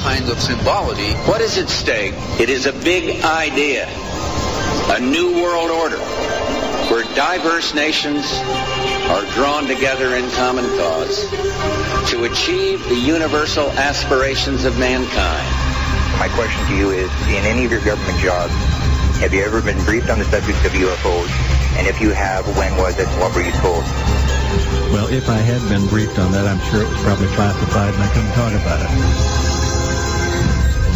kind of symbology. What is at stake? It is a big idea, a new world order, where diverse nations are drawn together in common cause to achieve the universal aspirations of mankind. My question to you is, in any of your government jobs, have you ever been briefed on the subject of UFOs? And if you have, when was it? What were you told? Well, if I had been briefed on that, I'm sure it was probably classified and I couldn't talk about it.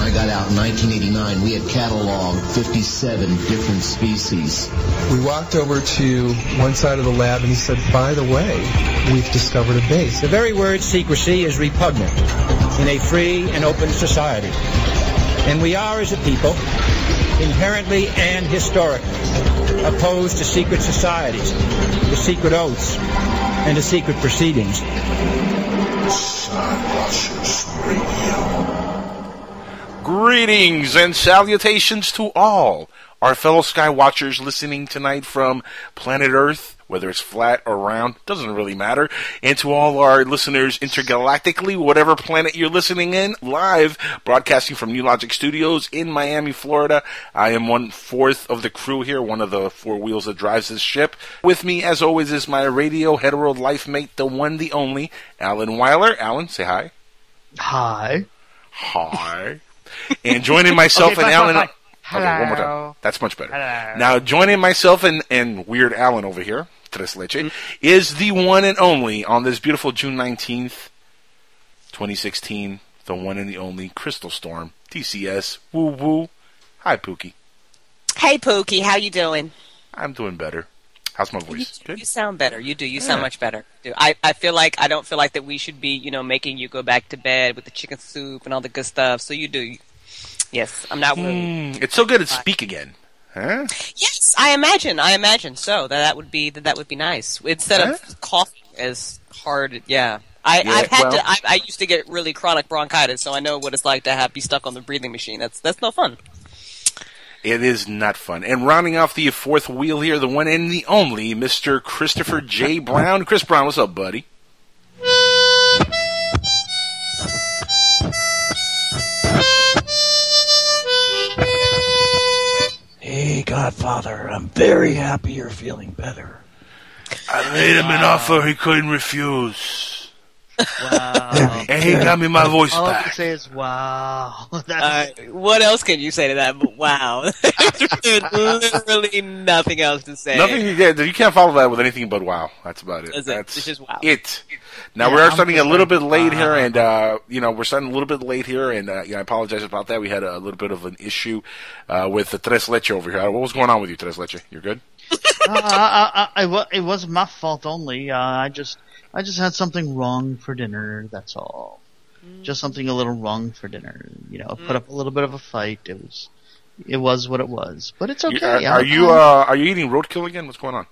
When I got out in 1989, we had cataloged 57 different species. We walked over to one side of the lab and he said, by the way, we've discovered a base. The very word secrecy is repugnant in a free and open society. And we are, as a people, inherently and historically opposed to secret societies, to secret oaths, and to secret proceedings. Greetings and salutations to all our fellow Skywatchers listening tonight from planet Earth, whether it's flat or round, doesn't really matter. And to all our listeners intergalactically, whatever planet you're listening in, live, broadcasting from New Logic Studios in Miami, Florida. I am one fourth of the crew here, one of the four wheels that drives this ship. With me, as always, is my radio hetero life mate, the one, the only, Alan Weiler. Alan, say hi. Hi. Hi. And joining myself Okay, and fine, Alan. fine, fine. Okay, one more time. That's much better. Hello. Now, joining myself and, and Weird Alan over here, Tres Leche, Mm-hmm. is the one and only on this beautiful June 19th, 2016, the one and the only Crystal Storm, TCS, woo woo. Hi, Pookie. Hey, Pookie, how you doing? I'm doing better. How's my voice? You, you sound better. You do. You sound much better. I, I feel like I don't feel like that we should be, you know, making you go back to bed with the chicken soup and all the good stuff. So you do. Yes, I'm not really. Mm, it's so good to speak again. Huh? Yes, I imagine. I imagine so. That that would be that that would be nice instead of coughing as hard. Yeah. I, Yeah, I've had well- to. I, I used to get really chronic bronchitis, so I know what it's like to have be stuck on the breathing machine. That's that's no fun. It is not fun. And rounding off the fourth wheel here, the one and the only, Mr. Christopher J. Brown. Chris Brown, what's up, buddy? Hey, Godfather, I'm very happy you're feeling better. I made him an offer he couldn't refuse. Wow. And he got me my voice All I can say is, wow. Uh, what else can you say to that? But wow, There's literally nothing else to say. Nothing you get. You can't follow that with anything but wow. That's about it. That's it. It's just wow. It. Now Yeah, we are I'm starting a little like, bit late here, and uh, you know we're starting a little bit late here, and uh, yeah, I apologize about that. We had a little bit of an issue uh, with the Tres Leche over here. What was going on with you, Tres Leche? You're good? uh, I, I, I, it wasn't my fault only. Uh, I just, I just had something wrong for dinner. That's all. Just something a little wrong for dinner. You know, put up a little bit of a fight. It was, it was what it was. But it's You- okay. are, are you uh, are you eating roadkill again? What's going on?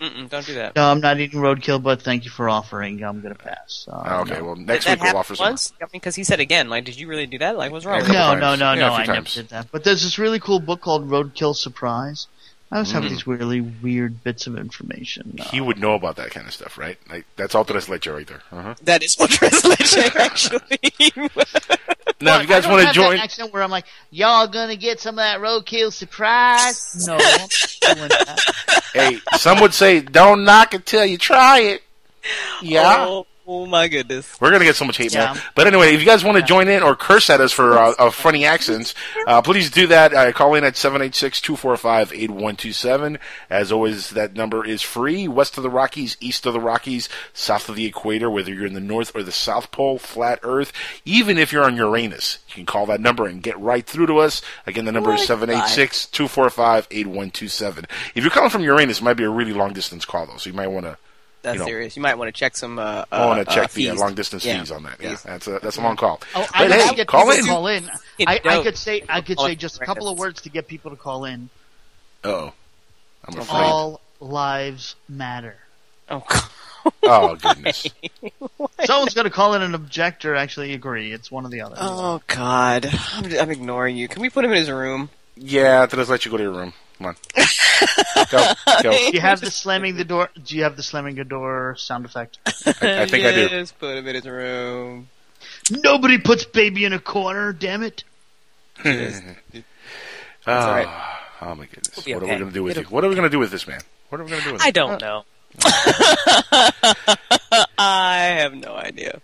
Mm-mm, don't do that. No, I'm not eating roadkill, but thank you for offering. I'm gonna pass. Uh, Ah, okay, well next that week we'll offer some. once. I mean, because he said again. Like, did you really do that? Like, what's wrong? Yeah, with a you? couple No, no, no, Yeah, no. few I never did that. But there's this really cool book called Roadkill Surprise. I always have Mm. these really weird bits of information. He would know about that kind of stuff, right? Like that's all Tres Leche right there. Uh-huh. That is what translation actually. Now, if you guys want to join, that accent where I'm like, y'all gonna get some of that roadkill surprise? No, I'm not doing that. hey, some would say, "Don't knock it till you try it." Yeah. Oh, oh my goodness. We're gonna get so much hate Yeah. mail. But anyway, if you guys want to join in or curse at us for uh, uh, funny accents, uh, please do that. Uh, call in at 786-245-8127. As always, that number is free. West of the Rockies, east of the Rockies, south of the equator, whether you're in the North or the South Pole, flat Earth. Even if you're on Uranus, you can call that number and get right through to us. Again, the number is 786-245-8127. If you're calling from Uranus, it might be a really long distance call though, so you might want to That's You know. serious. You might want to check some. Uh, I want uh, to check uh, the uh, long distance Yeah. fees on that. Yeah, Fees. that's a that's a long call. Oh, I but I hey, get call in. call in. I, I could say I could say just a couple of words to get people to call in. Oh, I'm afraid. All lives matter. Oh, God. Oh goodness. Someone's going to call in an objector. Actually, agree. It's one or the other. oh God. I'm, I'm ignoring you. Can we put him in his room? Yeah, then let's let you go to your room. Come on. go, go. Do you have the slamming the door? Do you have the slamming the door sound effect? I, I think I do. Yes, put him in his room. Nobody puts baby in a corner. Damn it. Oh, ah, all right. oh my goodness! We'll be what are we going to do with It'll- you? What are we going to do with this man? What are we going to do with I him? don't know. I have no idea.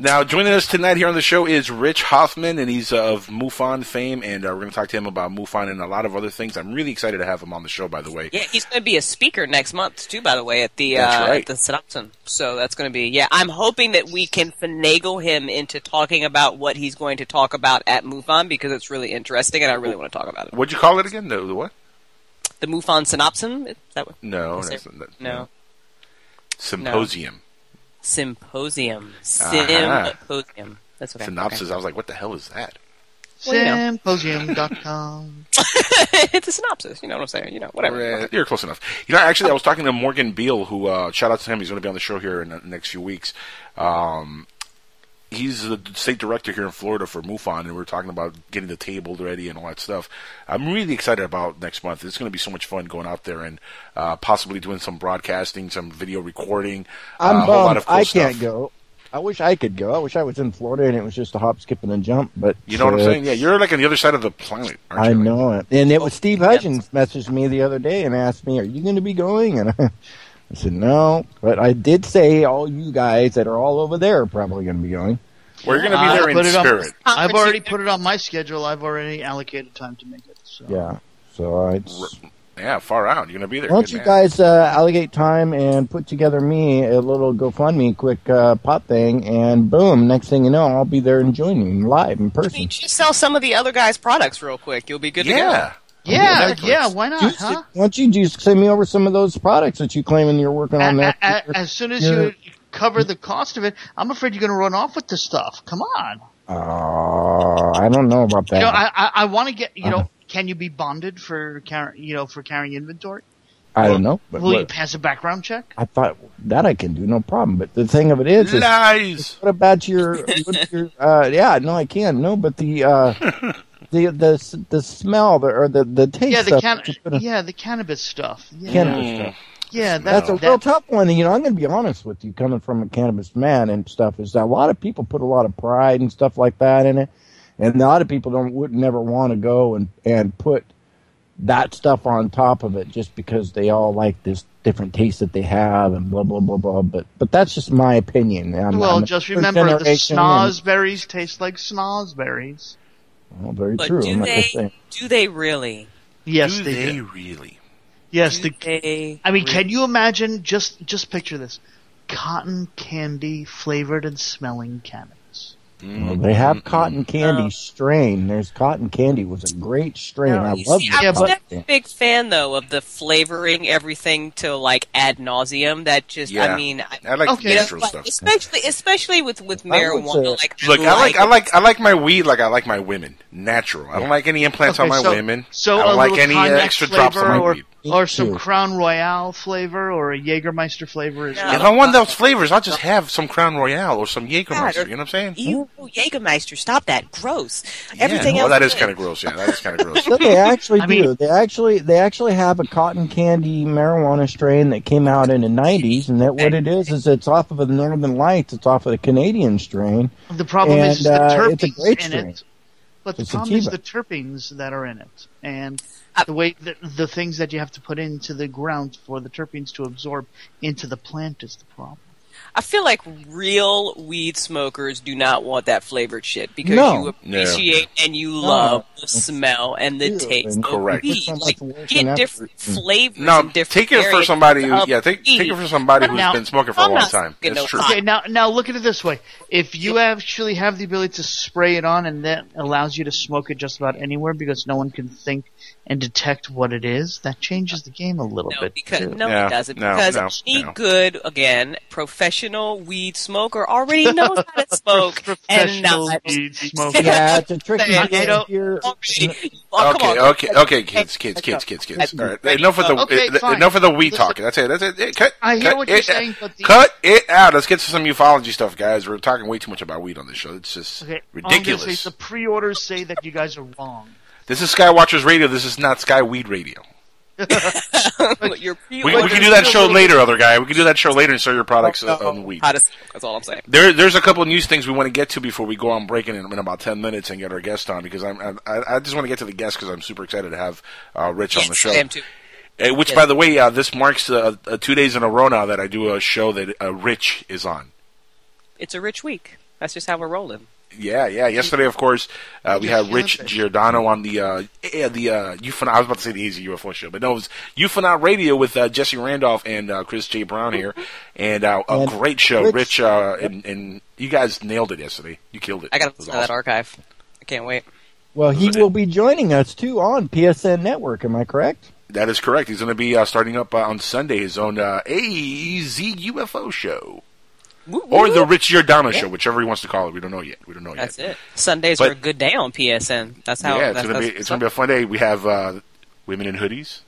Now, joining us tonight here on the show is Rich Hoffman, and he's uh, of MUFON fame, and uh, we're going to talk to him about MUFON and a lot of other things. I'm really excited to have him on the show, by the way. Yeah, he's going to be a speaker next month too. By the way, at the uh, right. at the Synopson. So that's going to be yeah. I'm hoping that we can finagle him into talking about what he's going to talk about at MUFON because it's really interesting, and I really want to talk about it. What'd you call it again? The, the what? The MUFON Synopson. Is that what? No, is that's there- not- no. Symposium. Symposium. Uh-huh. Symposium. That's what Synopsis. I was like, what the hell is that? Well, you know. Symposium.com. it's a synopsis. You know what I'm saying? You know, whatever. Uh, You're close enough. You know, actually, I was talking to Morgan Beam, who uh, shout out to him. He's going to be on the show here in the next few weeks. Um, he's the state director here in Florida for MUFON, and we are talking about getting the table ready and all that stuff. I'm really excited about next month. It's going to be so much fun going out there and uh, possibly doing some broadcasting, some video recording. I'm uh, a lot bummed of cool I can't go. I wish I could go. I wish I was in Florida and it was just a hop, skip, and a jump. But You know what I'm uh, saying? Yeah, you're like on the other side of the planet, aren't I know it. And it was Steve Hutchins messaged me the other day and asked me, "Are you going to be going?" And I said, "No," but I did say all you guys that are all over there are probably going to be going. We're going to be I there in put it on- spirit. I've already put it on my schedule. I've already allocated time to make it. So. Yeah. So I. It's, Yeah, far out. You're going to be there. why don't you man. guys uh, allocate time and put together me a little GoFundMe quick uh, pop thing, and boom! Next thing you know, I'll be there and joining live in person. Just sell some of the other guys' products real quick. You'll be good to go. Yeah. Yeah, yeah, why not, Just- huh? Why don't you just send me over some of those products that you claiming you're working on A- there? a- a- as soon as you cover the cost of it, I'm afraid you're going to run off with this stuff. Come on. Uh, I don't know about that. You know, I I, I want to get. You know, can you be bonded for car- you know for carrying inventory? I don't know. But Will you pass a background check? I thought that I can do no problem. But the thing of it is, is Lies. what about your, your uh, yeah, no, I can. No, but the, uh, the, the, the smell the, or the, the taste Yeah, the can- yeah, the cannabis stuff. Yeah, cannabis stuff. yeah, that, That's a that- real tough one. You know, I'm going to be honest with you, coming from a cannabis man and stuff, is that a lot of people put a lot of pride and stuff like that in it, and a lot of people don't would never want to go and and put that stuff on top of it just because they all like this different taste that they have and blah blah blah blah. But but that's just my opinion. I'm, well, I'm just remember the generation and- snozberries taste like snozberries. Well, very But true. do I'm they? Do they really? Yes, do they, they do. really? Yes, Do the, they I mean, really? can you imagine? Just just picture this: cotton candy flavored and smelling cannabis. Well, they have cotton candy strain. There's cotton candy was a great strain. No, I love see, the I was cotton never a big fan though of the flavoring everything to like ad nauseum. That just, Yeah. I mean, I, I like Okay. you know, natural like, stuff. especially especially with with I marijuana. say- Like, Look, I like, I it. like, I like my weed like I like my women, natural. I don't like any implants on my so- women. So I a don't like any uh, extra drops on my or, weed. Or some too. Crown Royal flavor or a Jägermeister flavor is No. If I want those flavors, I'll just have some Crown Royal or some Jägermeister. or- You know what I'm saying? Ew, Jägermeister, stop that! Gross. Everything yeah. else. Well, that is kind of gross. Yeah, that is kind of gross. So they actually I do. mean- they actually they actually have a cotton candy marijuana strain that came out in the '90s, and that what it is is it's off of the Northern Lights. It's off of the Canadian strain. The problem is, And, is the uh, terpenes it's a great in strain. it. But the It's problem is the terpenes that are in it, and Uh, the way that the things that you have to put into the ground for the terpenes to absorb into the plant is the problem. I feel like real weed smokers do not want that flavored shit because No. you appreciate and you love the smell and the Ew, taste and of Correct. weed. Like get different and- flavors. No, and different take it for somebody who, of yeah, take take it for somebody who's Now, been smoking for a I'm long time. smoking It's no true. Okay, now now look at it this way: if you actually have the ability to spray it on, and that allows you to smoke it just about anywhere because no one can think and detect what it is, that changes the game a little No, bit. because too. no, No, it doesn't. no, because no, any no. good, again, professional weed smoker already knows how to smoke and not. weed smoker. Yeah, it's a tricky. Hey, you know- you're- Already- oh, Okay, on. okay, okay, kids, kids, kids, kids, kids. All right, enough with the Okay, uh, enough with the weed Listen. talking. That's it. That's it. Cut. I hear cut what you're it, saying, but the- cut it out. Let's get to some ufology stuff, guys. We're talking way too much about weed on this show. It's just Okay, all I'm say ridiculous. the pre-orders say that you guys are wrong. This is Skywatchers Radio. This is not Sky Weed Your We, we can do that show later, other guy. We can do that show later and sell your products on the week. To, that's all I'm saying. There, there's a couple of news things we want to get to before we go on break in, in about ten minutes and get our guest on because I'm I, I just want to get to the guest because I'm super excited to have uh, Rich on the show. I am too. Uh, which, Yes. by the way, uh, this marks uh, uh, two days in a row now that I do a show that uh, Rich is on. It's a rich week. That's just how we're rolling. Yeah, yeah. Yesterday, of course, uh, we had Rich Giordano on the uh, the uh, UFOnaut. I was about to say the Easy UFO show, but no, it was UFOnaut Radio with uh, Jesse Randolph and uh, Chris J. Brown here, and uh, a And great show. Rich- Rich, uh, and, and you guys nailed it yesterday. You killed it. I got to It was listen to that archive. I can't wait. Well, he will be joining us too on PSN Network. Am I correct? That is correct. He's going to be uh, starting up uh, on Sunday his own uh, AZ UFO show. Or the Rich Giordano show, whichever he wants to call it. We don't know yet. We don't know That's yet. it. Sundays But- are a good day on PSN. That's how. yeah, it's gonna be that's- it's gonna be a fun day. We have uh, women in hoodies,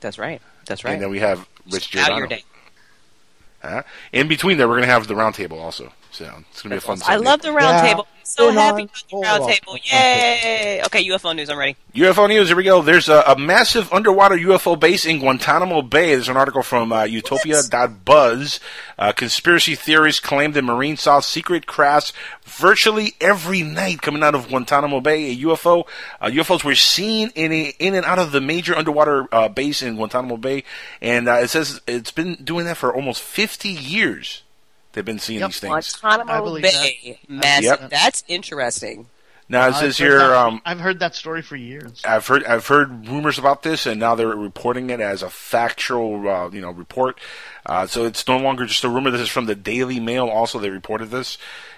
That's right. That's right. and then we have Rich Now Giordano. your day. Huh? In between there, we're gonna have the roundtable also. So it's gonna be a fun. I Sunday. love the roundtable. Yeah. Table. So Been happy on about the round hold table. on. Yay! Okay, UFO news. I'm ready. UFO news. Here we go. There's a, a massive underwater UFO base in Guantanamo Bay. There's an article from uh, Utopia.buzz. Uh, conspiracy theorists claim that Marine saw secret crafts virtually every night coming out of Guantanamo Bay. A UFO. Uh, UFOs were seen in a, in and out of the major underwater uh, base in Guantanamo Bay, and uh, it says it's been doing that for almost 50 years. They've been seeing these things. I Guantanamo believe Bay. Massive. Yep. That's interesting. Now it I've says heard here. that- Um, I've heard that story for years. I've heard I've heard rumors about this, and now they're reporting it as a factual, uh, you know, report. Uh, so it's no longer just a rumor. This is from the Daily Mail. Also, they reported this,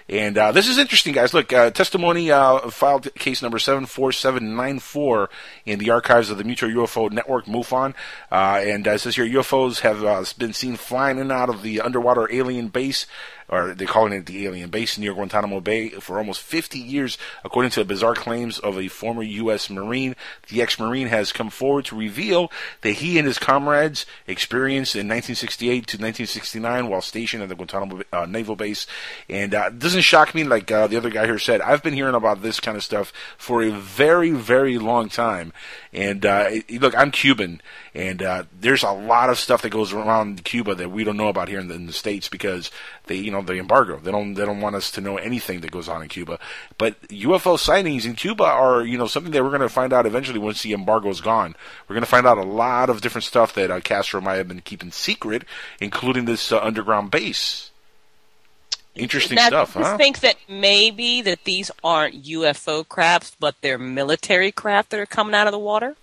and uh, this is interesting, guys. Look, uh, testimony uh, filed case number seven four seven nine four in the archives of the Mutual UFO Network (MUFON), uh, and uh, it says here UFOs have uh, been seen flying in and out of the underwater alien base or they're calling it the alien base near Guantanamo Bay for almost 50 years, according to bizarre claims of a former U.S. Marine. The ex-Marine has come forward to reveal that he and his comrades experienced in 1968 to 1969 while stationed at the Guantanamo uh, Naval Base. And uh, it doesn't shock me, like uh, the other guy here said. I've been hearing about this kind of stuff for a very, very long time. And uh, look, I'm Cuban, and uh, there's a lot of stuff that goes around Cuba that we don't know about here in the, in the states because they, you know, the embargo. They don't, they don't want us to know anything that goes on in Cuba. But UFO sightings in Cuba are, you know, something that we're going to find out eventually once the embargo is gone. We're going to find out a lot of different stuff that uh, Castro might have been keeping secret, including this uh, underground base. Interesting now, stuff, do you huh? think that maybe that these aren't UFO crafts, but they're military craft that are coming out of the water?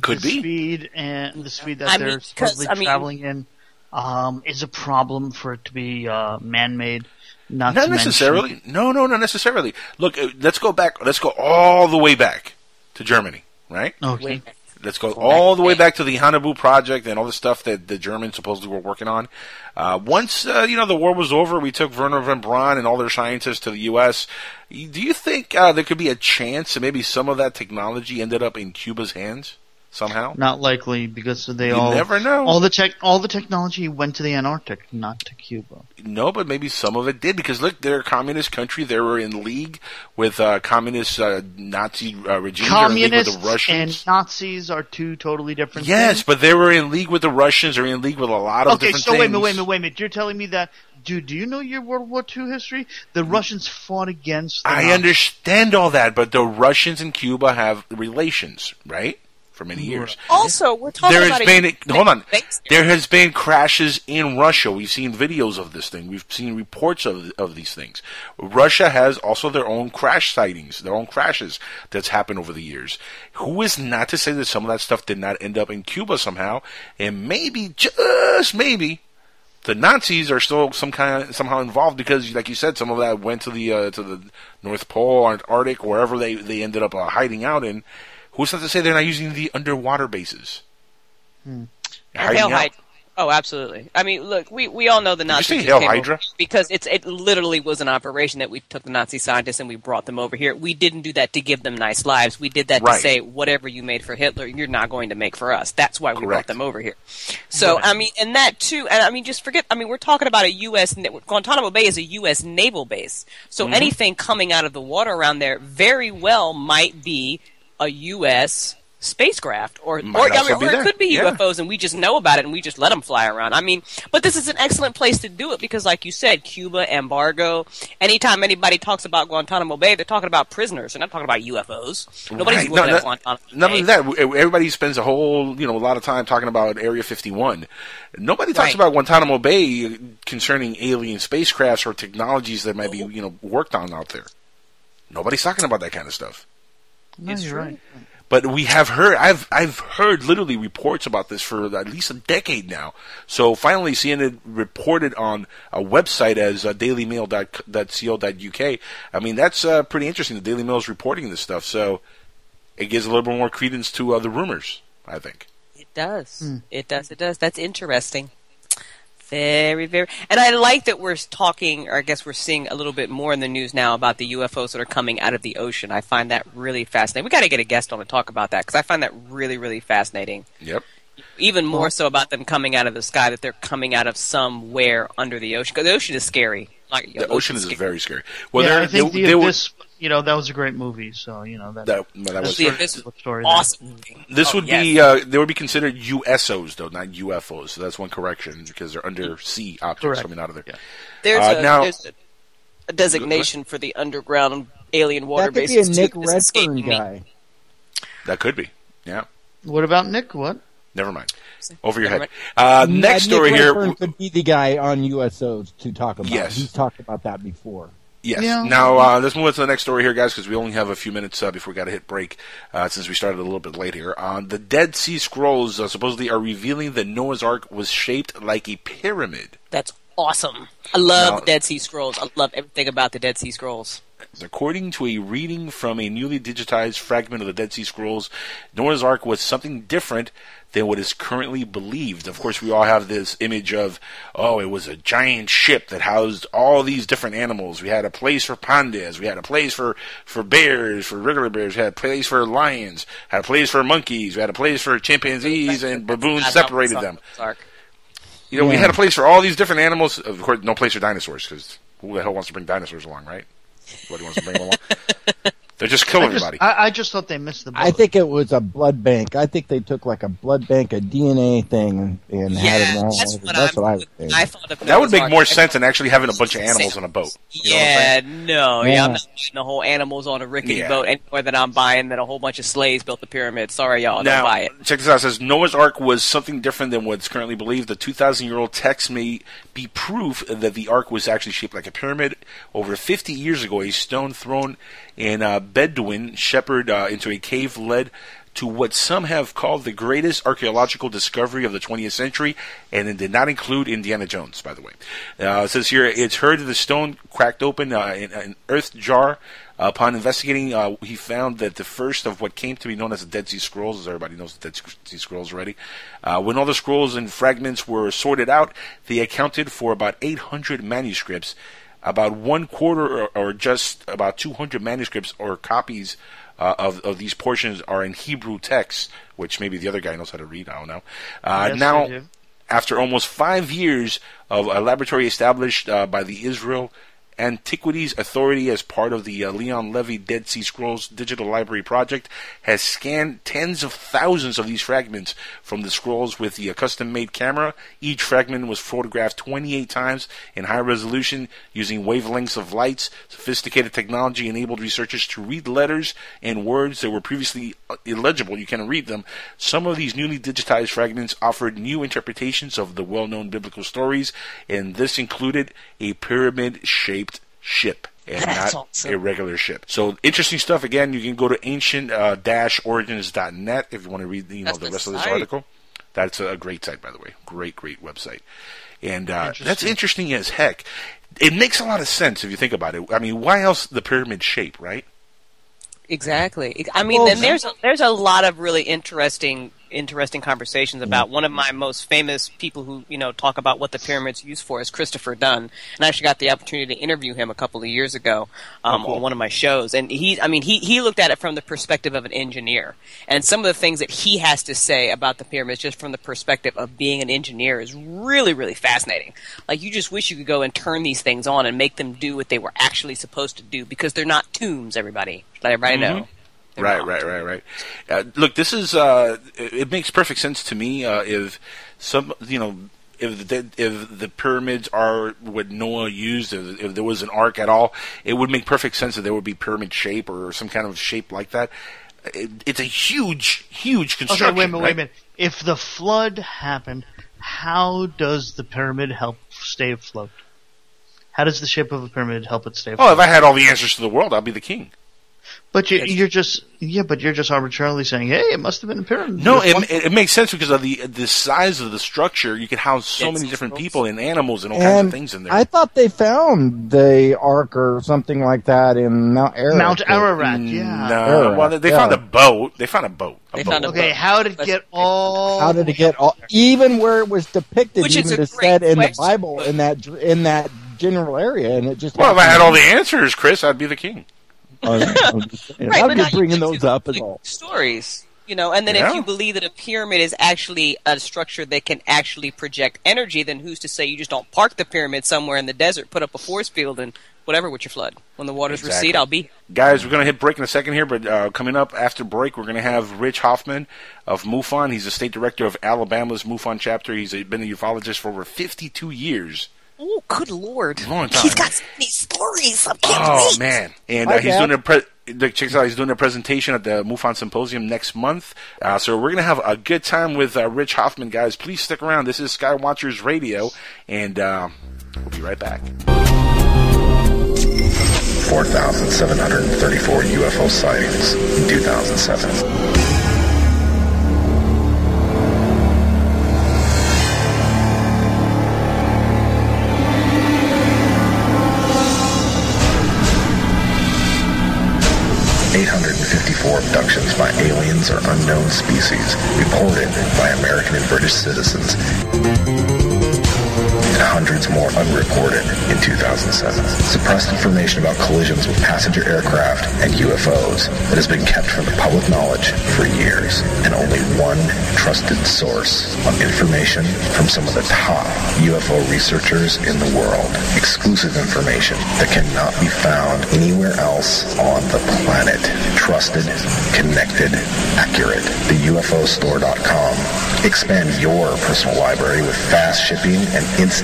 Could the be. speed and the speed that I they're mean, 'cause, supposedly I mean- traveling in um, is a problem for it to be uh, man-made. Not, Not to mention- necessarily. No, no, not necessarily. Look, uh, let's go back. Let's go all the way back to Germany, right? Okay. Let's go all the way back to the Haunebu project and all the stuff that the Germans supposedly were working on. Uh, once uh, you know the war was over, we took Wernher von Braun and all their scientists to the U.S. Do you think uh, there could be a chance that maybe some of that technology ended up in Cuba's hands somehow? Not likely because they You all never know. all the tech all the technology went to the Antarctic, not to Cuba. No, but maybe some of it did because look, they're a communist country. They were in league with uh, communist uh, Nazi uh, regimes. They're in league with Communists the Russians. and Nazis are two totally different. Yes, things. but they were in league with the Russians. They're in league with a lot of okay. different So things. wait a minute, wait a minute, wait a minute. You're telling me that, dude? Do you know your World War II history? The Russians fought against. The I Nazis. understand all that, but the Russians and Cuba have relations, right? For many years. Also, we're talking There about has a been hold on. There has been crashes in Russia. We've seen videos of this thing. We've seen reports of of these things. Russia has also their own crash sightings, their own crashes that's happened over the years. Who is not to say that some of that stuff did not end up in Cuba somehow, and maybe just maybe the Nazis are still some kind of, somehow involved because, like you said, some of that went to the uh, to the North Pole, Antarctic, wherever they they ended up uh, hiding out in. Who's not to say they're not using the underwater bases? And Hiding Hail. Hydra. Oh, absolutely. I mean, look, we, we all know the you Nazis say just Hail came Hydra? because it's it literally was an operation that we took the Nazi scientists and we brought them over here. We didn't do that to give them nice lives. We did that Right. to say whatever you made for Hitler, you're not going to make for us. That's why we brought them over here. So I mean, and that too. And I mean, just forget. I mean, we're talking about a U.S. na- Guantanamo Bay is a U.S. naval base. So Mm-hmm. anything coming out of the water around there very well might be a U.S. spacecraft, or Might or, I mean, or it could be Yeah. UFOs, and we just know about it and we just let them fly around. I mean, but this is an excellent place to do it because, like you said, Cuba embargo. Anytime anybody talks about Guantanamo Bay, they're talking about prisoners. They're not talking about UFOs. Nobody's Right. looking No, at Guantanamo Bay. only that, everybody spends a whole, you know, a lot of time talking about Area 51. Nobody talks Right. about Guantanamo Bay concerning alien spacecrafts or technologies that might be, you know, worked on out there. Nobody's talking about that kind of stuff. No, It's you're true. right. But we have heard, I've, I've heard literally reports about this for at least a decade now. So finally seeing it reported on a website as uh, dailymail.co.uk, I mean, that's uh, pretty interesting. The Daily Mail is reporting this stuff. So it gives a little bit more credence to uh, the rumors, I think. It does. Hmm. It does. It does. That's interesting. Very, very. And I like that we're talking, or I guess we're seeing a little bit more in the news now about the UFOs that are coming out of the ocean. I find that really fascinating. We got to get a guest on to talk about that because I find that really, really fascinating. Yep. Even more so about them coming out of the sky, that they're coming out of somewhere under the ocean. Because the ocean is scary. Like, The ocean is scary. very scary. Well, yeah, there, I think there, the there were- Abyss, you know, that was a great movie. So you know that. that, that that's was The sort of Abyss the story there. awesome. This Oh, would yes. be uh, they would be considered USOs though, not UFOs. So that's one correction because they're undersea objects Correct. coming out of there. Yeah. There's, Uh, a, now- there's a, a designation for the underground alien water that could be a bases. too, Nick Redfern guy. That could be. Yeah. What about Nick? What? Never mind. Over your Never head. Uh, next Nick story here. Redfern could be the guy on USOs to talk about. Yes. He's talked about that before. Yes. Yeah. Now uh, let's move on to the next story here, guys, because we only have a few minutes uh, before we got to hit break. Uh, since we started a little bit late here, uh, the Dead Sea Scrolls uh, supposedly are revealing that Noah's Ark was shaped like a pyramid. That's awesome. I love Now- the Dead Sea Scrolls. I love everything about the Dead Sea Scrolls. According to a reading from a newly digitized fragment of the Dead Sea Scrolls, Noah's Ark was something different than what is currently believed. Of course, we all have this image of, oh, it was a giant ship that housed all these different animals. We had a place for pandas, we had a place for, for bears, for regular bears, we had a place for lions, We had a place for monkeys, we had a place for chimpanzees, and baboons separated them. You know, we had a place for all these different animals. Of course, no place for dinosaurs, because who the hell wants to bring dinosaurs along, right? Nobody wants to bring them along. They just killing I just, everybody. I, I just thought they missed the boat. I think it was a blood bank. I think they took like a blood bank, a DNA thing, and, and had it Yeah, all. that's what, That's I'm, what I would think. I thought of That would make Ark. more sense than actually having a bunch of animals on a boat. You know what I'm Yeah, saying? no, yeah. Yeah. I'm not buying the whole animals on a rickety Yeah. boat any more than I'm buying that a whole bunch of slaves built the pyramid. Sorry, y'all, don't buy it. check this out. It says Noah's Ark was something different than what's currently believed. The 2,000 year old text may be proof that the Ark was actually shaped like a pyramid. Over 50 years ago, a stone thrown in uh, Bedouin shepherd uh, into a cave led to what some have called the greatest archaeological discovery of the 20th century, and it did not include Indiana Jones, by the way. Uh, says here, it's heard that the stone cracked open uh, in an earth jar. upon investigating, uh, he found that the first of what came to be known as the Dead Sea Scrolls, as everybody knows the Dead Sea Scrolls already, uh, when all the scrolls and fragments were sorted out, they accounted for about 800 manuscripts about one quarter or, or just about 200 manuscripts or copies uh, of, of these portions are in Hebrew text, which maybe the other guy knows how to read. I don't know. Uh, Yes, now, after almost five years of a laboratory established uh, by the Israel Antiquities Authority as part of the uh, Leon Levy Dead Sea Scrolls Digital Library Project, has scanned tens of thousands of these fragments from the scrolls with the uh, custom-made camera. Each fragment was photographed 28 times in high resolution using wavelengths of lights. Sophisticated technology enabled researchers to read letters and words that were previously uh, illegible. You can read them. Some of these newly digitized fragments offered new interpretations of the well-known biblical stories, and this included a pyramid-shaped ship and That's not awesome. a regular ship. So interesting stuff. Again, you can go to ancient-origins.net if you want to read you know That's the the rest of this article. That's a great site, by the way. Great, great website. And uh, that's Interesting. interesting as heck. It makes a lot of sense if you think about it. I mean, why else the pyramid shape, right? Exactly. I mean, Well, then there's a, there's a lot of really interesting interesting conversations about one of my most famous people who you know talk about what the pyramids used for is Christopher Dunn, and I actually got the opportunity to interview him a couple of years ago um, Oh, cool. on one of my shows, and he I mean he he looked at it from the perspective of an engineer, and some of the things that he has to say about the pyramids just from the perspective of being an engineer is really really fascinating. Like you just wish you could go and turn these things on and make them do what they were actually supposed to do because they're not tombs. Everybody, let everybody know. They're right, not. right, right, right. Uh, look, this is uh, it, it makes perfect sense to me. Uh, if some, you know, if the if the pyramids are what Noah used, if, if there was an ark at all, it would make perfect sense that there would be pyramid shape or some kind of shape like that. It, it's a huge, huge Okay, construction. wait a minute, wait a minute. If the flood happened, how does the pyramid help stay afloat? How does the shape of a pyramid help it stay afloat? Oh, if I had all the answers to the world, I'd be the king. But you, you're just yeah, but you're just arbitrarily saying, hey, it must have been a pyramid. No, Just one- it, it, it makes sense because of the the size of the structure. You could house so It's many different gross. people and animals and all kinds of things in there. I thought they found the ark or something like that in Mount Ararat. Mount Ararat, yeah. Mm, no, Ararat, well, they, they yeah. found a boat. They found a boat. A They boat. found a Okay, how did it get all? How did it get all, even where it was depicted, Which is even a great said in the. Bible in that in that general area, and it just Well, if I had all the answers, Chris, I'd be the king. Yeah, I'm just. Right, I'm just you bringing those to, up as like, all. stories. You know, and then Yeah. if you believe that a pyramid is actually a structure that can actually project energy, then who's to say you just don't park the pyramid somewhere in the desert, put up a force field, and whatever with your flood. When the waters Exactly. recede, I'll be. Guys, we're going to hit break in a second here, but uh, coming up after break, we're going to have Rich Hoffman of MUFON. He's the state director of Alabama's MUFON chapter. He's been a ufologist for over 52 years. Oh, good lord! Long time. He's got so many stories. I can't Oh wait. man! And uh, he's doing a pre- the- check out. He's doing a presentation at the MUFON Symposium next month. Uh, so we're gonna have a good time with uh, Rich Hoffman, guys. Please stick around. This is Skywatchers Radio, and uh, we'll be right back. 4,734 UFO sightings in 2007. Eight hundred and fifty-four abductions by aliens or unknown species reported by American and British citizens and hundreds more unreported in 2007. Suppressed information about collisions with passenger aircraft and UFOs that has been kept from the public knowledge for years, and only one trusted source of information from some of the top UFO researchers in the world. Exclusive information that cannot be found anywhere else on the planet. Trusted, connected, accurate. The UFOstore.com. Expand your personal library with fast shipping and instant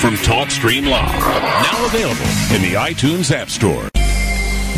from TalkStream Live. Now available in the iTunes App Store.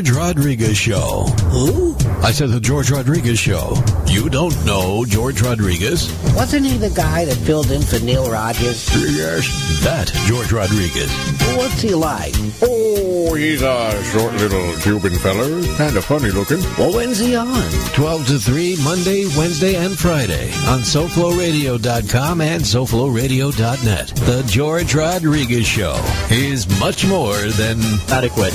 The George George Rodriguez Show. Who? I said the George Rodriguez Show. You don't know George Rodriguez? Wasn't he the guy that filled in for Neil Rogers? Yes. That George Rodriguez. What's he like? Oh, he's a short little Cuban feller. Kind of funny looking. Well, when's he on? 12 to 3, Monday, Wednesday, and Friday on SoFloRadio.com and SoFloRadio.net. The George Rodriguez Show is much more than adequate.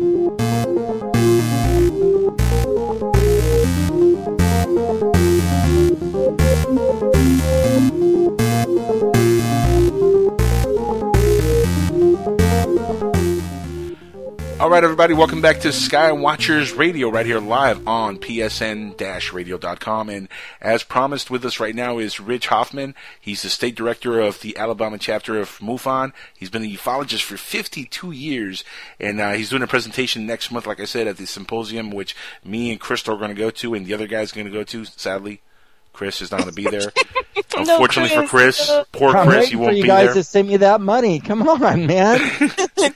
All right, everybody, welcome back to Skywatchers Radio right here live on psn-radio.com. And as promised with us right now is Rich Hoffman. He's the state director of the Alabama chapter of MUFON. He's been a ufologist for 52 years, and uh, he's doing a presentation next month, like I said, at the symposium, which me and Crystal are going to go to, and the other guy's going to go to, sadly. Chris is not going to be there. Unfortunately for Chris, poor I'm Chris, he won't you be guys there. to send me that money. Come on, man. He's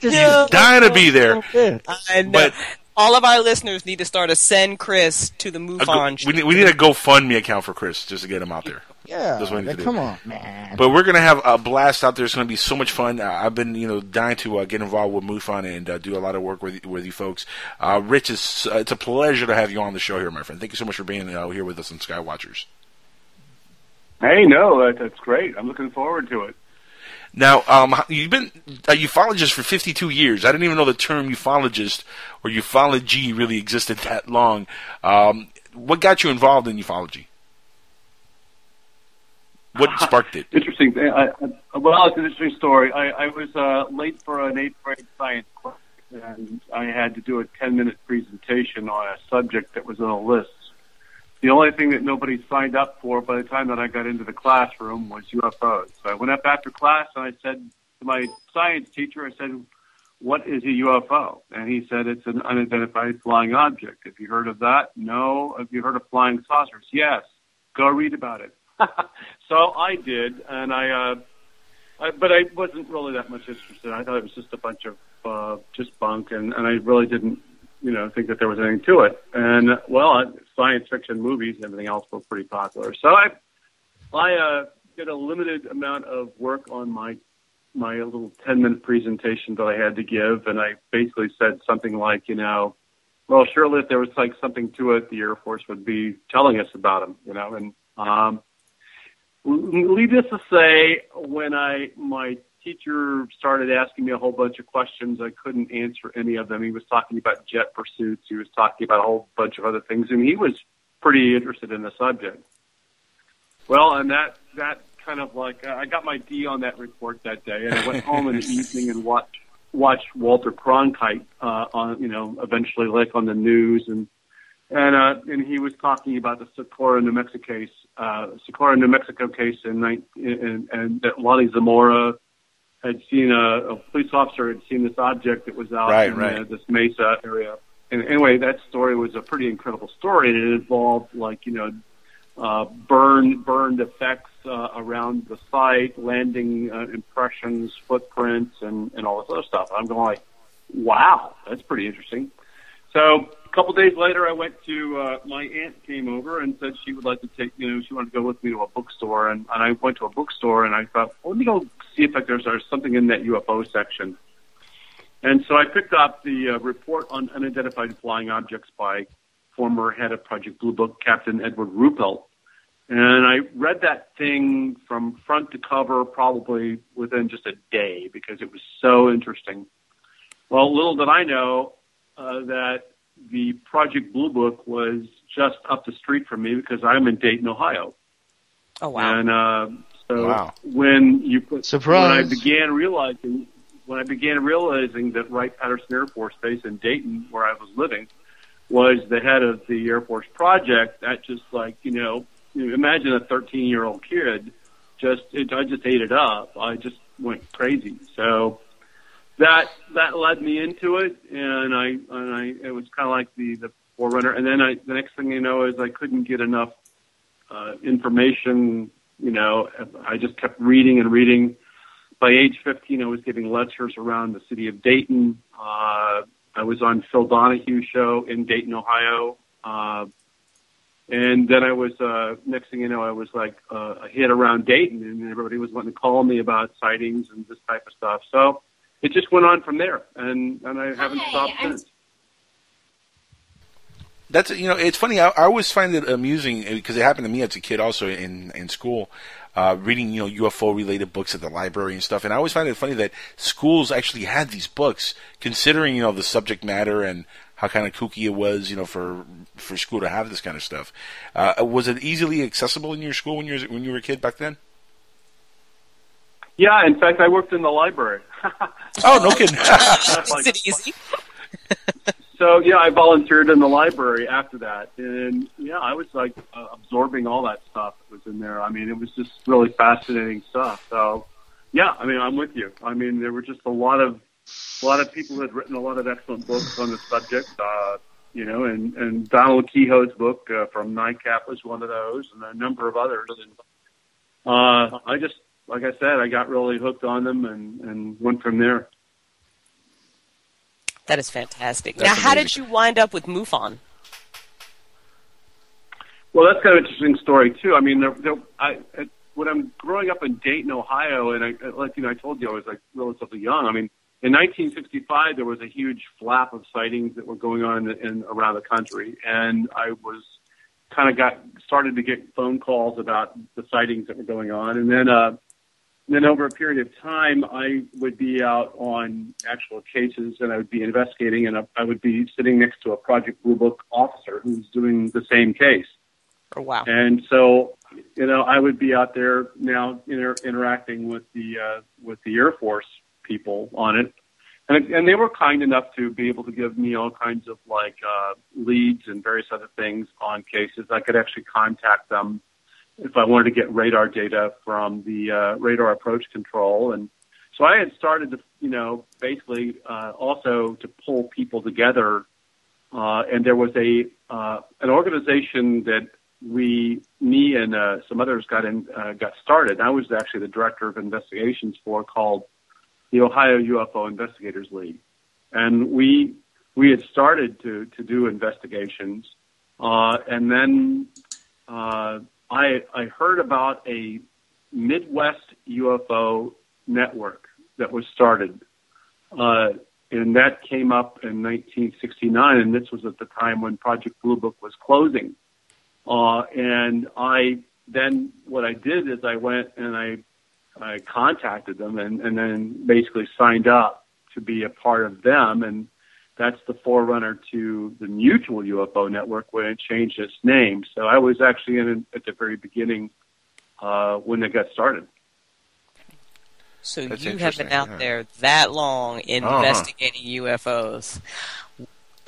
dying to be there. I know. But All of our listeners need to start a send Chris to the move a go- on. we, need, we need a GoFundMe account for Chris just to get him out there. Yeah, That's what we need to do. come on, man. But we're gonna have a blast out there. It's gonna be so much fun. Uh, I've been, you know, dying to uh, get involved with MUFON and uh, do a lot of work with with you folks. Uh, Rich, is uh, it's a pleasure to have you on the show here, my friend. Thank you so much for being uh, here with us on Skywatchers. Hey, no, that, that's great. I'm looking forward to it. Now, um, you've been a ufologist for 52 years. I didn't even know the term ufologist or ufology really existed that long. Um, what got you involved in ufology? What sparked it? Interesting. I, I, well, it's an interesting story. I, I was uh, late for an eighth grade science class, and I had to do a 10 minute presentation on a subject that was on a list. The only thing that nobody signed up for by the time that I got into the classroom was UFOs. So I went up after class and I said to my science teacher, I said, what is a UFO? And he said, it's an unidentified flying object. Have you heard of that? No. Have you heard of flying saucers? Yes. Go read about it. so I did, and I, uh, I, but I wasn't really that much interested. I thought it was just a bunch of uh, just bunk, and, and I really didn't, you know, think that there was anything to it. And well, uh, science fiction movies and everything else were pretty popular. So I, I uh, did a limited amount of work on my my little ten minute presentation that I had to give, and I basically said something like, you know, well, surely if there was like something to it, the Air Force would be telling us about them, you know, and um, needless to say, when I my teacher started asking me a whole bunch of questions, I couldn't answer any of them. He was talking about jet pursuits. He was talking about a whole bunch of other things, and he was pretty interested in the subject. Well, and that that kind of like uh, I got my D on that report that day, and I went home in the evening and watched watched Walter Cronkite uh, on you know eventually like on the news and and uh, and he was talking about the Socorro, New Mexico case, uh, Socorro, New Mexico case, nine- in and that Lonnie Zamora had seen a, a police officer had seen this object that was out Right, in right. Uh, this Mesa area. And anyway, that story was a pretty incredible story, and it involved like you know uh, burn burned effects uh, around the site, landing uh, impressions, footprints, and and all this other stuff. I'm going like, wow, that's pretty interesting. So couple days later, I went to uh, my aunt came over and said she would like to take you know she wanted to go with me to a bookstore, and, and I went to a bookstore and I thought, well, let me go see if like, there's, there's something in that UFO section. And so I picked up the uh, report on unidentified flying objects by former head of Project Blue Book, Captain Edward Ruppelt. And I read that thing from front to cover probably within just a day because it was so interesting. Well, little did I know uh, that the Project Blue Book was just up the street from me because I'm in Dayton, Ohio. Oh wow! And uh, so Wow. when you put, Surprise. when I began realizing when I began realizing that Wright Patterson Air Force Base in Dayton, where I was living, was the head of the Air Force project, that just like you know, you imagine a 13 year old kid. Just it, I just ate it up. I just went crazy. So that that led me into it, and I and I it was kind of like the the forerunner. And then I the next thing you know is I couldn't get enough uh, information. You know, I just kept reading and reading. By age 15, I was giving lectures around the city of Dayton. Uh, I was on Phil Donahue show in Dayton, Ohio. Uh, and then I was, uh, next thing you know, I was like uh, a hit around Dayton and everybody was wanting to call me about sightings and this type of stuff. So it just went on from there and, and I haven't stopped since. That's you know it's funny. I, I always find it amusing because it happened to me as a kid also in in school, uh, reading you know UFO related books at the library and stuff. And I always find it funny that schools actually had these books, considering you know the subject matter and how kind of kooky it was, you know, for for school to have this kind of stuff. Uh, was it easily accessible in your school when you were when you were a kid back then? Yeah, in fact, I worked in the library. oh, no kidding! Is it easy? so yeah, I volunteered in the library after that, and yeah, I was like uh, absorbing all that stuff that was in there. I mean, it was just really fascinating stuff. So yeah, I mean, I'm with you. I mean, there were just a lot of a lot of people had written a lot of excellent books on the subject. Uh, you know, and and Donald Keyhoe's book uh, from NICAP was one of those, and a number of others. And uh, I just, like I said, I got really hooked on them and and went from there. That is fantastic. That's now, how did you wind up with MUFON? Well, that's kind of an interesting story too. I mean, there, there, I, I, when I'm growing up in Dayton, Ohio, and I, like you know, I told you I was like relatively young. I mean, in 1965, there was a huge flap of sightings that were going on in, in around the country, and I was kind of got started to get phone calls about the sightings that were going on, and then uh, then over a period of time, I would be out on actual cases, and I would be investigating, and I, I would be sitting next to a Project Blue Book officer who's doing the same case. Oh, wow. And so, you know, I would be out there now inter- interacting with the uh, with the Air Force people on it, and and they were kind enough to be able to give me all kinds of like uh, leads and various other things on cases. I could actually contact them if I wanted to get radar data from the uh, radar approach control, and so I had started to, you know, basically uh, also to pull people together. Uh, and there was a uh, an organization that we, me and uh, some others got in, uh, got started. I was actually the director of investigations for called the Ohio UFO Investigators League, and we we had started to to do investigations, and then uh, I I heard about a Midwest UFO network that was started, uh, and that came up in 1969, and this was at the time when Project Blue Book was closing. Uh, and I then what I did is I went and I I contacted them and, and then basically signed up to be a part of them and that's the forerunner to the Mutual UFO Network when it changed its name. So I was actually in it at the very beginning uh, when it got started. So That's you have been out yeah. there that long Uh-huh. investigating UFOs.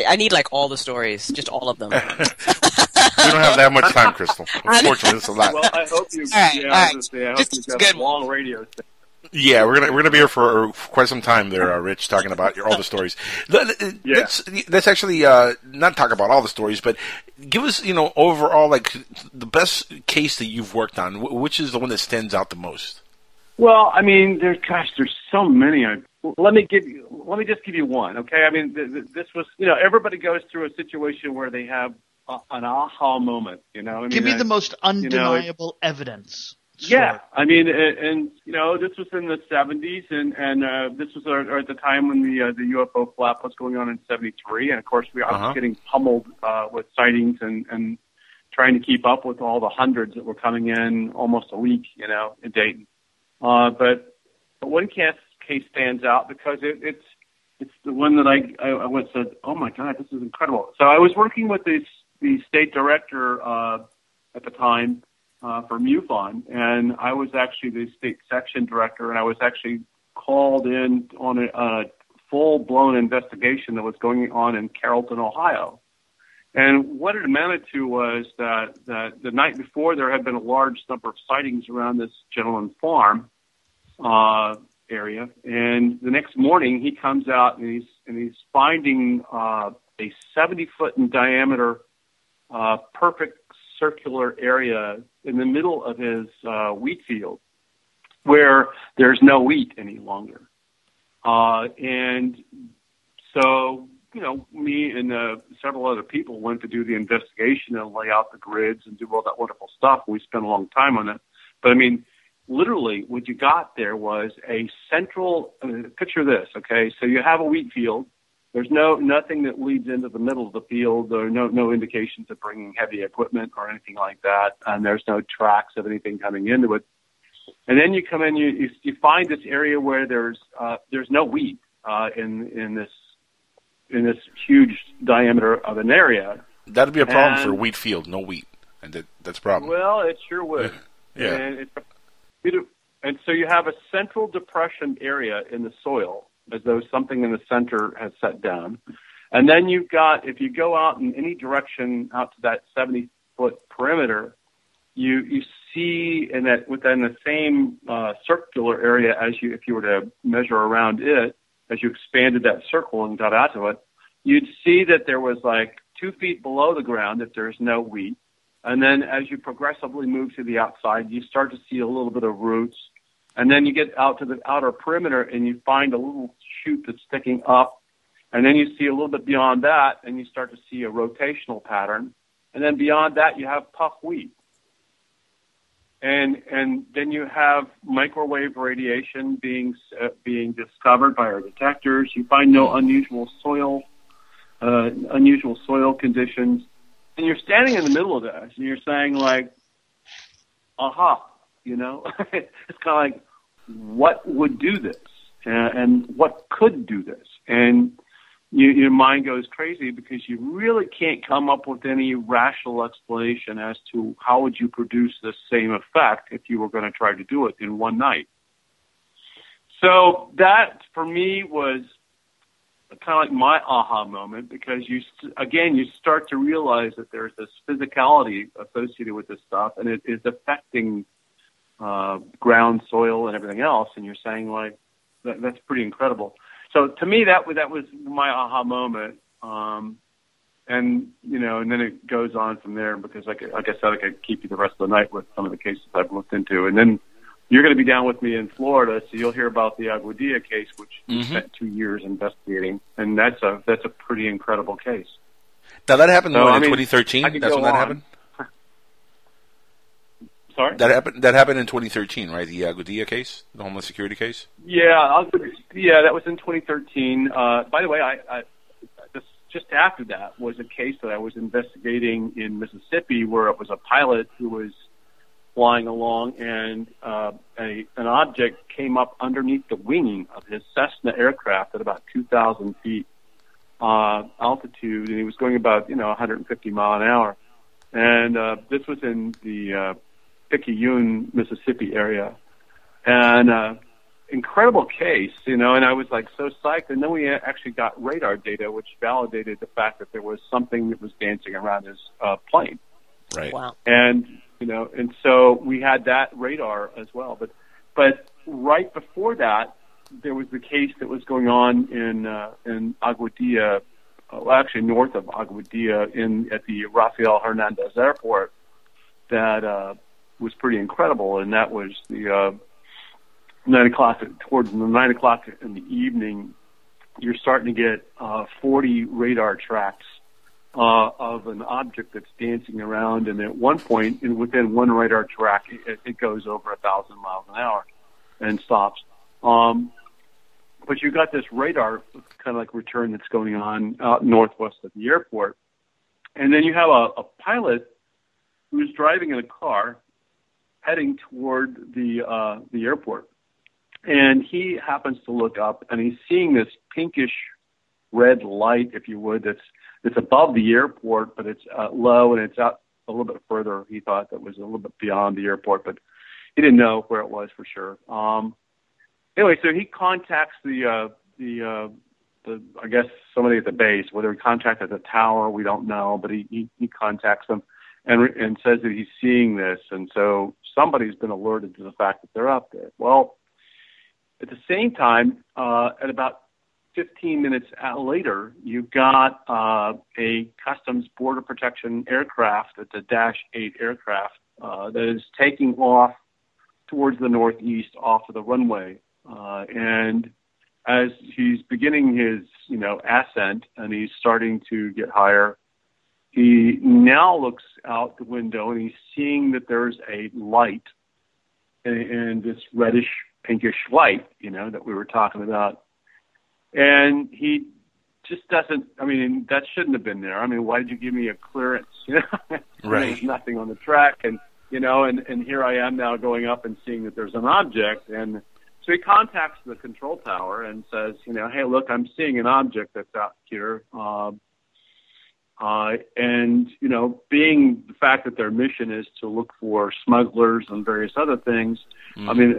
I need like all the stories, just all of them. we don't have that much time, Crystal. Unfortunately, it's a lot. Well, I hope you. All right, yeah, all I was gonna say, I hope Just- you've just got good a long radio. Thing. Yeah, we're gonna we're gonna be here for quite some time there, uh, Rich, talking about your, all the stories. Let- let- Let's let's actually uh, not talk about all the stories, but give us you know overall like the best case that you've worked on. Wh- Which is the one that stands out the most? Well, I mean, there's gosh, there's so many. I, let me give you. Let me just give you one, okay? I mean, th- th- this was, you know, everybody goes through a situation where they have a, an aha moment. You know, I mean, Give me I- the most you know, it- evidence. Yeah, I mean, and, and you know, this was in the '70s, and and uh, this was uh, at the time when the uh, the UFO flap was going on in '73, and of course, we I Uh-huh. was getting pummeled uh, with sightings and and trying to keep up with all the hundreds that were coming in almost a week, you know, in Dayton. Uh, but but one case case stands out because it, it's it's the one that I I, I went said, oh my god, this is incredible. So I was working with the the state director uh, at the time uh, for MUFON, and I was actually the state section director, and I was actually called in on a, a full blown investigation that was going on in Carrollton, Ohio. And what it amounted to was that, that the night before there had been a large number of sightings around this gentleman's farm uh, area, and the next morning he comes out and he's and he's finding uh, a 70 foot in diameter, uh, perfect circular area in the middle of his uh, wheat field, where there's no wheat any longer. Uh, and so, you know, me and uh, several other people went to do the investigation and lay out the grids and do all that wonderful stuff. We spent a long time on it. But I mean, literally, what you got there was a central. Uh, picture this, okay? So you have a wheat field. There's no nothing that leads into the middle of the field. There are no no indications of bringing heavy equipment or anything like that, and there's no tracks of anything coming into it. And then you come in, you you, you find this area where there's uh, there's no wheat uh, in in this in this huge diameter of an area. That'd be a problem And- for a wheat field, no wheat, and that, that's a problem. Well, it sure would. Yeah. And, it's, it, and so you have a central depression area in the soil, as though something in the center has set down. And then you've got, if you go out in any direction out to that 70 foot perimeter, you you see in that within the same uh, circular area as you if you were to measure around it as you expanded that circle and got out to it, you'd see that there was like two feet below the ground if there's no wheat, and then as you progressively move to the outside, you start to see a little bit of roots, and then you get out to the outer perimeter and you find a little shoot that's sticking up, and then you see a little bit beyond that, and you start to see a rotational pattern, and then beyond that you have puff wheat and and then you have microwave radiation being uh, being discovered by our detectors. You find no unusual soil, uh, unusual soil conditions, and you're standing in the middle of this, and you're saying like, "Aha!" You know, it's kind of like, what would do this, uh, and what could do this, and you, your mind goes crazy because you really can't come up with any rational explanation as to how would you produce the same effect if you were going to try to do it in one night. So that for me was kind of like my aha moment because you again you start to realize that there's this physicality associated with this stuff and it is affecting uh, ground soil and everything else and you're saying like that, that's pretty incredible so to me that was that was my aha moment um and you know and then it goes on from there because like like I said I could keep you the rest of the night with some of the cases I've looked into and then you're going to be down with me in Florida so you'll hear about the Aguadilla case which we Mhm. spent 2 years investigating and that's a that's a pretty incredible case Now that happened So, in mean, 2013. That's when that happened. Sorry. That happened. That happened in 2013, right? The Aguadilla case, the Homeland Security case. Yeah, yeah, that was in 2013. Uh, by the way, I, I just, just after that was a case that I was investigating in Mississippi, where it was a pilot who was flying along, and uh, a, an object came up underneath the wing of his Cessna aircraft at about 2,000 feet uh, altitude, and he was going about you know 150 mile an hour. And uh, this was in the uh, Picayune, Mississippi area, and uh, incredible case, you know. And I was like so psyched. And then we actually got radar data, which validated the fact that there was something that was dancing around his uh, plane. Right. Wow. And you know, and so we had that radar as well. But but right before that, there was the case that was going on in uh, in Aguadilla, uh, well, actually north of Aguadilla, in at the Rafael Hernandez Airport, that uh, was pretty incredible. And that was the uh, nine o'clock towards the nine o'clock in the evening. You're starting to get uh, 40 radar tracks uh, of an object that's dancing around, and at one point, in, within one radar track, it, it goes over a thousand miles an hour and stops. Um, but you've got this radar kind of like return that's going on out northwest of the airport, and then you have a, a pilot who's driving in a car heading toward the uh, the airport, and he happens to look up and he's seeing this pinkish red light, if you would, that's that's above the airport, but it's uh, low and it's out a little bit further. He thought that was a little bit beyond the airport, but he didn't know where it was for sure. Um, anyway, so he contacts the uh, the uh, the I guess somebody at the base, whether he contacted the tower, we don't know, but he he, he contacts them and and says that he's seeing this, and so somebody's been alerted to the fact that they're out there. Well, at the same time, uh, at about 15 minutes later, you've got uh, a Customs Border Protection aircraft, it's a Dash 8 aircraft, uh, that is taking off towards the northeast off of the runway. Uh, and as he's beginning his, you know, ascent and he's starting to get higher, he now looks out the window and he's seeing that there's a light and, and this reddish pinkish light, you know, that we were talking about. And he just doesn't, I mean, that shouldn't have been there. I mean, why did you give me a clearance? You know, Right. There's nothing on the track. And, you know, and, and here I am now going up and seeing that there's an object. And so he contacts the control tower and says, you know, hey, look, I'm seeing an object that's out here. Um, uh, and you know, being the fact that their mission is to look for smugglers and various other things, I mean,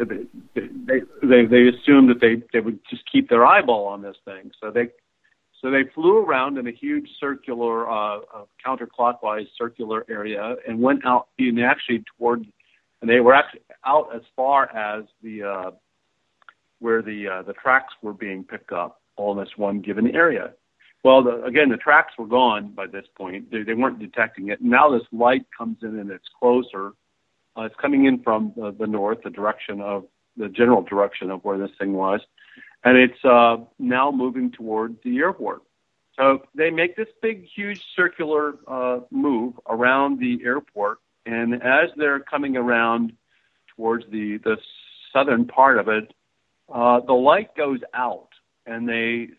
they they they, they assumed that they they would just keep their eyeball on this thing. So they so they flew around in a huge circular, uh, uh, counterclockwise circular area and went out and actually toward, and they were actually out as far as the uh, where the uh, the tracks were being picked up all in this one given area. Well, the, again, the tracks were gone by this point. They, they weren't detecting it. Now this light comes in and it's closer. Uh, it's coming in from the, the north, the direction of the general direction of where this thing was, and it's uh, now moving toward the airport. So they make this big, huge circular uh, move around the airport, and as they're coming around towards the the southern part of it, uh, the light goes out, and they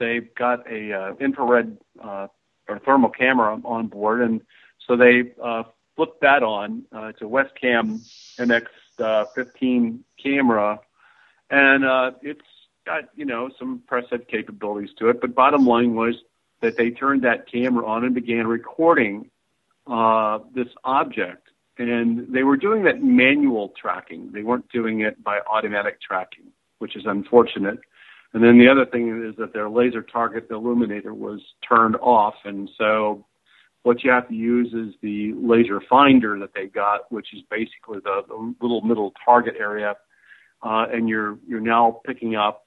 they've got a uh, infrared uh, or thermal camera on board, and so they uh, flip that on. Uh, it's a Wescam MX15 camera, and uh, it's got you know some press head capabilities to it. But bottom line was that they turned that camera on and began recording uh, this object. And they were doing that manual tracking. They weren't doing it by automatic tracking, which is unfortunate. And then the other thing is that their laser target illuminator was turned off, and so what you have to use is the laser finder that they got, which is basically the, the little middle target area, uh, and you're you're now picking up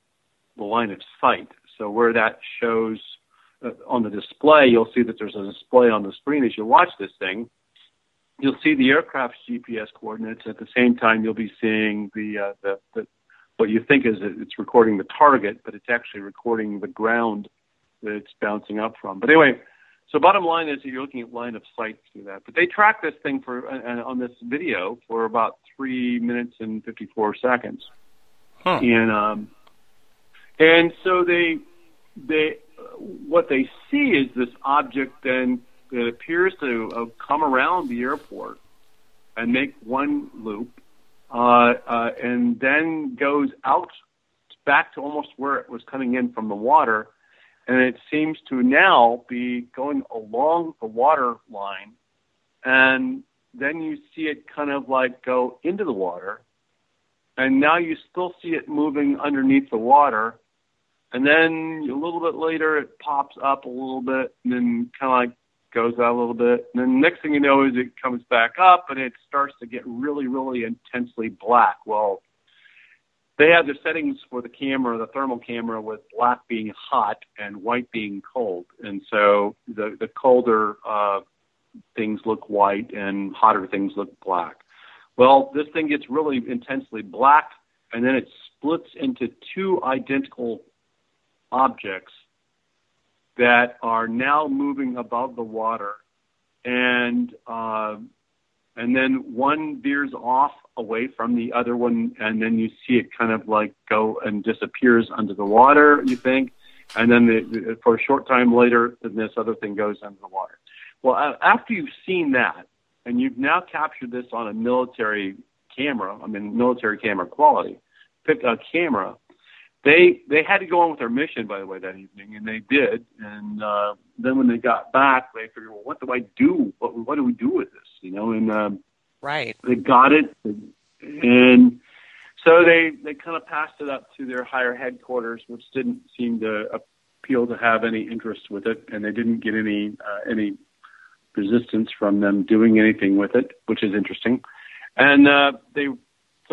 the line of sight. So where that shows uh, on the display, you'll see that there's a display on the screen as you watch this thing. You'll see the aircraft's GPS coordinates. At the same time, you'll be seeing the uh, the, the what you think is that it's recording the target, but it's actually recording the ground that it's bouncing up from. But anyway, so bottom line is that you're looking at line of sight through that. But they track this thing for uh, on this video for about three minutes and 54 seconds, Huh. and um, and so they they what they see is this object then that appears to uh, come around the airport and make one loop uh, uh, and then goes out back to almost where it was coming in from the water, and it seems to now be going along the water line, and then you see it kind of like go into the water, and now you still see it moving underneath the water, and then a little bit later it pops up a little bit, and then kind of like goes out a little bit. And then next thing you know is it comes back up and it starts to get really, really intensely black. Well, they have the settings for the camera, the thermal camera, with black being hot and white being cold. And so the, the colder uh, things look white and hotter things look black. Well, this thing gets really intensely black and then it splits into two identical objects that are now moving above the water, and uh, and then one veers off away from the other one, and then you see it kind of like go and disappears under the water. You think, and then the, the, for a short time later, then this other thing goes under the water. Well, after you've seen that, and you've now captured this on a military camera, I mean military camera quality, pick a camera they they had to go on with their mission by the way that evening and they did. And uh then when they got back they figured well what do i do? What what do we do with this? You know and um Right. they got it. And and so they they kind of passed it up to their higher headquarters which didn't seem to appeal to have any interest with it, and they didn't get any uh, any resistance from them doing anything with it, which is interesting. And uh, they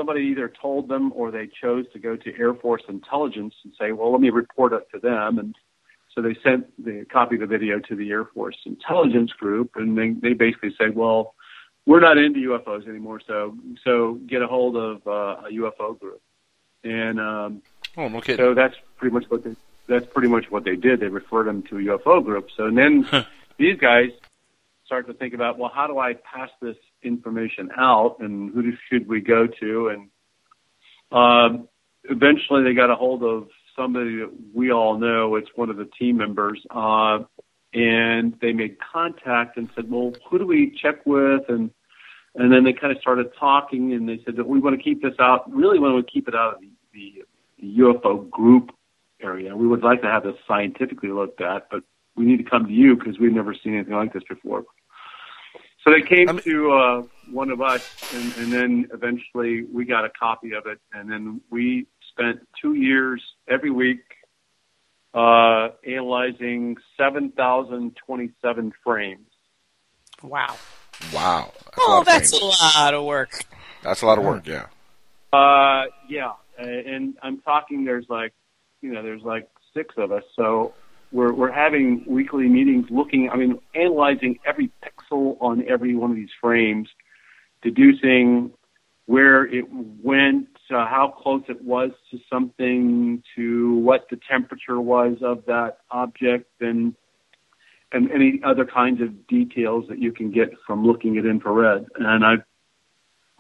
somebody either told them or they chose to go to Air Force intelligence and say, well, let me report it to them. And so they sent the copy of the video to the Air Force intelligence group, and they, they basically said, well, we're not into UFOs anymore, so so get a hold of uh, a UFO group. And um, oh, no kidding. so that's pretty much what they that's pretty much what they did. They referred them to a UFO group. So and then these guys start to think about, well, how do I pass this information out, and who should we go to? And um, eventually, they got a hold of somebody that we all know. It's one of the team members, uh, and they made contact and said, "Well, who do we check with?" and and then they kind of started talking, and they said that we want to keep this out. Really, want to keep it out of the, the UFO group area. We would like to have this scientifically looked at, but we need to come to you because we've never seen anything like this before. So they came to uh, one of us, and, and then eventually we got a copy of it, and then we spent two years every week uh, analyzing 7,027 frames. Wow. Wow. That's oh, lot of that's frames. a lot of work. That's a lot of work. Yeah. Uh, yeah, uh, and I'm talking. There's like, you know, there's like six of us, so we're we're having weekly meetings, looking. I mean, analyzing every pixel on every one of these frames, deducing where it went, uh, how close it was to something, to what the temperature was of that object, and and any other kinds of details that you can get from looking at infrared. And I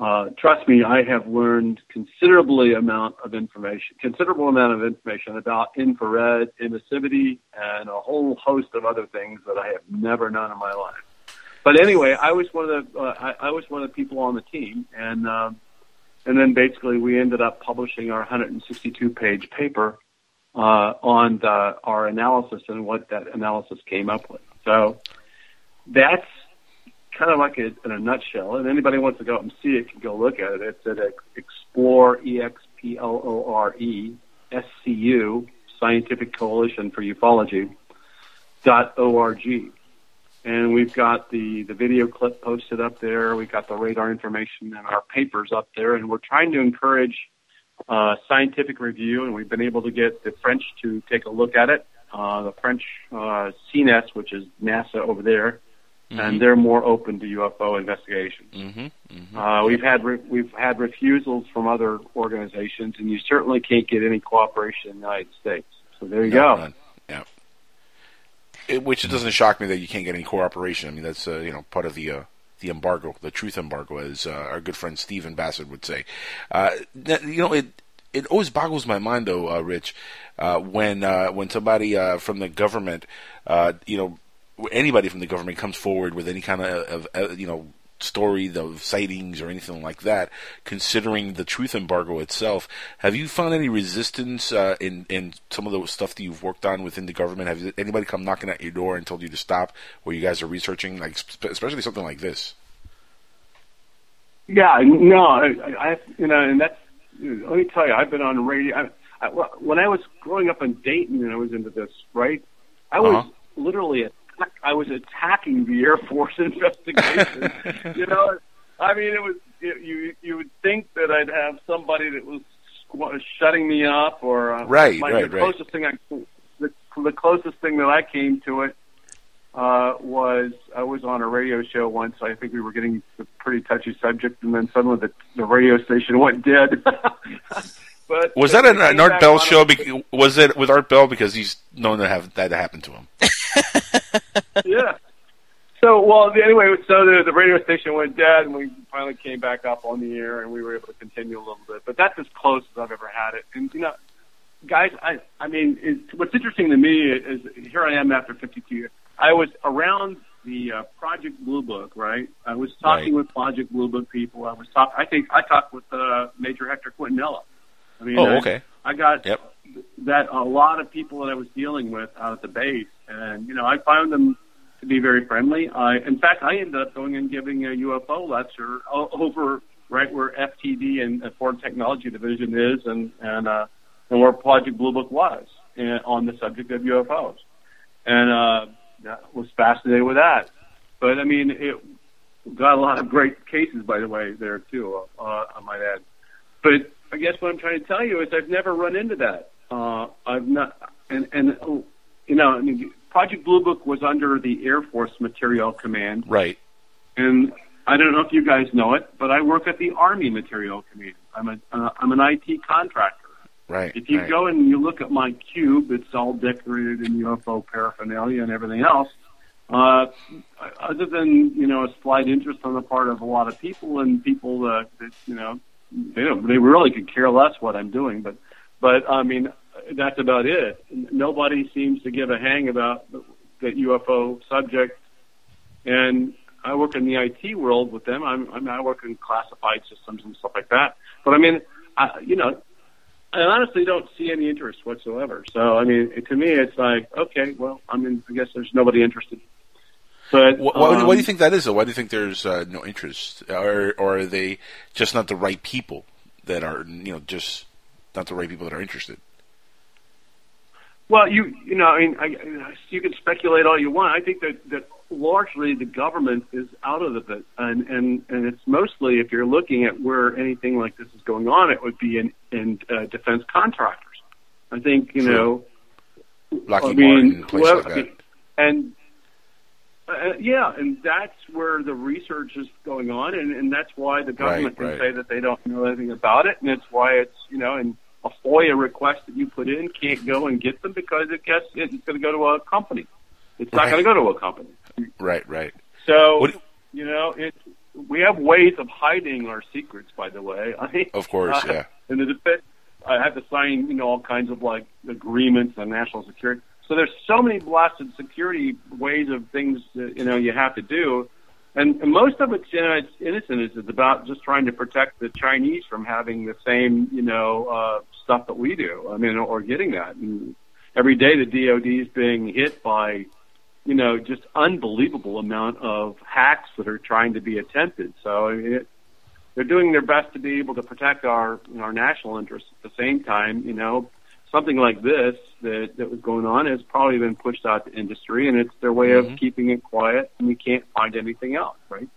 uh, trust me, I have learned considerably amount of information, considerable amount of information about infrared emissivity and a whole host of other things that I have never known in my life. But anyway, I was one of the uh, I, I was one of the people on the team, and um, and then basically we ended up publishing our 162 page paper uh, on the, our analysis and what that analysis came up with. So that's kind of like it in a nutshell. And anybody wants to go out and see it can go look at it. It's at Explore E X P L O R E S C U Scientific Coalition for Ufology dot O R G. And we've got the, the video clip posted up there. We've got the radar information and our papers up there. And we're trying to encourage uh, scientific review. And we've been able to get the French to take a look at it. Uh, the French uh, CNES, which is NASA over there, and they're more open to UFO investigations. Mm-hmm. Mm-hmm. Uh, we've had re- we've had refusals from other organizations, and you certainly can't get any cooperation in the United States. So there you No, go. none. Yeah. It, which doesn't shock me that you can't get any cooperation. I mean, that's uh, you know part of the uh, the embargo, the truth embargo, as uh, our good friend Stephen Bassett would say. Uh, that- you know, it it always boggles my mind though, uh, Rich, uh, when uh, when somebody uh, from the government, uh, you know, anybody from the government comes forward with any kind of, of uh, you know story of sightings or anything like that, considering the truth embargo itself. Have you found any resistance uh, in in some of the stuff that you've worked on within the government? Have anybody come knocking at your door and told you to stop, where you guys are researching, like sp- especially something like this? Yeah, no, I, I you know, and that's let me tell you, I've been on radio. I, I, when I was growing up in Dayton and I was into this, right? I was Uh-huh. literally attack, I was attacking the Air Force investigation. you know, I mean, it was it, you you would think that I'd have somebody that was squ- shutting me up or uh, Right, my, right, the right. closest thing I the, the closest thing that I came to it uh, was I was on a radio show once. I think we were getting a pretty touchy subject, and then suddenly the, the radio station went dead. but Was that an, an Art Bell show? it. Was it with Art Bell because he's known to have that happen to him? yeah. So well, anyway, so the, the radio station went dead, and we finally came back up on the air, and we were able to continue a little bit. But that's as close as I've ever had it. And you know, guys, I I mean, it's, what's interesting to me is here I am after 52 years. I was around the uh, Project Blue Book, right? I was talking with Project Blue Book people. I was talk. I think I talked with uh, Major Hector Quintanilla. I mean, Oh, I- okay. I got Yep. that a lot of people that I was dealing with out at the base, and you know, I found them to be very friendly. I, in fact, I ended up going and giving a UFO lecture over right where FTD and Foreign Technology Division is, and and uh, and where Project Blue Book was. on the subject of UFOs, and uh, I was fascinated with that. But I mean, it got a lot of great cases, by the way, there too. Uh, I might add. But I guess what I'm trying to tell you is I've never run into that. Uh, I've not, and and you know, I mean, Project Blue Book was under the Air Force Material Command, Right. and I don't know if you guys know it, but I work at the Army Material Command. I'm a uh, I'm an IT contractor. Right. If you right. go and you look at my cube, it's all decorated in UFO paraphernalia and everything else. Uh, other than you know a slight interest on the part of a lot of people and people uh, that you know they don't they really could care less what I'm doing, but but I mean that's about it. Nobody seems to give a hang about the UFO subject, and I work in the IT world with them. I'm, I'm I work in classified systems and stuff like that. But I mean, I, you know, I honestly don't see any interest whatsoever. So I mean, to me, it's like, okay, well, I mean, I guess there's nobody interested. But Wh- why, um, why do you think that is, though? Why do you think there's uh, no interest, or or are they just not the right people that are, you know, just not the right people that are interested? Well, you you know, I mean, I, you can speculate all you want. I think that that largely the government is out of it, and and and it's mostly if you're looking at where anything like this is going on, it would be in in uh, defense contractors. I think you Sure. know, Lockheed I mean, Martin, places whoever- like that. and uh, yeah, and that's where the research is going on, and, and that's why the government Right, right. can say that they don't know anything about it, and it's why it's you know, and a FOIA request that you put in can't go and get them because it gets it's going to go to a company. It's not going to go to a company. Right, right. So What- you know, it we have ways of hiding our secrets. By the way, I, Of course, yeah. In the defense, I have to sign you know all kinds of like agreements on national security. So there's so many blasted security ways of things that you know you have to do, and, and most of it's you know it's innocent. It's, about just trying to protect the Chinese from having the same you know uh, stuff that we do. I mean, or getting that. And every day the DoD is being hit by you know, just unbelievable amount of hacks that are trying to be attempted. So it, they're doing their best to be able to protect our our national interests. At the same time, you know, something like this that that was going on has probably been pushed out to industry, and it's their way Mhm. of keeping it quiet, and we can't find anything else, right?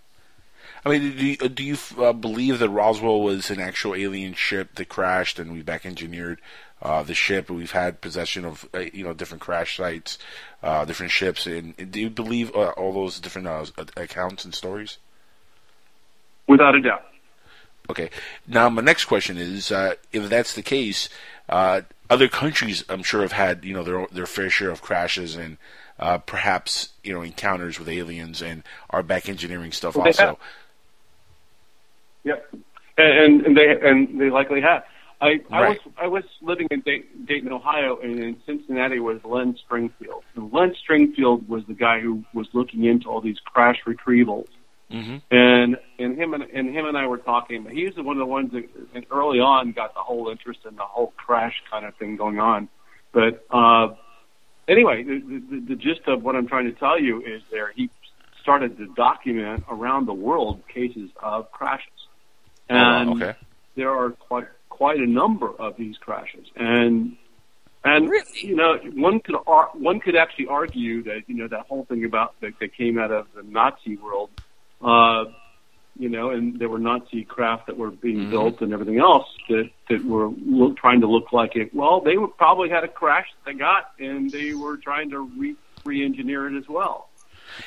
I mean, do you, do you uh, believe that Roswell was an actual alien ship that crashed, and we back engineered uh, the ship, and we've had possession of uh, you know different crash sites, uh, different ships, and, and do you believe uh, all those different uh, accounts and stories? Without a doubt. Okay. Now, my next question is, uh, if that's the case, uh, other countries, I'm sure, have had you know their their fair share of crashes and uh, perhaps you know encounters with aliens and are back engineering stuff Well, also. Yep, and, and they and they likely have. I, I Right. was I was living in Dayton, Dayton, Ohio, and in Cincinnati was Len Stringfield. And Len Stringfield was the guy who was looking into all these crash retrievals. Mm-hmm. And and him and, and him and I were talking. He was one of the ones that and early on got the whole interest in the whole crash kind of thing going on. But uh, anyway, the, the, the gist of what I'm trying to tell you is there he started to document around the world cases of crashes, Oh, and okay. there are quite quite a number of these crashes, and and you know one could ar- one could actually argue that you know that whole thing about that, that came out of the Nazi world, uh, you know, and there were Nazi craft that were being Mhm. built and everything else that that were look, trying to look like it. Well, they were, probably had a crash that they got, and they were trying to re re-engineer it as well.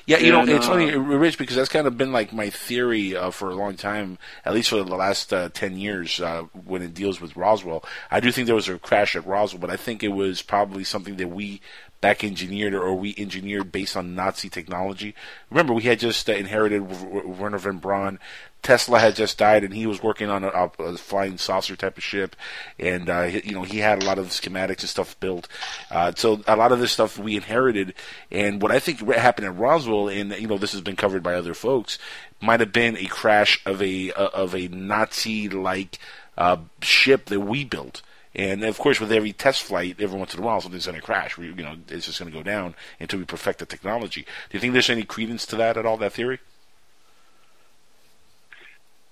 Yeah, you And, know, it's uh, funny, Rich, because that's kind of been like my theory uh, for a long time, at least for the last uh, 10 years uh, when it deals with Roswell. I do think there was a crash at Roswell, but I think it was probably something that we back engineered or we engineered based on Nazi technology. Remember, we had just uh, inherited Wernher von Braun. Tesla had just died, and he was working on a, a flying saucer type of ship, and uh, you know he had a lot of schematics and stuff built. Uh, so a lot of this stuff we inherited, and what I think happened at Roswell, and you know this has been covered by other folks, might have been a crash of a uh, of a Nazi-like uh, ship that we built. And of course, with every test flight, every once in a while, something's going to crash. We, you know, it's just going to go down until we perfect the technology. Do you think there's any credence to that at all? That theory?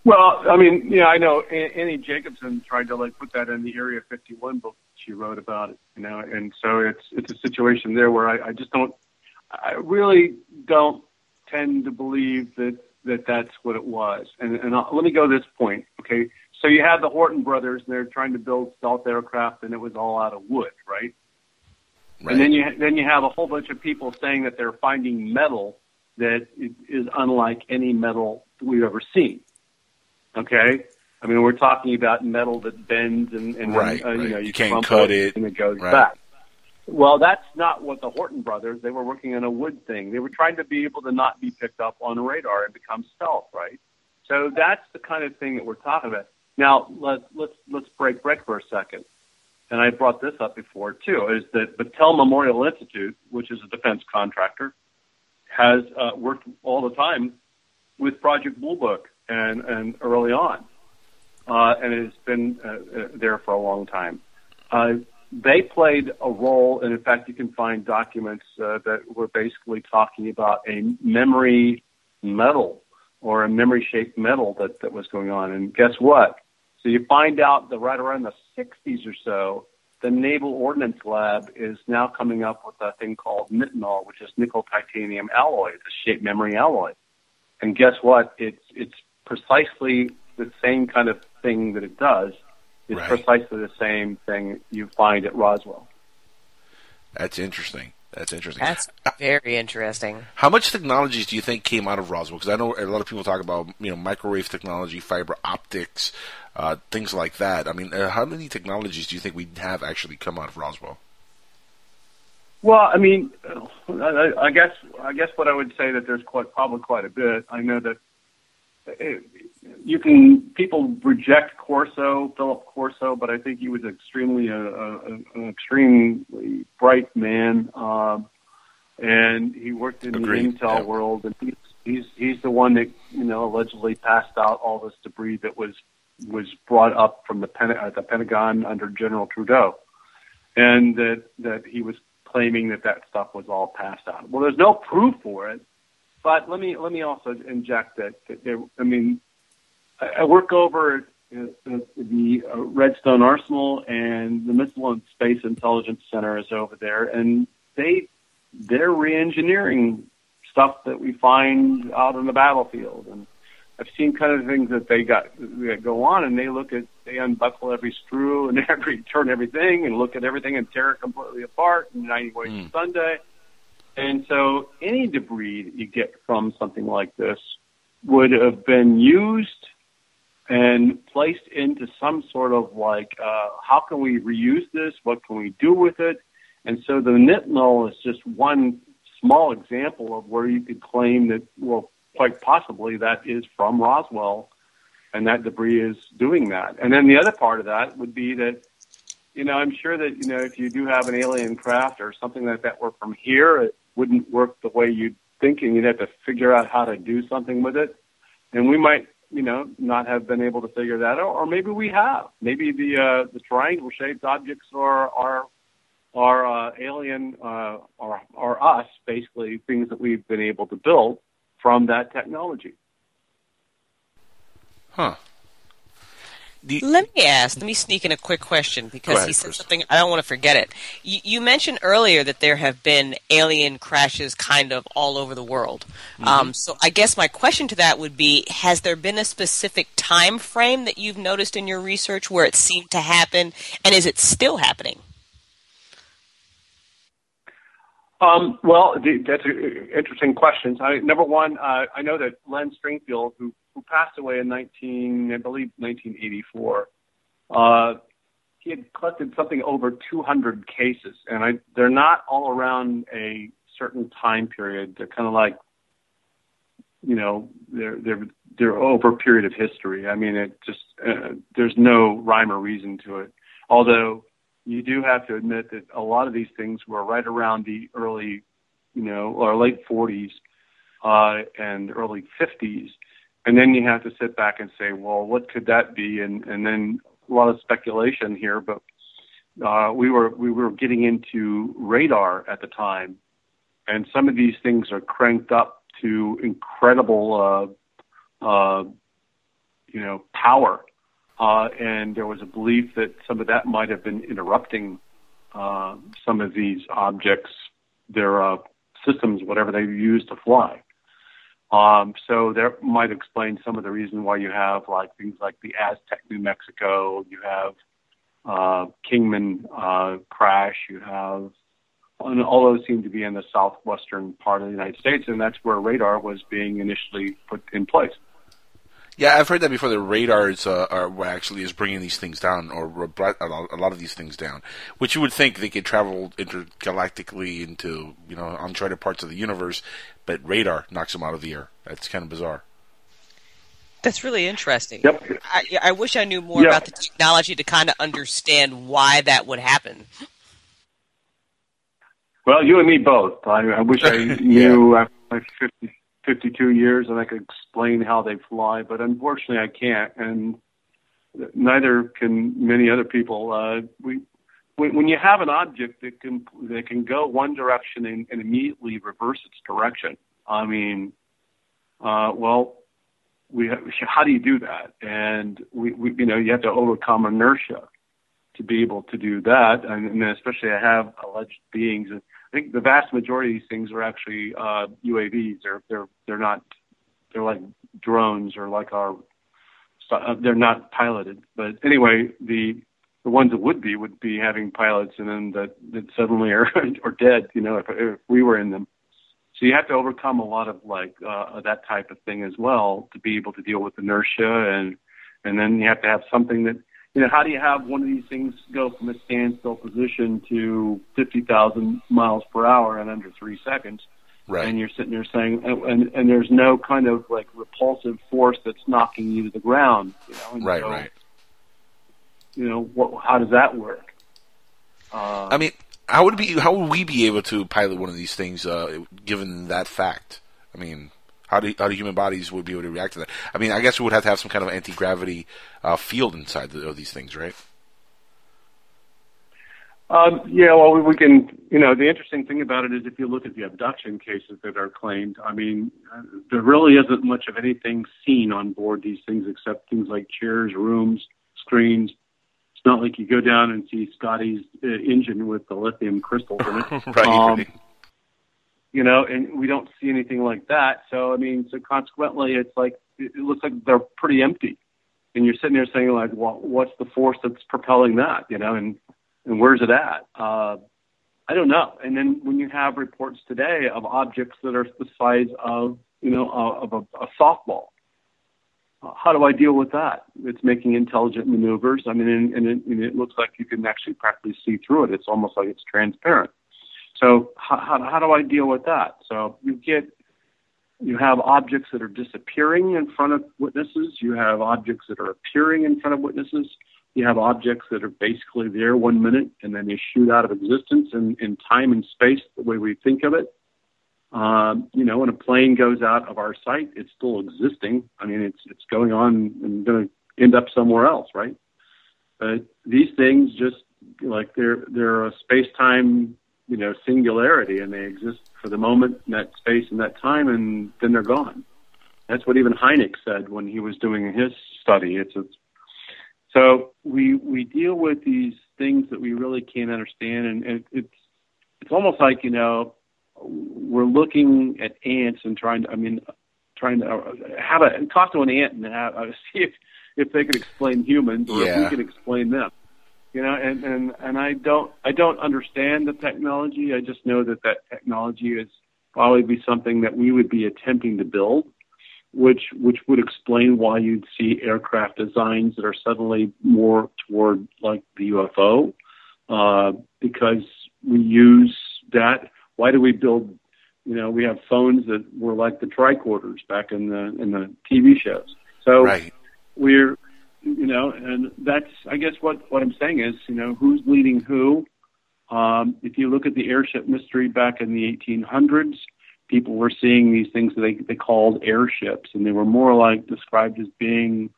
Well, I mean, yeah, I know Annie Jacobsen tried to like put that in the Area 51 book she wrote about it, you know, and so it's it's a situation there where I, I just don't, I really don't tend to believe that that that's what it was. And and I'll, let me go to this point, okay? So you had the Horten brothers, and they're trying to build stealth aircraft, and it was all out of wood, right? Right. And then you then you have a whole bunch of people saying that they're finding metal that is unlike any metal we've ever seen. Okay, I mean we're talking about metal that bends and, and Right, uh, you know You you, can't cut it. and it goes Right. back. Well, that's not what the Horten brothers. They were working on a wood thing. They were trying to be able to not be picked up on radar and become stealth, right? So that's the kind of thing that we're talking about. Now let's let's let's break break for a second. And I brought this up before too. Is that Battelle Memorial Institute, which is a defense contractor, has uh, worked all the time with Project Blue Book and and early on, uh, and it's been uh, uh, there for a long time. Uh, they played a role, and in fact, you can find documents uh, that were basically talking about a memory metal or a memory shaped metal that, that was going on. And guess what? So you find out that right around the 60s or so, the Naval Ordnance Lab is now coming up with a thing called nitinol, which is nickel titanium alloy, the shape memory alloy. And guess what? It's it's precisely the same kind of thing that it does. It's Right. precisely the same thing you find at Roswell. That's interesting. That's interesting. That's very interesting. How much technologies do you think came out of Roswell? Because I know a lot of people talk about you know microwave technology, fiber optics, uh, things like that. I mean, uh, how many technologies do you think we have actually come out of Roswell? Well, I mean, uh, I, I guess I guess what I would say that there's quite probably quite a bit. I know that it, you can people reject Corso, Philip Corso, but I think he was extremely a, a, an extremely bright man, um, and he worked in Agreed, the intel yeah. world, and he's he's he's the one that you know allegedly passed out all this debris that was was brought up from the Pen- uh, the Pentagon under General Trudeau, and that that he was claiming that that stuff was all passed out. Well, there's no proof for it, but let me let me also inject that, that there. I mean, I, work over at the uh, Redstone Arsenal, and the Missile and Space Intelligence Center is over there, and they they're reengineering stuff that we find out on the battlefield, and I've seen kind of things that they got that go on, and they look at they unbuckle every screw and every turn everything, and look at everything and tear it completely apart. And 90 ways to Sunday, and so any debris that you get from something like this would have been used and placed into some sort of like, uh, how can we reuse this? What can we do with it? And so the nitinol is just one small example of where you could claim that, well, quite possibly that is from Roswell and that debris is doing that. And then the other part of that would be that, you know, I'm sure that, you know, if you do have an alien craft or something like that were from here, it wouldn't work the way you'd think and you'd have to figure out how to do something with it. And we might, you know, not have been able to figure that out, or maybe we have. Maybe the uh, the triangle shaped objects are are are uh, alien uh, are are us, basically things that we've been able to build from that technology. Huh. Let me ask. Let me sneak in a quick question because ahead, he said Chris. something. I don't want to forget it. You, you mentioned earlier that there have been alien crashes kind of all over the world. Um, so I guess my question to that would be: Has there been a specific time frame that you've noticed in your research where it seemed to happen, and is it still happening? Um, well, that's an interesting question. I, number one, uh, I know that Len Stringfield, who, who passed away in 19, I believe, 1984, uh, he had collected something over 200 cases, and I, they're not all around a certain time period. They're kind of like, you know, they're they're they're over a period of history. I mean, it just uh, there's no rhyme or reason to it. Although you do have to admit that a lot of these things were right around the early, you know, or late 40s uh, and early 50s, and then you have to sit back and say, well, what could that be? And and then a lot of speculation here, but uh, we were we were getting into radar at the time, and some of these things are cranked up to incredible, uh, uh, you know, power. Uh, and there was a belief that some of that might have been interrupting uh, some of these objects, their uh, systems, whatever they use to fly. Um, so that might explain some of the reason why you have like things like the Aztec, New Mexico. You have uh, Kingman uh, crash. You have and all those seem to be in the southwestern part of the United States, and that's where radar was being initially put in place. Yeah, I've heard that before. The radars uh, are what actually is bringing these things down, or a lot of these things down. Which you would think they could travel intergalactically into you know uncharted parts of the universe, but radar knocks them out of the air. That's kind of bizarre. That's really interesting. Yep. I, I wish I knew more Yeah. about the technology to kind of understand why that would happen. Well, you and me both. I, I wish I knew after my 50, 52 years and I could explain how they fly, but unfortunately I can't, and neither can many other people. Uh, we, when, you have an object that can that can go one direction and, and immediately reverse its direction, I mean, uh, well, we have, how do you do that? And we, we, you know, you have to overcome inertia to be able to do that, and, and especially I have alleged beings. I think the vast majority of these things are actually uh, UAVs. They're they're they're not they're like drones or like our uh, they're not piloted. But anyway, the the ones that would be would be having pilots and then that that suddenly are are dead. You know, if, if we were in them. So you have to overcome a lot of like uh, that type of thing as well to be able to deal with inertia and and then you have to have something that you know, how do you have one of these things go from a standstill position to 50,000 miles per hour in under three seconds? Right. And you're sitting there saying, and, and, and there's no kind of like repulsive force that's knocking you to the ground, you know? And Right, so, right. You know, what, how does that work? Uh, I mean, how would be how would we be able to pilot one of these things, uh, given that fact? I mean, how do how do human bodies would be able to react to that? I mean, I guess we would have to have some kind of anti gravity uh, field inside the, of these things, right? Um, yeah, well, we, can, you know, the interesting thing about it is if you look at the abduction cases that are claimed, I mean, uh, there really isn't much of anything seen on board these things except things like chairs, rooms, screens. It's not like you go down and see Scotty's uh, engine with the lithium crystals in it. Right, Um, right. You know, and we don't see anything like that. So, I mean, so consequently, it's like, it looks like they're pretty empty. And you're sitting there saying, like, well, what's the force that's propelling that, you know, and, and where's it at? Uh, I don't know. And then when you have reports today of objects that are the size of, you know, uh, of a, a softball, uh, how do I deal with that? It's making intelligent maneuvers. I mean, and, and, it, and it looks like you can actually practically see through it. It's almost like it's transparent. So how, how, do I deal with that? So you get, you have objects that are disappearing in front of witnesses. You have objects that are appearing in front of witnesses. You have objects that are basically there one minute and then they shoot out of existence in, in time and space the way we think of it. Um, you know, when a plane goes out of our sight, it's still existing. I mean, it's it's going on and going to end up somewhere else, right? But these things just like they're they're a space time, you know, singularity, and they exist for the moment in that space and that time, and then they're gone. That's what even Hynek said when he was doing his study. It's, it's so we we deal with these things that we really can't understand, and it, it's it's almost like you know we're looking at ants and trying to. I mean, trying to have a talk to an ant and have, uh, see if if they could explain humans or if we can explain them. You know, and and and I don't I don't understand the technology. I just know that that technology is probably be something that we would be attempting to build which which would explain why you'd see aircraft designs that are suddenly more toward like the UFO, uh, because we use that. Why do we build? You know, we have phones that were like the tricorders back in the in the TV shows. So Right. we're you know, and that's I guess what what I'm saying is you know who's leading who. Um, if you look at the airship mystery back in the 1800s, people were seeing these things that they they called airships, and they were more like described as being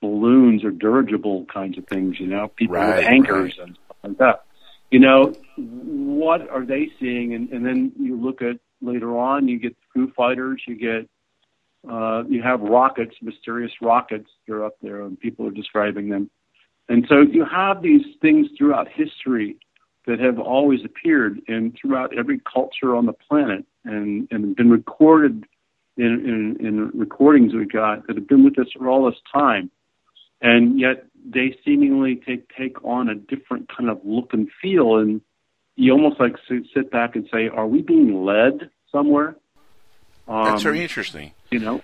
balloons or dirigible kinds of things. You know, people Right, with anchors and stuff like that. You know, what are they seeing? And, and then you look at later on, you get the Foo Fighters, you get Uh, you have rockets, mysterious rockets. They're up there, and people are describing them. And so you have these things throughout history that have always appeared in throughout every culture on the planet and, and been recorded in, in, in recordings we've got that have been with us for all this time. And yet they seemingly take, take on a different kind of look and feel. And you almost like sit back and say, are we being led somewhere? That's Um, very interesting. You know,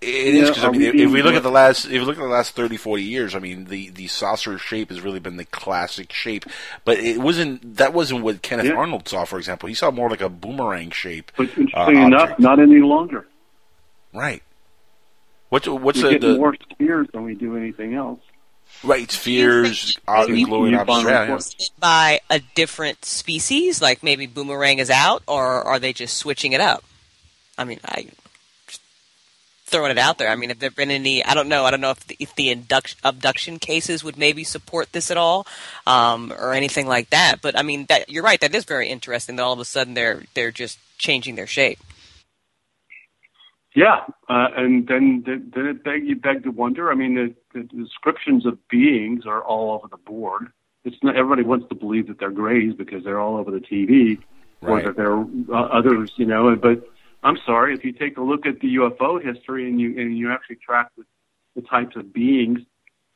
It Yeah, is because I mean, we if, we look at the last, if we look at the last 30, 40 years, I mean, the, the saucer shape has really been the classic shape. But it wasn't. That wasn't what Kenneth Yeah. Arnold saw, for example. He saw more like a boomerang shape. but uh, interesting enough, not any longer. right? What's what's we the, get the more spheres than we do anything else. right spheres, uh, maybe glowing you objects? find Yeah, yeah. Hosted by a different species, like maybe boomerang is out, or are they just switching it up? I mean, I just throwing it out there. I mean, have there been any? I don't know. I don't know if the, if the induction, abduction cases would maybe support this at all, um, or anything like that. But I mean, that you're right. That is very interesting. That all of a sudden they're they're just changing their shape. Yeah, uh, and then then then it beg you beg to wonder. I mean, the, the descriptions of beings are all over the board. It's not everybody wants to believe that they're grays because they're all over the TV, or that they're uh, others, you know. But I'm sorry, if you take a look at the UFO history and you and you actually track the, the types of beings,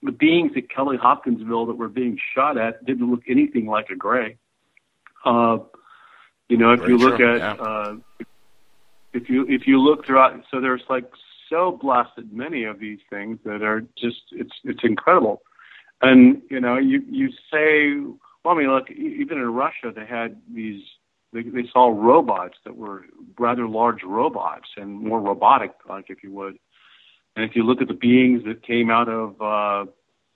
the beings at Kelly Hopkinsville that were being shot at didn't look anything like a gray. Uh, you know, if Very you look true, at yeah. uh, if you if you look throughout, so there's like so blasted many of these things that are just it's it's incredible, and you know you you say well I mean look even in Russia they had these they, they saw robots that were rather large robots and more robotic like if you would, and if you look at the beings that came out of uh,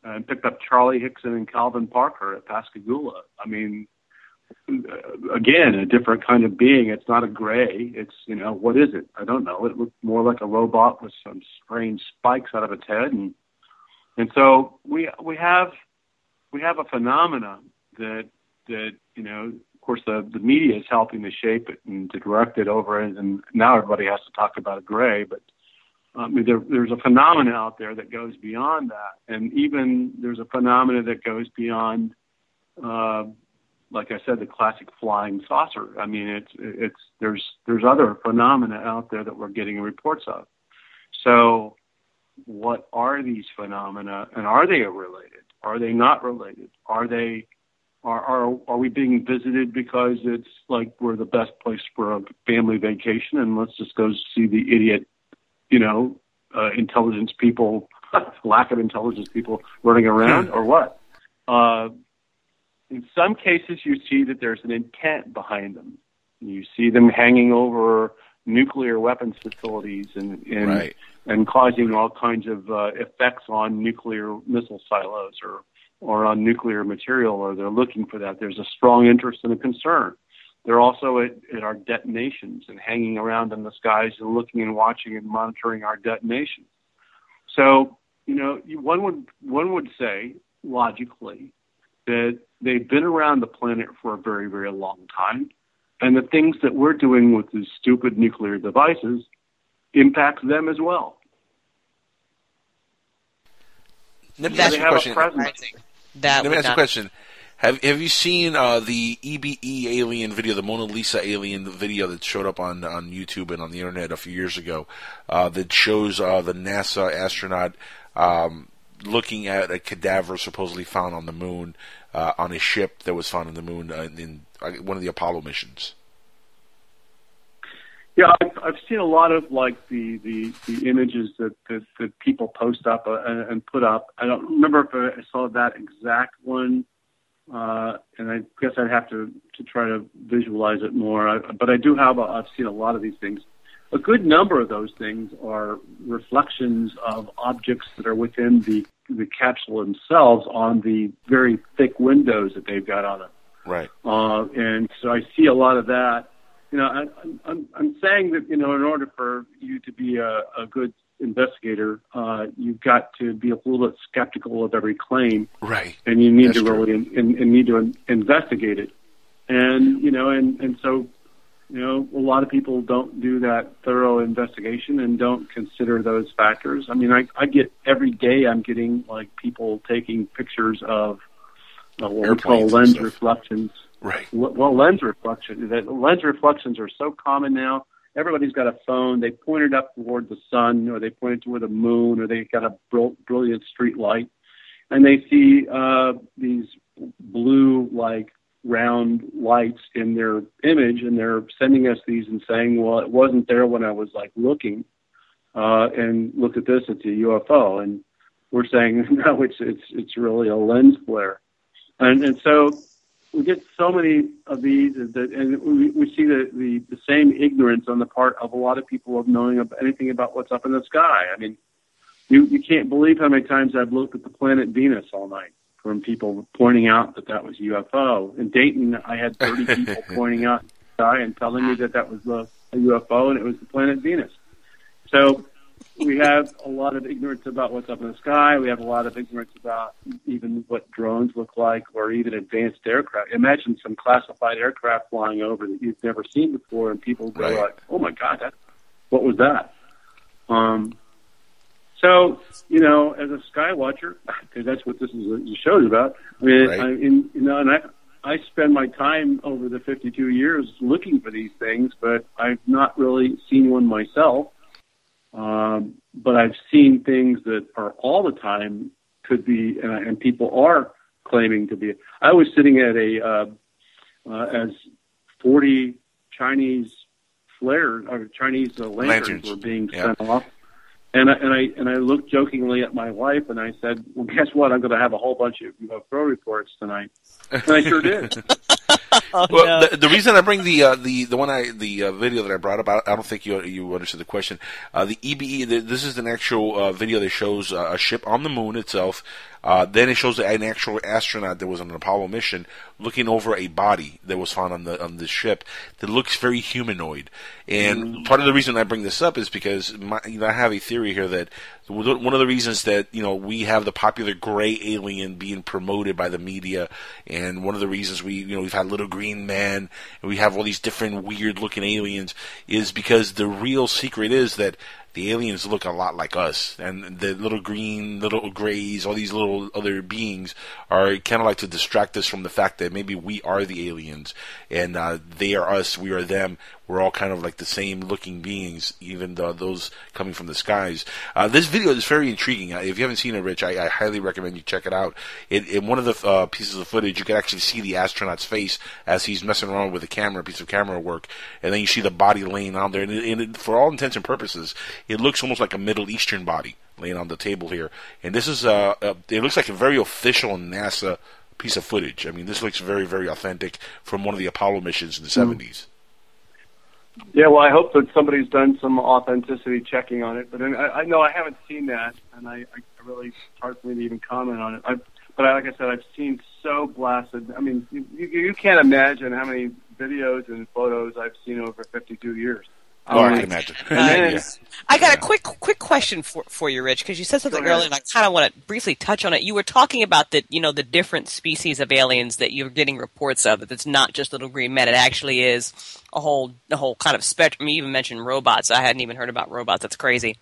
and picked up Charlie Hickson and Calvin Parker at Pascagoula, I mean uh, again, a different kind of being. It's not a gray. It's you know what is it? I don't know. It looked more like a robot with some strange spikes out of its head, and and so we we have we have a phenomena that that you know. Course, the the media is helping to shape it and to direct it over, it, and now everybody has to talk about gray, but. I mean, there, there's a phenomena out there that goes beyond that, and even there's a phenomena that goes beyond uh, like I said, the classic flying saucer. I mean, it's it's there's there's other phenomena out there that we're getting reports of. So, what are these phenomena, and are they related? Are they not related? Are they are are are we being visited because it's like we're the best place for a family vacation, and let's just go see the idiot, you know, uh, intelligence people, lack of intelligence people running around, or what? Uh, in some cases, you see that there's an intent behind them. You see them hanging over nuclear weapons facilities and and, Right. and causing all kinds of uh, effects on nuclear missile silos or or on nuclear material, or they're looking for that. There's a strong interest and a concern. They're also at, at our detonations and hanging around in the skies and looking and watching and monitoring our detonations. So, you know, one would one would say logically that they've been around the planet for a very, very long time, and the things that we're doing with these stupid nuclear devices impacts them as well. Let me ask you a question. That Let me ask you a question. Have Have you seen uh, the EBE alien video, the Mona Lisa alien video that showed up on on YouTube and on the internet a few years ago? Uh, that shows uh, the NASA astronaut um, looking at a cadaver supposedly found on the moon uh, on a ship that was found on the moon uh, in uh, one of the Apollo missions. Yeah, I've, I've seen a lot of like the the, the images that, that that people post up uh, and, and put up. I don't remember if I saw that exact one, uh, and I guess I'd have to to try to visualize it more. I, but I do have a, I've seen a lot of these things. A good number of those things are reflections of objects that are within the the capsule themselves on the very thick windows that they've got on it. Right. Uh, and so I see a lot of that. You know, I, I'm, I'm saying that, you know, in order for you to be a, a good investigator, uh, you've got to be a little bit skeptical of every claim. Right. And you need That's to really in, in, and need to in, investigate it. And, you know, and, and so You know, a lot of people don't do that thorough investigation and don't consider those factors. I mean, I, I get every day I'm getting like people taking pictures of uh, what we call lens reflections. Right. Well, lens reflection. That lens reflections are so common now. Everybody's got a phone. They point it up toward the sun, or they point it toward the moon, or they got a bril- brilliant street light, and they see uh, these blue like round lights in their image, and they're sending us these and saying, "Well, it wasn't there when I was like looking." Uh, and look at this, it's a UFO, and we're saying no, it's it's it's really a lens flare, and and so we get so many of these that, and we, we see the, the, the same ignorance on the part of a lot of people of knowing of anything about what's up in the sky. I mean, you, you can't believe how many times I've looked at the planet Venus all night from people pointing out that that was UFO. In Dayton, I had 30 people pointing out the sky and telling me that that was a, a UFO and it was the planet Venus. So we have a lot of ignorance about what's up in the sky. We have a lot of ignorance about even what drones look like or even advanced aircraft. Imagine some classified aircraft flying over that you've never seen before and people go Right. like, oh my God, that, what was that? Um, so, you know, as a sky watcher, because that's what this is the show's about. I mean, Right. I, in, you know, and I, I spend my time over the 52 years looking for these things, but I've not really seen one myself. Um, but I've seen things that are all the time could be, uh, and people are claiming to be. I was sitting at a uh, uh, as 40 Chinese flares or Chinese uh, lanterns, Lanterns. were being Yeah. sent off. And I, and I and I looked jokingly at my wife and I said, "Well, guess what? I'm going to have a whole bunch of UFO reports tonight." And I sure did. well, the, the reason I bring the uh, the the one I the uh, video that I brought up, I, I don't think you you understood the question. Uh, the EBE, the, this is an actual uh, video that shows uh, a ship on the moon itself. Uh, then it shows an actual astronaut that was on an Apollo mission looking over a body that was found on the on the ship that looks very humanoid. And mm. part of the reason I bring this up is because my, you know, I have a theory here that one of the reasons that you know we have the popular gray alien being promoted by the media, and one of the reasons we you know we've had Little Green Man and we have all these different weird looking aliens is because the real secret is that the aliens look a lot like us, and the little green, little grays, all these little other beings are kind of like to distract us from the fact that maybe we are the aliens, and uh, they are us, we are them. We're all kind of like the same looking beings, even though those coming from the skies. Uh, this video is very intriguing. Uh, If you haven't seen it, Rich, I, I highly recommend you check it out. In, in one of the uh, pieces of footage, you can actually see the astronaut's face as he's messing around with a camera, a piece of camera work, and then you see the body laying on there. And, it, and it, for all intents and purposes, it looks almost like a Middle Eastern body laying on the table here. And this is uh, uh it looks like a very official NASA piece of footage. I mean, this looks very, very authentic from one of the Apollo missions in the Mm. 70s. Yeah, well, I hope that somebody's done some authenticity checking on it. But I, I know I haven't seen that, and I, I really it's hard for me to even comment on it. I've, but I, like I said, I've seen so blasted. I mean, you, you, you can't imagine how many videos and photos I've seen over 52 years. Oh, I can imagine. And Yeah. I got a quick quick question for for you, Rich, because you said something earlier, and I kind of want to briefly touch on it. You were talking about the you know the different species of aliens that you're getting reports of. That it's not just little green men; it actually is a whole a whole kind of spectrum. You even mentioned robots. I hadn't even heard about robots. That's crazy.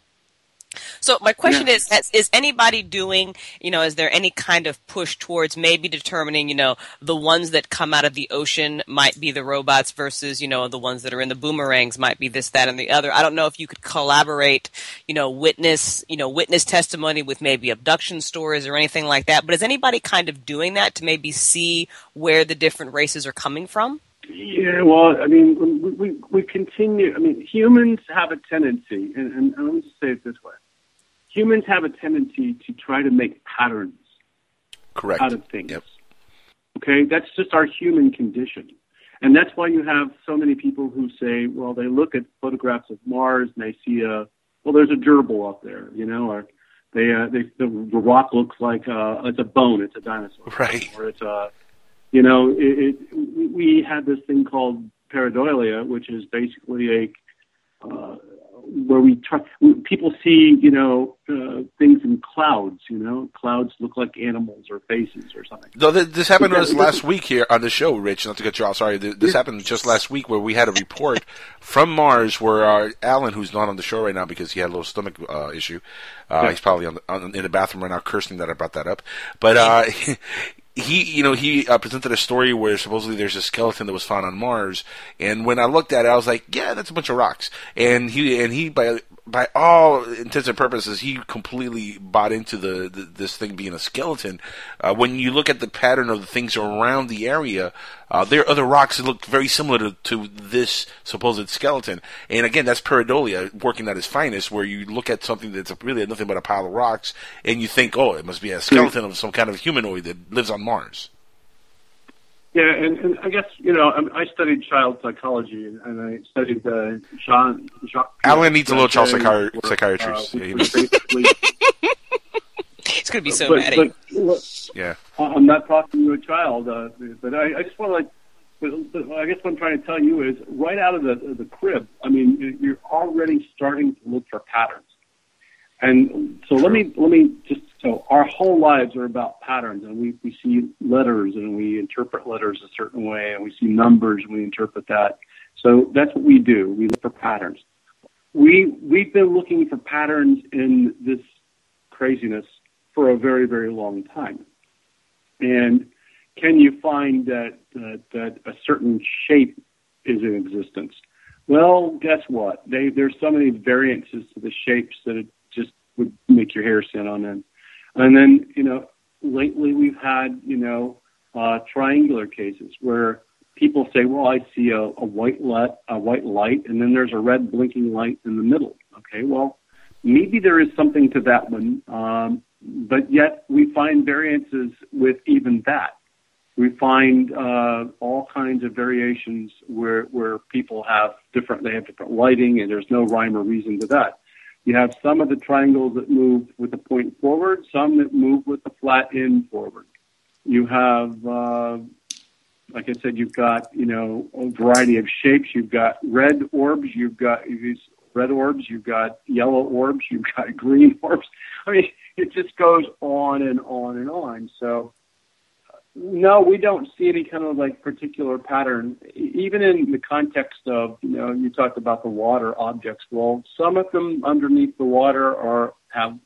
So my question Yeah. is: Is anybody doing? You know, is there any kind of push towards maybe determining? You know, the ones that come out of the ocean might be the robots versus you know the ones that are in the boomerangs might be this, that, and the other. I don't know if you could collaborate. You know, witness you know witness testimony with maybe abduction stories or anything like that. But is anybody kind of doing that to maybe see where the different races are coming from? Yeah, well, I mean, we, we, we continue. I mean, humans have a tendency, and, and let me just say it this way: humans have a tendency to try to make patterns Correct. out of things. Okay, that's just our human condition, and that's why you have so many people who say, well, they look at photographs of Mars and they see a, well, there's a gerbil up there, you know, or they, uh, they the, rock looks like uh, it's a bone, it's a dinosaur, Right. or it's a you know, it, it, we had this thing called pareidolia, which is basically a uh, where we try, people see, you know, uh, things in clouds. You know, clouds look like animals or faces or something. No, this happened to us last week here on the show, Rich. Not to cut you off, sorry. This happened just last week where we had a report from Mars where uh, Alan, who's not on the show right now because he had a little stomach uh, issue, uh, Yeah. he's probably on the, on, in the bathroom right now cursing that I brought that up. But uh, he, you know, he uh, presented a story where supposedly there's a skeleton that was found on Mars, and when I looked at it, I was like, yeah, that's a bunch of rocks. And he and he by by all intents and purposes, he completely bought into the, the this thing being a skeleton. Uh, when you look at the pattern of the things around the area, uh, there are other rocks that look very similar to, to this supposed skeleton. And again, that's pareidolia working at its finest, where you look at something that's really nothing but a pile of rocks, and you think, oh, it must be a skeleton of some kind of humanoid that lives on Mars. Yeah, and, and I guess you know I, I studied child psychology and, and I studied uh, Jean Jacques. Alan needs a little child Piaget, psychiatri- psychiatrist. uh, Yeah, he which needs- basically, He's going to be so but, mad but, look, Yeah. I- I'm not talking to a child, uh, but I, I just want to like. But, but I guess what I'm trying to tell you is, right out of the the crib. I mean, you- you're already starting to look for patterns, and so let me let me just. So our whole lives are about patterns, and we we see letters and we interpret letters a certain way, and we see numbers and we interpret that. So that's what we do. We look for patterns. We we've been looking for patterns in this craziness for a very very long time. And can you find that that, that a certain shape is in existence? Well, guess what? They, there's so many variances to the shapes that it just would make your hair stand on end. And then, you know, lately we've had, you know, uh, triangular cases where people say, well, I see a, a white light, a white light, and then there's a red blinking light in the middle. Okay, well, maybe there is something to that one, um, but yet we find variances with even that. We find uh, all kinds of variations where where people have different they have different lighting, and there's no rhyme or reason to that. You have some of the triangles that move with the point forward, some that move with the flat end forward. You have, uh, like I said, you've got you know a variety of shapes. You've got red orbs. You've got these red orbs. You've got yellow orbs. You've got green orbs. I mean, it just goes on and on and on. So no, we don't see any kind of like particular pattern, even in the context of you know you talked about the water objects. Well, some of them underneath the water are have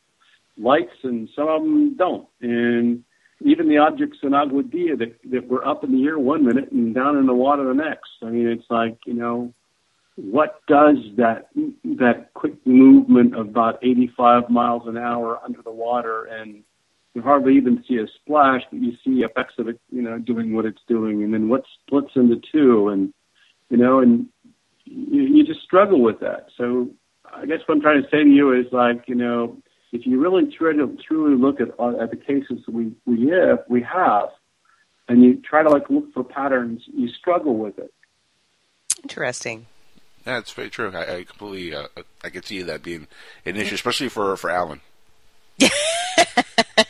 lights, and some of them don't. And even the objects in Aguadilla that that were up in the air one minute and down in the water the next. I mean, it's like you know what does that that quick movement of about 85 miles an hour under the water and you hardly even see a splash, but you see effects of it, you know, doing what it's doing, and then what splits into two, and you know, and you, you just struggle with that. So I guess what I'm trying to say to you is like, you know, if you really try to truly look at at the cases that we we have, we have, and you try to like look for patterns, you struggle with it. Interesting. Yeah, it's very true. I, I completely, uh, I could see that being an issue, especially for for Alan.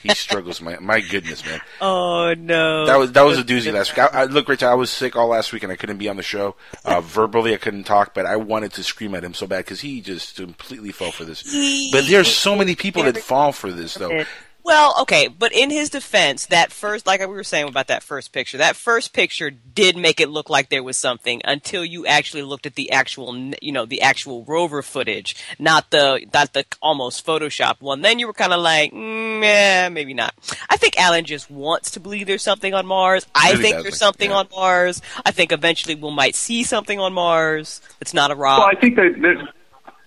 he struggles. My my goodness, man. Oh no. That was that was a doozy last week. I, I look, Rich. I was sick all last week and I couldn't be on the show. Uh, verbally, I couldn't talk, but I wanted to scream at him so bad because he just completely fell for this. But there's so many people that fall for this, though. Well, okay, but in his defense, that first, like we were saying about that first picture, that first picture did make it look like there was something until you actually looked at the actual, you know, the actual rover footage, not the, not the almost Photoshop one. Then you were kind of like, mm, yeah, maybe not. I think Alan just wants to believe there's something on Mars. I Really think there's like, something on Mars. I think eventually we might see something on Mars. It's not a rock. Well, I think that there's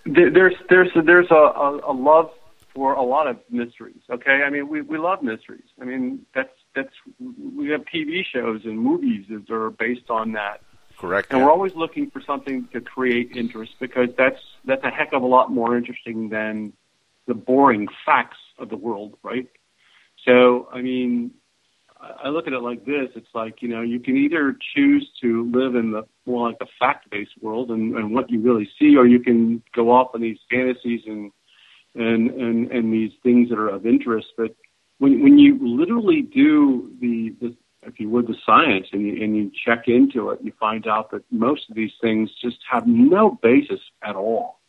there- there's there's there's a, a, a love for a lot of mysteries. Okay, I mean we we love mysteries. I mean that's that's we have TV shows and movies that are based on that. Correct. And we're always looking for something to create interest because that's that's a heck of a lot more interesting than the boring facts of the world, right? So, I mean, I I look at it like this. It's like, you know, you can either choose to live in the more like the fact-based world and, and what you really see, or you can go off on these fantasies and, and, and, and these things that are of interest. But when, when you literally do the, the if you would, the science and you, and you check into it, you find out that most of these things just have no basis at all.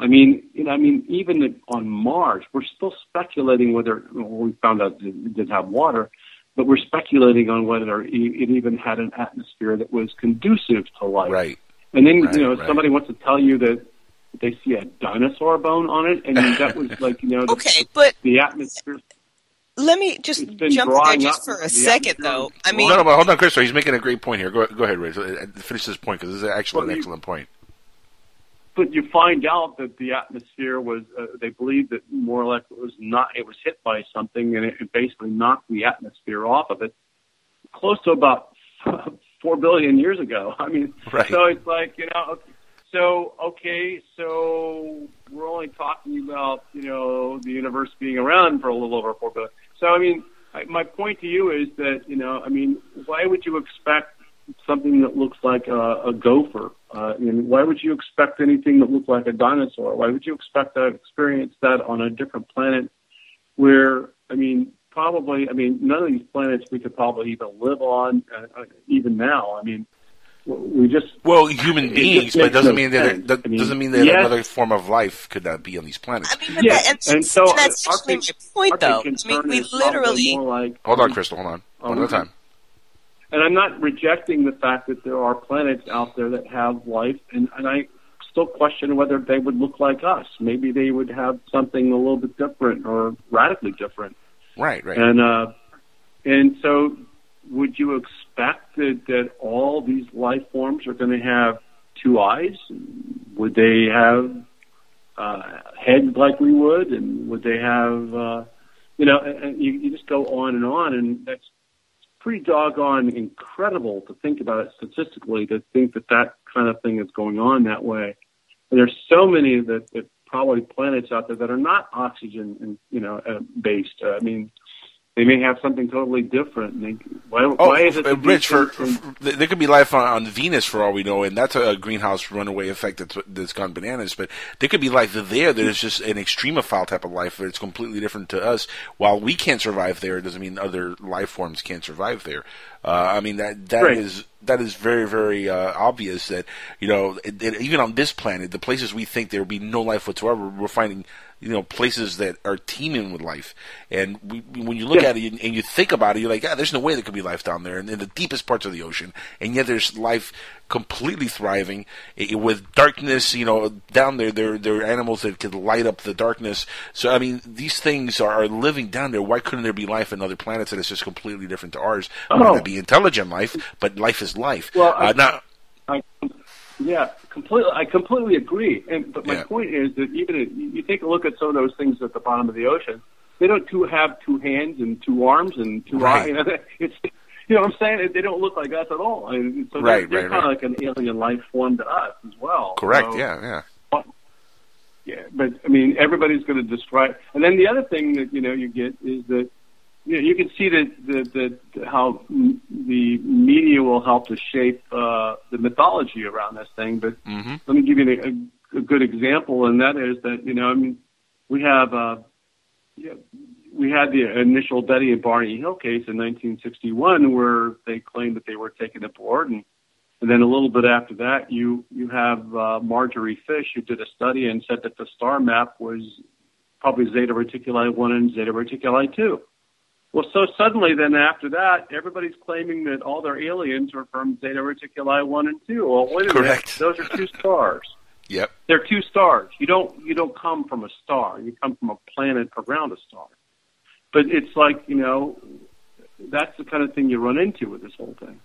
I mean, you know, I mean, even on Mars, we're still speculating whether well, we found out it did have water, but we're speculating on whether it even had an atmosphere that was conducive to life. Right. And then Right, you know, right. somebody wants to tell you that they see a dinosaur bone on it, and that was like you know, the, Okay, but the atmosphere. let me just jump in there just for a second, though. I mean, no, no, but hold on, Chris. He's making a great point here. Go, go ahead, Ray. Uh, Finish this point because this is actually Well, an you- excellent point. But you find out that the atmosphere was, uh, they believe that more or less it was not, it was hit by something and it, it basically knocked the atmosphere off of it close to about four billion years ago. I mean, Right. so it's like, you know, so, okay, so we're only talking about, you know, the universe being around for a little over four billion. So, I mean, I, my point to you is that, you know, I mean, why would you expect something that looks like a, a gopher? Uh, I mean, why would you expect anything that looks like a dinosaur? Why would you expect to experience that on a different planet where, I mean, probably, I mean, none of these planets we could probably even live on, uh, uh, even now. I mean, we just Well, human it beings, but it doesn't no mean that sense. that I mean, doesn't mean that yes, another form of life could not be on these planets. Yeah, and, and so and that's our actually my point, though. I mean, we literally. like Hold on, Crystal. Hold on. Oh, One at a okay. time. and I'm not rejecting the fact that there are planets out there that have life, and, and I still question whether they would look like us. Maybe they would have something a little bit different or radically different. Right, right. And uh, and so, would you expect that, that all these life forms are going to have two eyes? Would they have uh, heads like we would, and would they have, uh, you know, and you, you just go on and on, and that's pretty doggone incredible to think about it statistically. To think that that kind of thing is going on that way, and there's so many that, that probably planets out there that are not oxygen and you know uh, based. Uh, I mean, they may have something totally different. They, why, Oh, why is it Rich, for, there could be life on, on Venus for all we know, and that's a greenhouse runaway effect that's, that's gone bananas. But there could be life there that is just an extremophile type of life that's completely different to us. While we can't survive there, it doesn't mean other life forms can't survive there. Uh, I mean that that is Right. that is very very uh, obvious that you know it, it, even on this planet, the places we think there will be no life whatsoever, we're finding you know places that are teeming with life. And we, when you look Yeah. at it and, you think about it, you're like, ah, there's no way there could be life down there in, in the deepest parts of the ocean, and yet there's life completely thriving i- with darkness. You know, down there, there there are animals that could light up the darkness. So I mean, these things are, are living down there. Why couldn't there be life in other planets that is just completely different to ours? Might Oh. not be intelligent life, but life is life. Well, uh, I- now, I, yeah, completely. I completely agree. And but my Yeah. point is that even if you take a look at some of those things at the bottom of the ocean, they don't two have two hands and two arms and two Right. eyes. You know, it's you know what I'm saying. They don't look like us at all. And so Right, they're, they're right, kind right. of like an alien life form to us as well. correct? So- yeah, yeah. yeah, but I mean, everybody's going to describe. And then the other thing that you know you get is that you know you can see that that, that how the media will help to shape uh, the mythology around this thing. But Mm-hmm. let me give you a, a good example, and that is that you know I mean we have uh, we had the initial Betty and Barney Hill case in 1961 where they claimed that they were taken aboard and and then a little bit after that, you you have uh, Marjorie Fish, who did a study and said that the star map was probably Zeta Reticuli one and Zeta Reticuli two. Well, so suddenly, then after that, everybody's claiming that all their aliens are from Zeta Reticuli one and two. Well, wait a Correct. minute, those are two stars. Yep. They're two stars. You don't you don't come from a star. You come from a planet around a star. But it's like you know, that's the kind of thing you run into with this whole thing.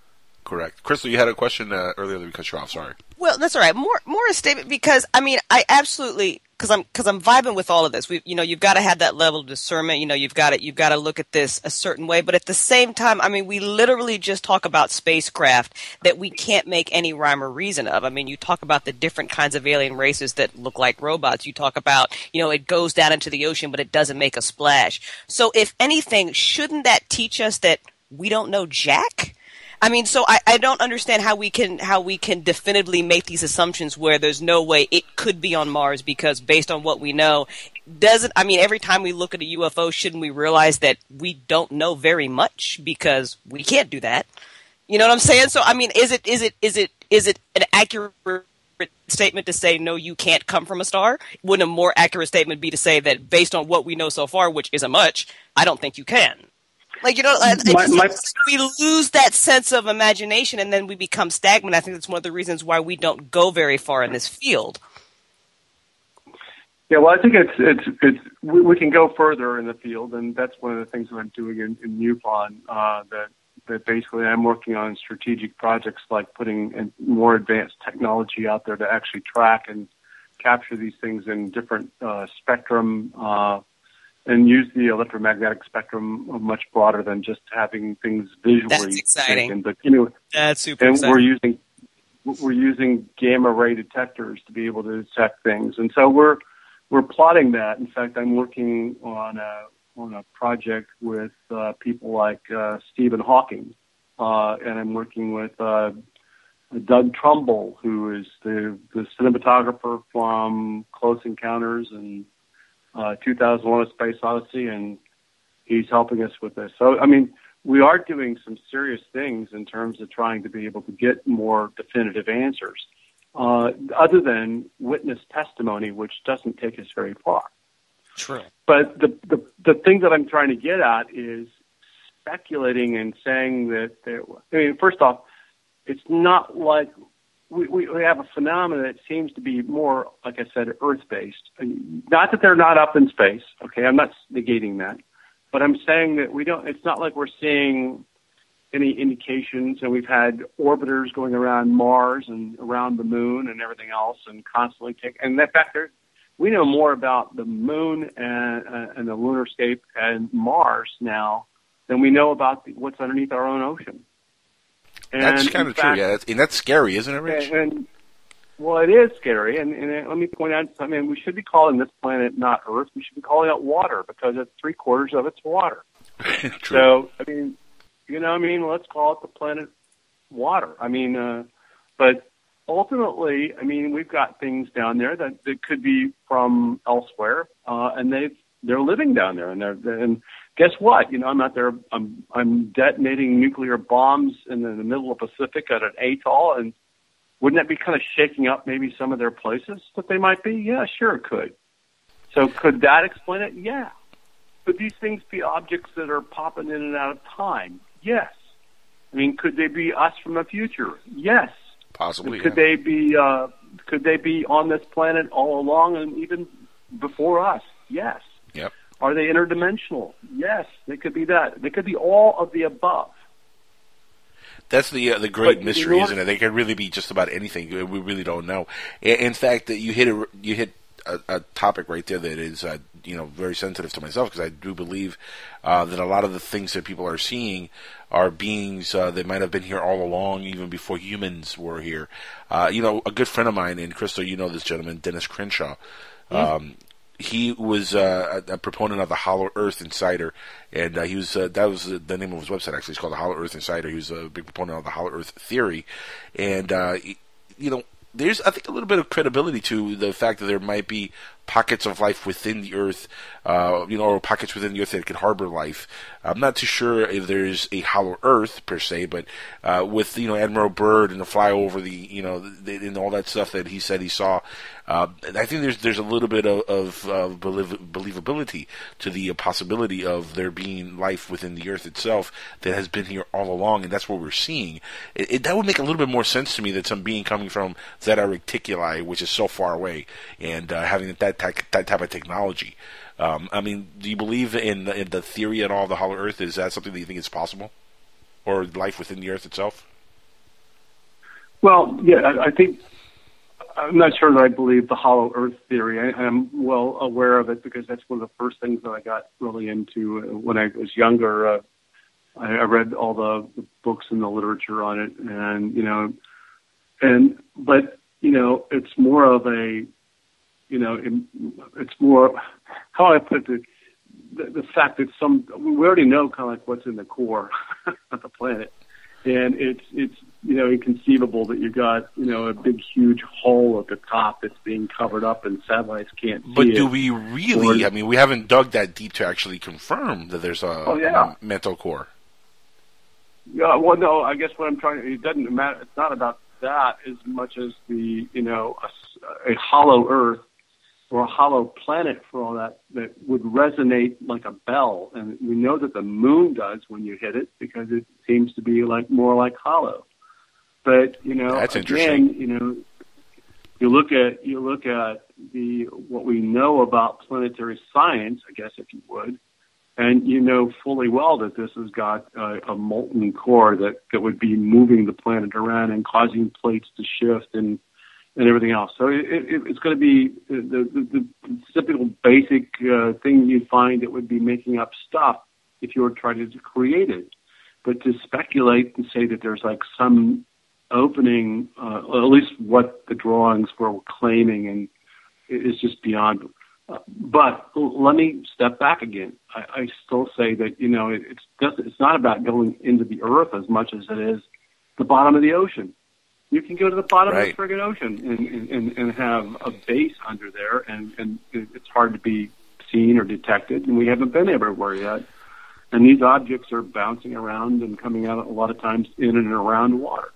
Correct. Crystal, you had a question uh, earlier that we cut you off. Sorry. Well, that's all right. More, more a statement because I mean, I absolutely because I'm because I'm vibing with all of this. We, you know, you've got to have that level of discernment. You know, you've got to you've got to look at this a certain way. But at the same time, I mean, we literally just talk about spacecraft that we can't make any rhyme or reason of. I mean, you talk about the different kinds of alien races that look like robots. You talk about, you know, it goes down into the ocean, but it doesn't make a splash. So, if anything, shouldn't that teach us that we don't know jack? I mean, so I, I don't understand how we can how we can definitively make these assumptions where there's no way it could be on Mars because based on what we know, doesn't I mean every time we look at a UFO, shouldn't we realize that we don't know very much because we can't do that? You know what I'm saying? So I mean, is it is it is it is it an accurate statement to say no, you can't come from a star? Wouldn't a more accurate statement be to say that based on what we know so far, which isn't much, I don't think you can? Like you know, My- just- my- we lose that sense of imagination, and then we become stagnant. I think that's one of the reasons why we don't go very far in this field. Yeah, well, I think it's it's it's we, we can go further in the field, and that's one of the things that I'm doing in, in MUFON. Uh, that that basically I'm working on strategic projects like putting in more advanced technology out there to actually track and capture these things in different uh, spectrum uh, and use the electromagnetic spectrum much broader than just having things visually. That's exciting. taken. But you know, That's super and exciting. we're using we're using gamma ray detectors to be able to detect things, and so we're we're plotting that. In fact, I'm working on a on a project with uh, people like uh, Stephen Hawking, uh, and I'm working with uh, Doug Trumbull, who is the the cinematographer from Close Encounters and uh, 2001: A Space Odyssey, and he's helping us with this. So, I mean, we are doing some serious things in terms of trying to be able to get more definitive answers, uh, other than witness testimony, which doesn't take us very far. True. But the, the the thing that I'm trying to get at is speculating and saying that there. I mean, first off, it's not like we, we, we have a phenomenon that seems to be more, like I said, Earth based. Not that they're not up in space. Okay, I'm not negating that, but I'm saying that we don't. It's not like we're seeing any indications, and we've had orbiters going around Mars and around the Moon and everything else, and constantly take. And in fact, we know more about the Moon and, uh, and the lunarscape and Mars now than we know about the, what's underneath our own ocean. That's kind in of true, yeah. And that's scary, isn't it, Rich? and, and well, it is scary. And, and let me point out something. We should be calling this planet not Earth. We should be calling it water because it's three quarters of it's water. So, I mean, you know, I mean, let's call it the planet water. I mean, uh, but ultimately, I mean, we've got things down there that, that could be from elsewhere, uh, and they've they're living down there, and they're and guess what? You know, I'm out there. I'm I'm detonating nuclear bombs in the, the middle of the Pacific at an atoll, and wouldn't that be kind of shaking up maybe some of their places that they might be? Yeah, sure it could. So could that explain it? Yeah. Could these things be objects that are popping in and out of time? Yes. I mean, could they be us from the future? Yes. Possibly. Could yeah. they be? Uh, could they be on this planet all along and even before us? Yes. Are they interdimensional? Yes, they could be that. They could be all of the above. That's the uh, the great But mystery, you know isn't it? They could really be just about anything. We really don't know. In in fact, that you hit a, you hit a, a topic right there that is uh, you know very sensitive to myself because I do believe uh, that a lot of the things that people are seeing are beings uh, that might have been here all along, even before humans were here. Uh, you know, a good friend of mine, and Crystal, you know this gentleman, Dennis Crenshaw. Um, he was uh, a, a proponent of the Hollow Earth Insider, and uh, he was uh, that was the name of his website. Actually, it's called the Hollow Earth Insider. He was a big proponent of the Hollow Earth theory, and uh, he- you know, there's I think a little bit of credibility to the fact that there might be pockets of life within the Earth, uh, you know, or pockets within the Earth that could harbor life. I'm not too sure if there's a Hollow Earth per se, but uh, with you know Admiral Byrd and the flyover, the you know, the, and all that stuff that he said he saw. Uh, I think there's there's a little bit of, of, of believ- believability to the possibility of there being life within the Earth itself that has been here all along, and that's what we're seeing. It, it, that would make a little bit more sense to me that some being coming from Zeta Reticuli, which is so far away, and uh, having that type, of technology. Um, I mean, do you believe in, in the theory at all the Hollow Earth? Is that something that you think is possible, or life within the Earth itself? Well, yeah, I, I think I'm not sure that I believe the Hollow Earth theory. I, I'm well aware of it because that's one of the first things that I got really into uh, when I was younger. Uh, I, I read all the, the books and the literature on it, and you know, and but you know, it's more of a, you know, it, it's more how I put it. The, the fact that some we already know kind of like what's in the core of the planet, and it's it's you know inconceivable that you've got you know a big huge hole at the top that's being covered up and satellites can't see But it. do we really? Or- I mean, we haven't dug that deep to actually confirm that there's a, Oh, yeah. a mental core. Yeah, well, no, I guess what I'm trying to, it doesn't matter, it's not about that as much as the you know a hollow Earth or a hollow planet for all that that would resonate like a bell, and we know that the moon does when you hit it because it seems to be like more like hollow. But you know, That's again, you know, you look at you look at the what we know about planetary science, I guess if you would, and you know fully well that this has got uh, a molten core that that would be moving the planet around and causing plates to shift and and everything else. So it, it, it's going to be the, the, the typical basic uh, thing you'd find that would be making up stuff if you were trying to create it. But to speculate and say that there's like some opening, uh, at least what the drawings were claiming, and is just beyond. Uh, but let me step back again. I, I still say that you know it, it's just, it's not about going into the earth as much as it is the bottom of the ocean. You can go to the bottom Right. of the friggin' ocean and, and, and have a base under there, and, and it's hard to be seen or detected, and we haven't been everywhere yet. And these objects are bouncing around and coming out a lot of times in and around water.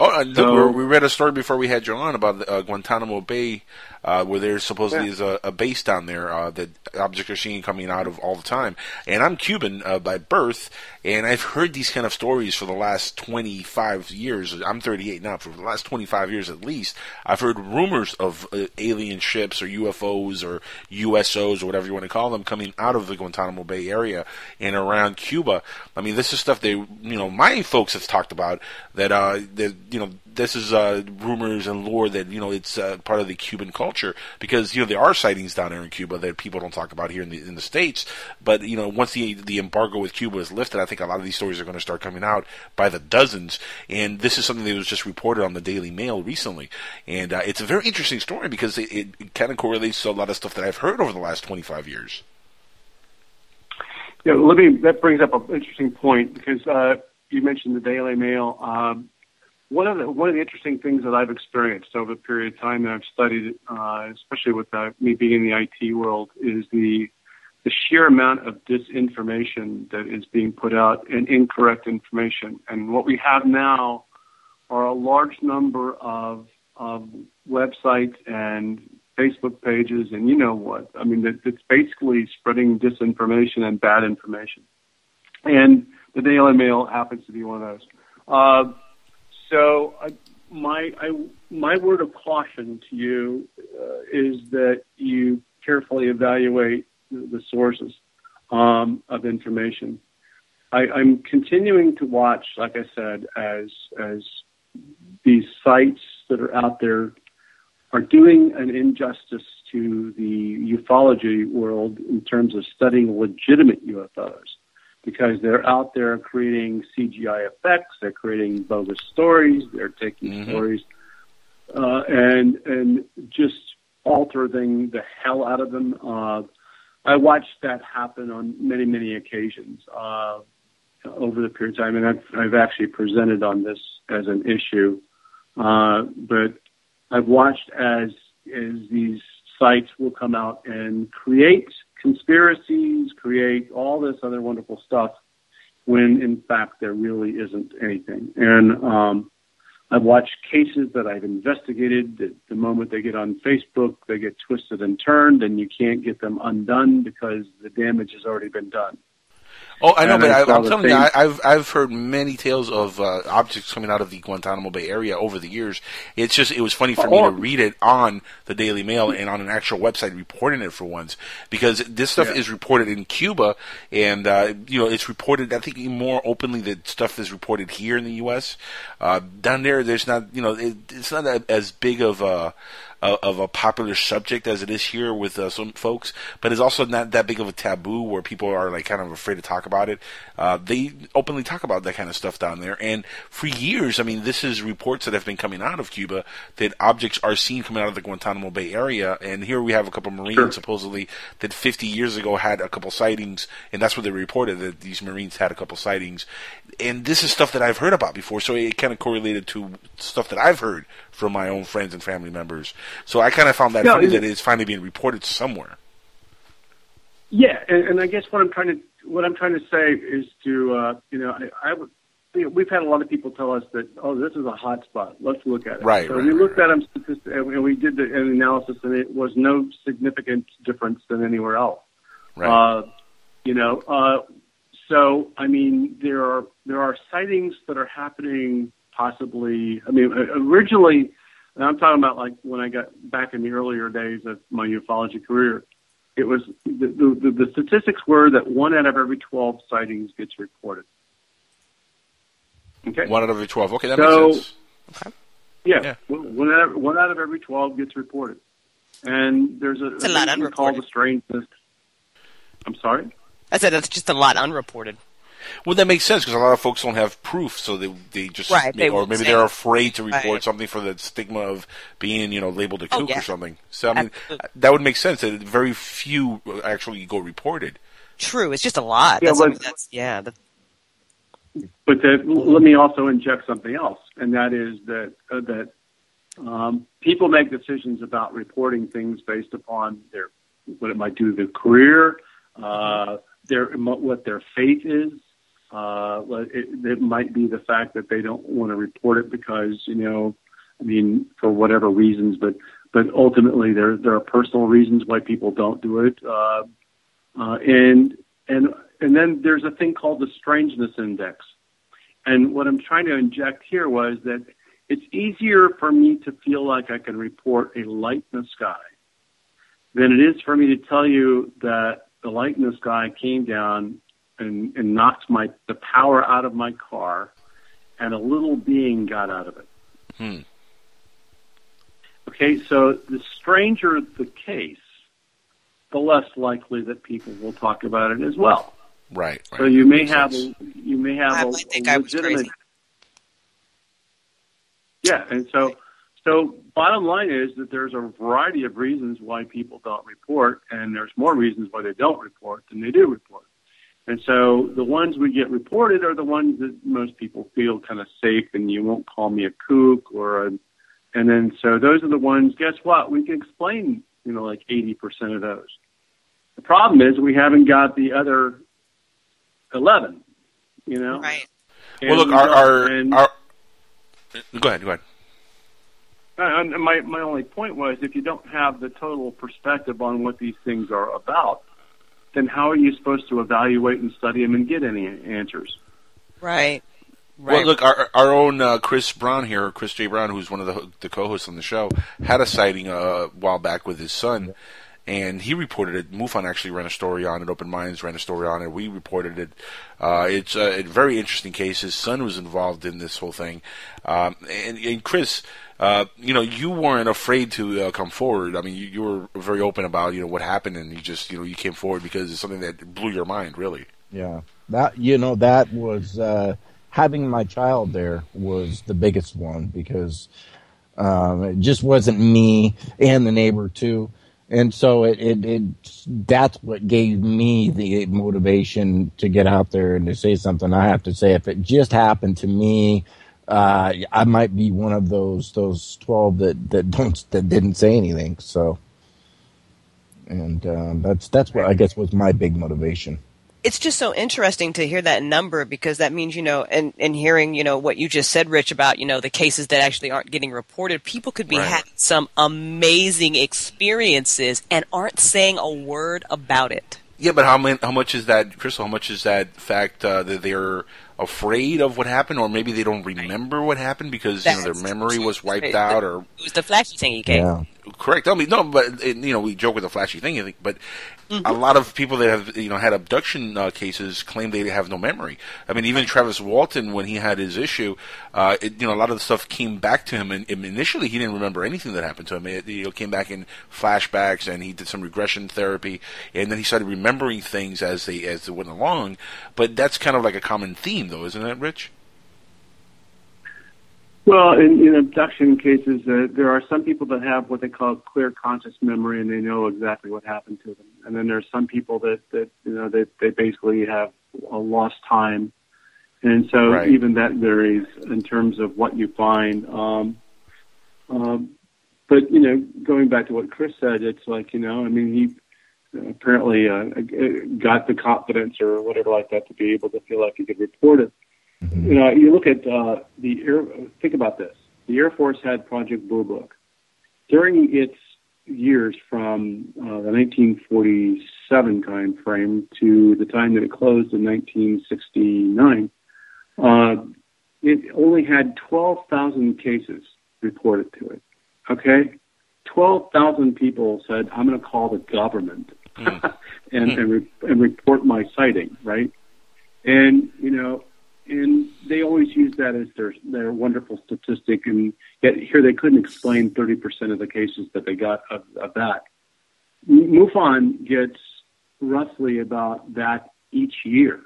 Oh, So- we we read a story before we had you on about uh, Guantanamo Bay, uh, where there supposedly Yeah. is a, a base down there uh, that objects are seen coming out of all the time. And I'm Cuban uh, by birth, and I've heard these kind of stories for the last 25 years. I'm 38 now. For the last 25 years at least, I've heard rumors of uh, alien ships or UFOs or USOs or whatever you want to call them coming out of the Guantanamo Bay area and around Cuba. I mean, this is stuff they, you know, my folks have talked about that, uh, that you know, this is uh, rumors and lore that you know it's uh, part of the Cuban culture because you know there are sightings down there in Cuba that people don't talk about here in the in the states. But you know once the the embargo with Cuba is lifted, I think a lot of these stories are going to start coming out by the dozens. And this is something that was just reported on the Daily Mail recently, and uh, it's a very interesting story because it, it, kind of correlates to a lot of stuff that I've heard over the last twenty five years. Yeah, let me. That brings up an interesting point because uh, you mentioned the Daily Mail. Um, one of the one of the interesting things that I've experienced over a period of time that I've studied, uh, especially with uh, me being in the IT world, is the the sheer amount of disinformation that is being put out and incorrect information. And what we have now are a large number of of websites and Facebook pages, and you know what? I mean, it's basically spreading disinformation and bad information. And the Daily Mail happens to be one of those. Uh, so my I, my word of caution to you uh, is that you carefully evaluate the, sources um, of information. I, I'm continuing to watch, like I said, as as these sites that are out there are doing an injustice to the ufology world in terms of studying legitimate UFOs because they're out there creating CGI effects, they're creating bogus stories, they're taking stories uh, and and just altering the hell out of them. Uh, I watched that happen on many many occasions uh, over the period of time, and I've I've actually presented on this as an issue, uh, but I've watched as as these sites will come out and create conspiracies, create all this other wonderful stuff, when in fact there really isn't anything. And um, I've watched cases that I've investigated that the moment they get on Facebook, they get twisted and turned, and you can't get them undone because the damage has already been done. Oh, I know, And but I I, saw I'm the telling you, same- I, I've I've heard many tales of uh, objects coming out of the Guantanamo Bay area over the years. It's just it was funny for me to read it on the Daily Mail and on an actual website reporting it for once because this stuff Yeah. is reported in Cuba and uh, you know it's reported I think more openly that stuff is reported here in the U.S. Uh, down there, there's not you know it, it's not a, as big of a of a popular subject as it is here with uh, some folks, but it's also not that big of a taboo where people are like kind of afraid to talk about it. Uh, they openly talk about that kind of stuff down there, and for years, I mean, this is reports that have been coming out of Cuba that objects are seen coming out of the Guantanamo Bay area, and here we have a couple of Marines Sure. supposedly that 50 years ago had a couple sightings, and that's what they reported that these Marines had a couple sightings, and this is stuff that I've heard about before, so it kind of correlated to stuff that I've heard from my own friends and family members. So I kind of found that No, funny that it's finally being reported somewhere. Yeah, and, and I guess what I'm trying to what I'm trying to say is to uh, you know I, I would you know, we've had a lot of people tell us that, oh, this is a hot spot. Let's look at it. Right, So right, we looked at them and we did the, an analysis, and it was no significant difference than anywhere else. Right. Uh, you know, uh, so I mean, there are there are sightings that are happening. Possibly, I mean, originally, and I'm talking about like when I got back in the earlier days of my ufology career. It was the, the, the statistics were that one out of every 12 sightings gets reported. Okay. One out of every twelve. Okay, that So- makes sense. Yeah, One, one out of, one out of every 12 gets reported. And there's a, It's a lot thing called unreported. the strangeness. I'm sorry? I said that's just a lot unreported. Well, that makes sense because a lot of folks don't have proof, so they they just Right, they or maybe they're afraid to report Right. something for the stigma of being you know labeled a Oh, kook yeah. or something. So I mean, that would make sense that very few actually go reported. True, it's just a lot. Yeah, That's, but- that's yeah. That, But that, let me also inject something else, and that is that uh, that um, people make decisions about reporting things based upon their what it might do to their career, uh, their what their faith is. Uh, it, it might be the fact that they don't want to report it because you know, I mean, for whatever reasons, but but ultimately there there are personal reasons why people don't do it, uh, uh, and and and then there's a thing called the strangeness index. And what I'm trying to inject here was that it's easier for me to feel like I can report a light in the sky than it is for me to tell you that the light in the sky came down and, and knocked my the power out of my car and a little being got out of it. Hmm. Okay, so the stranger the case, the less likely that people will talk about it as well. Right. So you may have a, you may have I a, might think a I was legitimate. crazy. Yeah, and so so bottom line is that there's a variety of reasons why people don't report, and there's more reasons why they don't report than they do report. And so the ones we get reported are the ones that most people feel kind of safe, and you won't call me a kook or a. And then so those are the ones. Guess what? We can explain, you know, like 80% of those. The problem is we haven't got the other 11. You know. Right. well, look, our our, our go ahead, go ahead. Uh, And my my only point was, if you don't have the total perspective on what these things are about, then how are you supposed to evaluate and study them and get any answers? right. Well, look, our our own uh, Chris Brown here, Chris J. Brown, who's one of the the co-hosts on the show, had a sighting uh, a while back with his son, and he reported it. MUFON actually ran a story on it. Open Minds ran a story on it. We reported it. Uh, it's a, a very interesting case. His son was involved in this whole thing, um, and, and Chris. Uh, you know, you weren't afraid to uh, come forward. I mean, you, you were very open about you know what happened, and you just you know you came forward because it's something that blew your mind, really. Yeah, that you know that was uh, having my child there was the biggest one because um, it just wasn't me and the neighbor too, and so it, it it that's what gave me the motivation to get out there and to say something. I have to say, if it just happened to me. Uh, I might be one of those those twelve that, that don't that didn't say anything. So, and um, that's that's what I guess was my big motivation. it's just so interesting to hear that number because that means you know and and hearing you know what you just said rich about you know the cases that actually aren't getting reported people could be Right. having some amazing experiences and aren't saying a word about it Yeah, but how many, how much is that, Crystal? How much is that fact uh, that they're afraid of what happened, or maybe they don't remember what happened because you know their memory was wiped right. out, or it was the flashy thing he gave correct? Tell me, no, but it, you know we joke with the flashy thing, I but a lot of people that have you know had abduction uh, cases claim they have no memory. I mean, even Travis Walton when he had his issue, uh, it, you know, a lot of the stuff came back to him, and, and initially he didn't remember anything that happened to him. It know, came back in flashbacks, and he did some regression therapy, and then he started remembering things as they as they went along. But that's kind of like a common theme, though, isn't it, Rich? Well, in, in abduction cases, uh, there are some people that have what they call clear conscious memory, and they know exactly what happened to them. And then there's some people that that you know that they basically have a lost time, and so Right. even that varies in terms of what you find. Um, um, but you know, going back to what Chris said, it's like you know, I mean, he apparently uh, got the confidence or whatever like that to be able to feel like he could report it. You know, you look at uh, the air. Think about this: the Air Force had Project Blue Book during its years from uh, the 1947 time frame to the time that it closed in 1969. Uh, it only had 12,000 cases reported to it. Okay, 12,000 people said, "I'm going to call the government and and, re- and report my sighting." Right, and you know, and they always use that as their their wonderful statistic, and yet here they couldn't explain 30% of the cases that they got of, of that. MUFON gets roughly about that each year.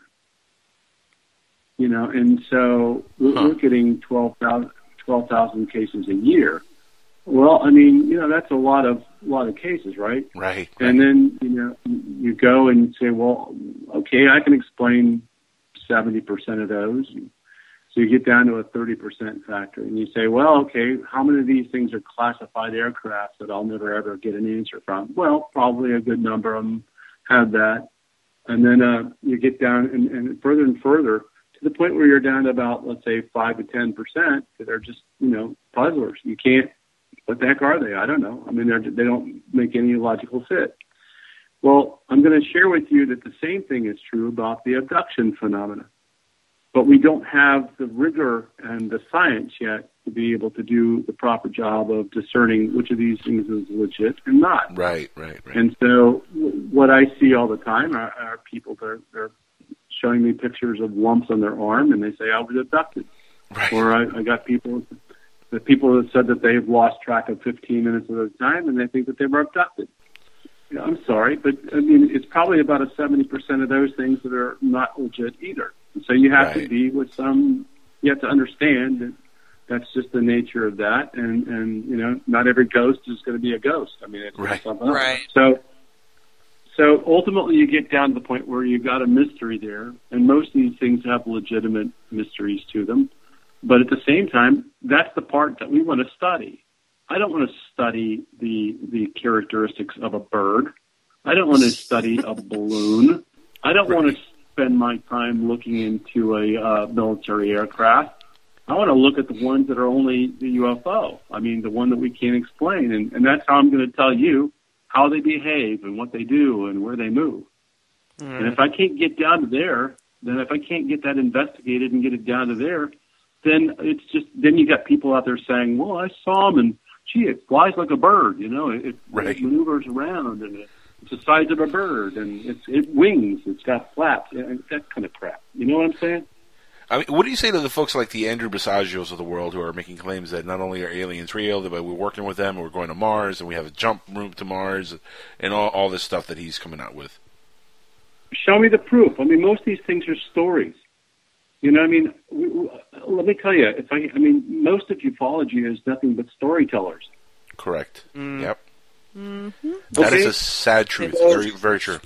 You know, and so we're, we're getting 12,000 12,000 cases a year. Well, I mean, you know, that's a lot of a lot of cases, right? Right. And then you know you go and say, well, okay, I can explain seventy percent of those. So you get down to a thirty percent factor, and you say, well, okay, how many of these things are classified aircraft that I'll never ever get an answer from? Well, probably a good number of them have that. And then uh, you get down and, and further and further to the point where you're down to about, let's say, five to ten percent that are just, you know, puzzlers. You can't. What the heck are they? I don't know. I mean, they're, they don't make any logical fit. Well, I'm going to share with you that the same thing is true about the abduction phenomena. But we don't have the rigor and the science yet to be able to do the proper job of discerning which of these things is legit and not. Right, right, right. And so, what I see all the time are, are people that are they're showing me pictures of lumps on their arm, and they say I was abducted. Right. Or I, I got people, the people that said that they've lost track of 15 minutes of their time, and they think that they were abducted. You know, I'm sorry, but I mean, it's probably about a 70% of those things that are not legit either. And so you have to be with some. You have to understand that that's just the nature of that, and and you know, not every ghost is going to be a ghost. I mean, it's Right. something else. Right. So, so ultimately, you get down to the point where you've got a mystery there, and most of these things have legitimate mysteries to them. But at the same time, that's the part that we want to study. I don't want to study the the characteristics of a bird. I don't want to study a balloon. I don't want to spend my time looking into a uh, military aircraft. I want to look at the ones that are only the UFO. I mean, the one that we can't explain, and, and that's how I'm going to tell you how they behave and what they do and where they move. And if I can't get down to there, then if I can't get that investigated and get it down to there, then it's just then you got people out there saying, "Well, I saw him, and gee, it flies like a bird. You know, it, Right. it maneuvers around, and it, it's the size of a bird, and it's it wings, it's got flaps, and that kind of crap. You know what I'm saying? I mean, what do you say to the folks like the Andrew Basiagos of the world who are making claims that not only are aliens real, but we're working with them, and we're going to Mars, and we have a jump room to Mars, and all, all this stuff that he's coming out with? Show me the proof. I mean, most of these things are stories. You know, I mean, w- w- let me tell you, if I, I mean, most of ufology is nothing but storytellers. Correct. Yep. Mm-hmm. That is Okay. a sad truth. Very, very true.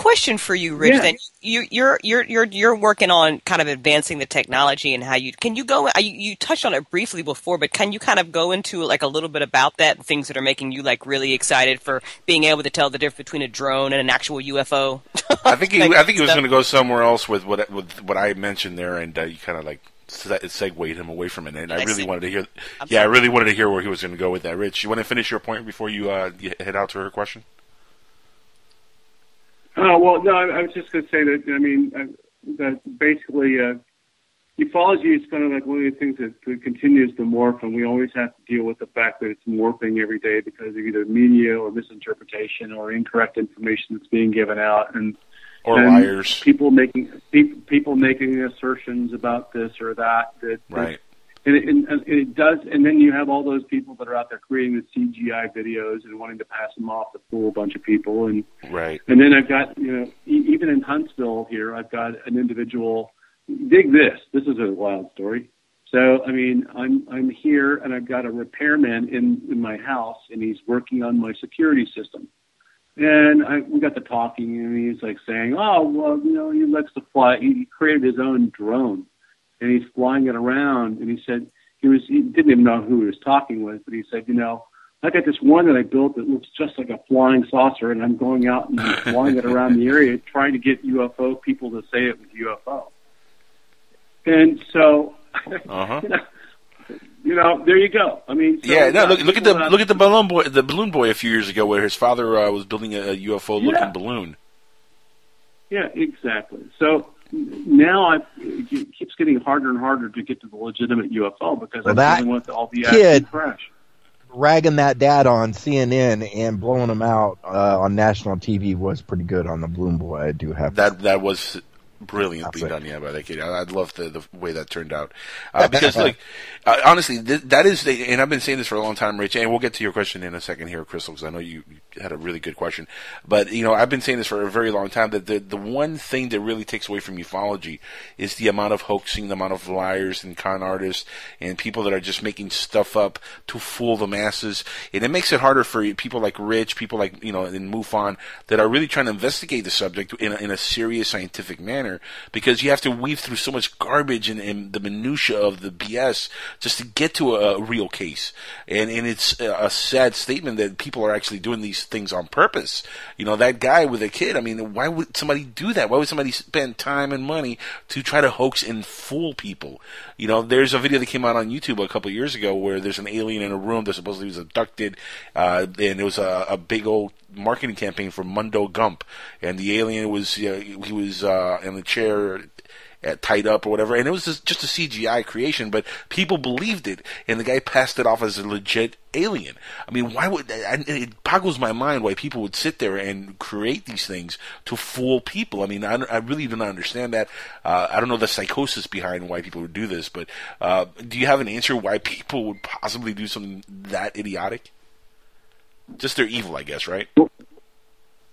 Question for you, Rich. Yeah. Then you, you're you're you're you're working on kind of advancing the technology and how you can you go. You, you touched on it briefly before, but can you kind of go into like a little bit about that and things that are making you like really excited for being able to tell the difference between a drone and an actual UFO? I think he, I think he was going to go somewhere else with what with what I mentioned there, and uh, you kind of like segued him away from it. And I I really see. wanted to hear. I'm yeah, I really wanted to hear where he was going to go with that. Rich, you want to finish your point before you, uh, you head out to her question? Oh well, no, I, I was just going to say that. I mean, uh, that basically, uh, ufology is kind of like one of the things that, that continues to morph, and we always have to deal with the fact that it's morphing every day because of either media or misinterpretation or incorrect information that's being given out, and Or and liars. People making pe- people making assertions about this or that. That Right. And it, and and it does, and then you have all those people that are out there creating the CGI videos and wanting to pass them off to fool a bunch of people, and Right. and then I've got, you know, e- even in Huntsville here, I've got an individual. Dig this. This is a wild story. So, I mean, I'm I'm here and I've got a repairman in in my house, and he's working on my security system. And I, we got to talking, and he's like saying, "Oh, well, you know, he likes to fly. He created his own drone, and he's flying it around." And he said he was he didn't even know who he was talking with, but he said, "You know, I got this one that I built that looks just like a flying saucer, and I'm going out and flying it around the area, trying to get UFO people to say it was UFO." And so, Uh-huh. you, know, you know, there you go. I mean, so yeah, no. Look, look at the uh, look at the balloon boy, the balloon boy a few years ago, where his father uh, was building a UFO looking Yeah. balloon. Yeah, exactly. So now I, it keeps getting harder and harder to get to the legitimate UFO because Well, I'm that dealing with all the kid- acid crash. ragging that dad on CNN and blowing him out uh, on national TV was pretty good on the Balloon Boy. I do have That that was brilliantly done, yeah, by that kid. I, I love the the way that turned out uh, because, like, uh, honestly, th- that is, the, and I've been saying this for a long time, Rich. And we'll get to your question in a second here, Crystal, because I know you, had a really good question. But you know, I've been saying this for a very long time that the the one thing that really takes away from ufology is the amount of hoaxing, the amount of liars and con artists and people that are just making stuff up to fool the masses, and it makes it harder for people like Rich, people like you know in MUFON that are really trying to investigate the subject in a, in a serious scientific manner because you have to weave through so much garbage and, and the minutia of the BS just to get to a, a real case. And and it's a, a sad statement that people are actually doing these things on purpose. You know, that guy with a kid. I mean, why would somebody do that? Why would somebody spend time and money to try to hoax and fool people? You know, there's a video that came out on YouTube a couple years ago where there's an alien in a room that supposedly was abducted, uh, and it was a, a big old marketing campaign for Mundo Gump, and the alien was uh, he was uh, in the chair uh, tied up or whatever, and it was just, just a CGI creation, but people believed it, and the guy passed it off as a legit alien. I mean, why would and it boggles my mind why people would sit there and create these things to fool people? I mean, I, I really do not understand that. Uh, I don't know the psychosis behind why people would do this, but uh, do you have an answer why people would possibly do something that idiotic? Just they're evil, I guess, right?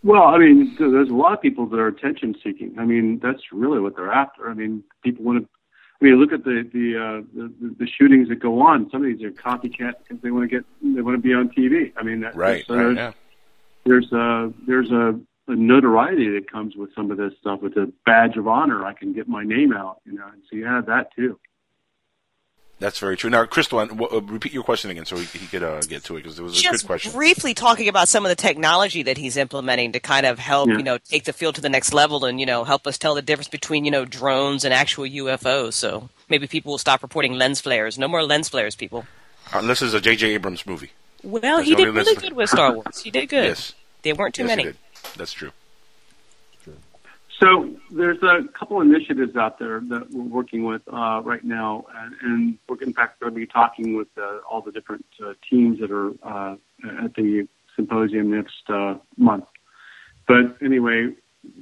Well, I mean, there's a lot of people that are attention seeking. I mean, that's really what they're after. I mean, people want to. I mean, look at the the, uh, the the shootings that go on. Some of these are copycat because they want to get they want to be on TV. I mean, that, Right, so right, there's, yeah. there's a there's a, a notoriety that comes with some of this stuff. With a badge of honor, I can get my name out. You know, and so you have that too. That's very true. Now, Crystal, uh, w- uh, repeat your question again so he, he could uh, get to it because it was a Just good question. briefly talking about some of the technology that he's implementing to kind of help, Yeah. you know, take the field to the next level and, you know, help us tell the difference between, you know, drones and actual UFOs. So maybe people will stop reporting lens flares. No more lens flares, people. Uh, this is a J.J. Abrams movie. Well, That's he the did really lens- good with Star Wars. He did good. Yes. There weren't too Yes, he many. did. That's true. So there's a couple initiatives out there that we're working with uh, right now, and, and we're in fact going to be talking with uh, all the different uh, teams that are uh, at the symposium next uh, month. But anyway,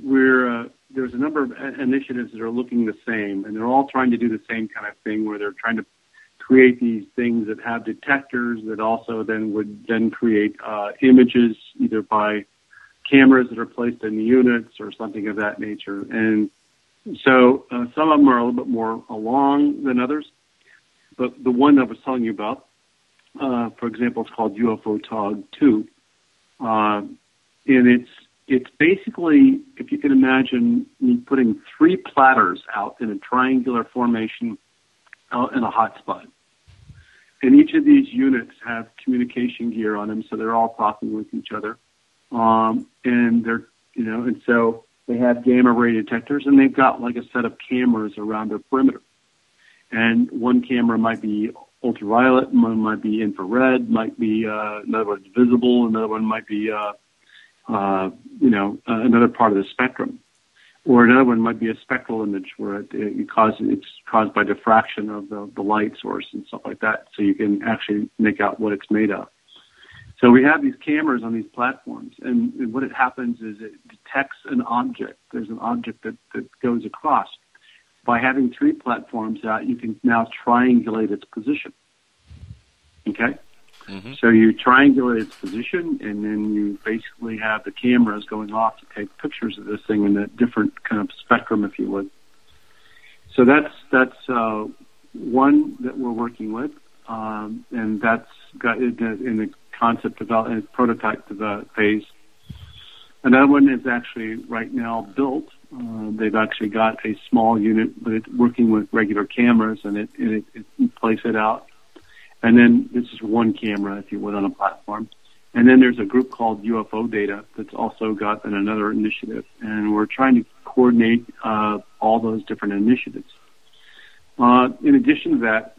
we're uh, there's a number of initiatives that are looking the same, and they're all trying to do the same kind of thing, where they're trying to create these things that have detectors that also then would then create images either by cameras that are placed in units or something of that nature. And so uh, some of them are a little bit more along than others. But the one I was telling you about, uh, for example, it's called UFO Tog 2. Uh, and it's, it's basically, if you can imagine me putting three platters out in a triangular formation out in a hot spot. And each of these units have communication gear on them, so they're all talking with each other um, and they're you know, and so they have gamma ray detectors, and they've got like a set of cameras around their perimeter. And one camera might be ultraviolet, one might be infrared, might be uh, another one's visible, another one might be uh, uh, you know uh, another part of the spectrum, or another one might be a spectral image where it, it causes it's caused by diffraction of the, the light source and stuff like that, so you can actually make out what it's made of. So we have these cameras on these platforms, and, and what it happens is it detects an object. There's an object that, that goes across. By having three platforms out, you can now triangulate its position. Okay? So you triangulate its position, and then you basically have the cameras going off to take pictures of this thing in a different kind of spectrum, if you would. So that's that's uh, one that we're working with, um, and that's got the concept development prototype develop phase. Another one is actually right now built. Uh, they've actually got a small unit, but it's working with regular cameras, and it, and it, it place it out. And then this is one camera, if you would, on a platform. And then there's a group called UFO Data that's also got an, another initiative, and we're trying to coordinate uh, all those different initiatives. Uh, in addition to that,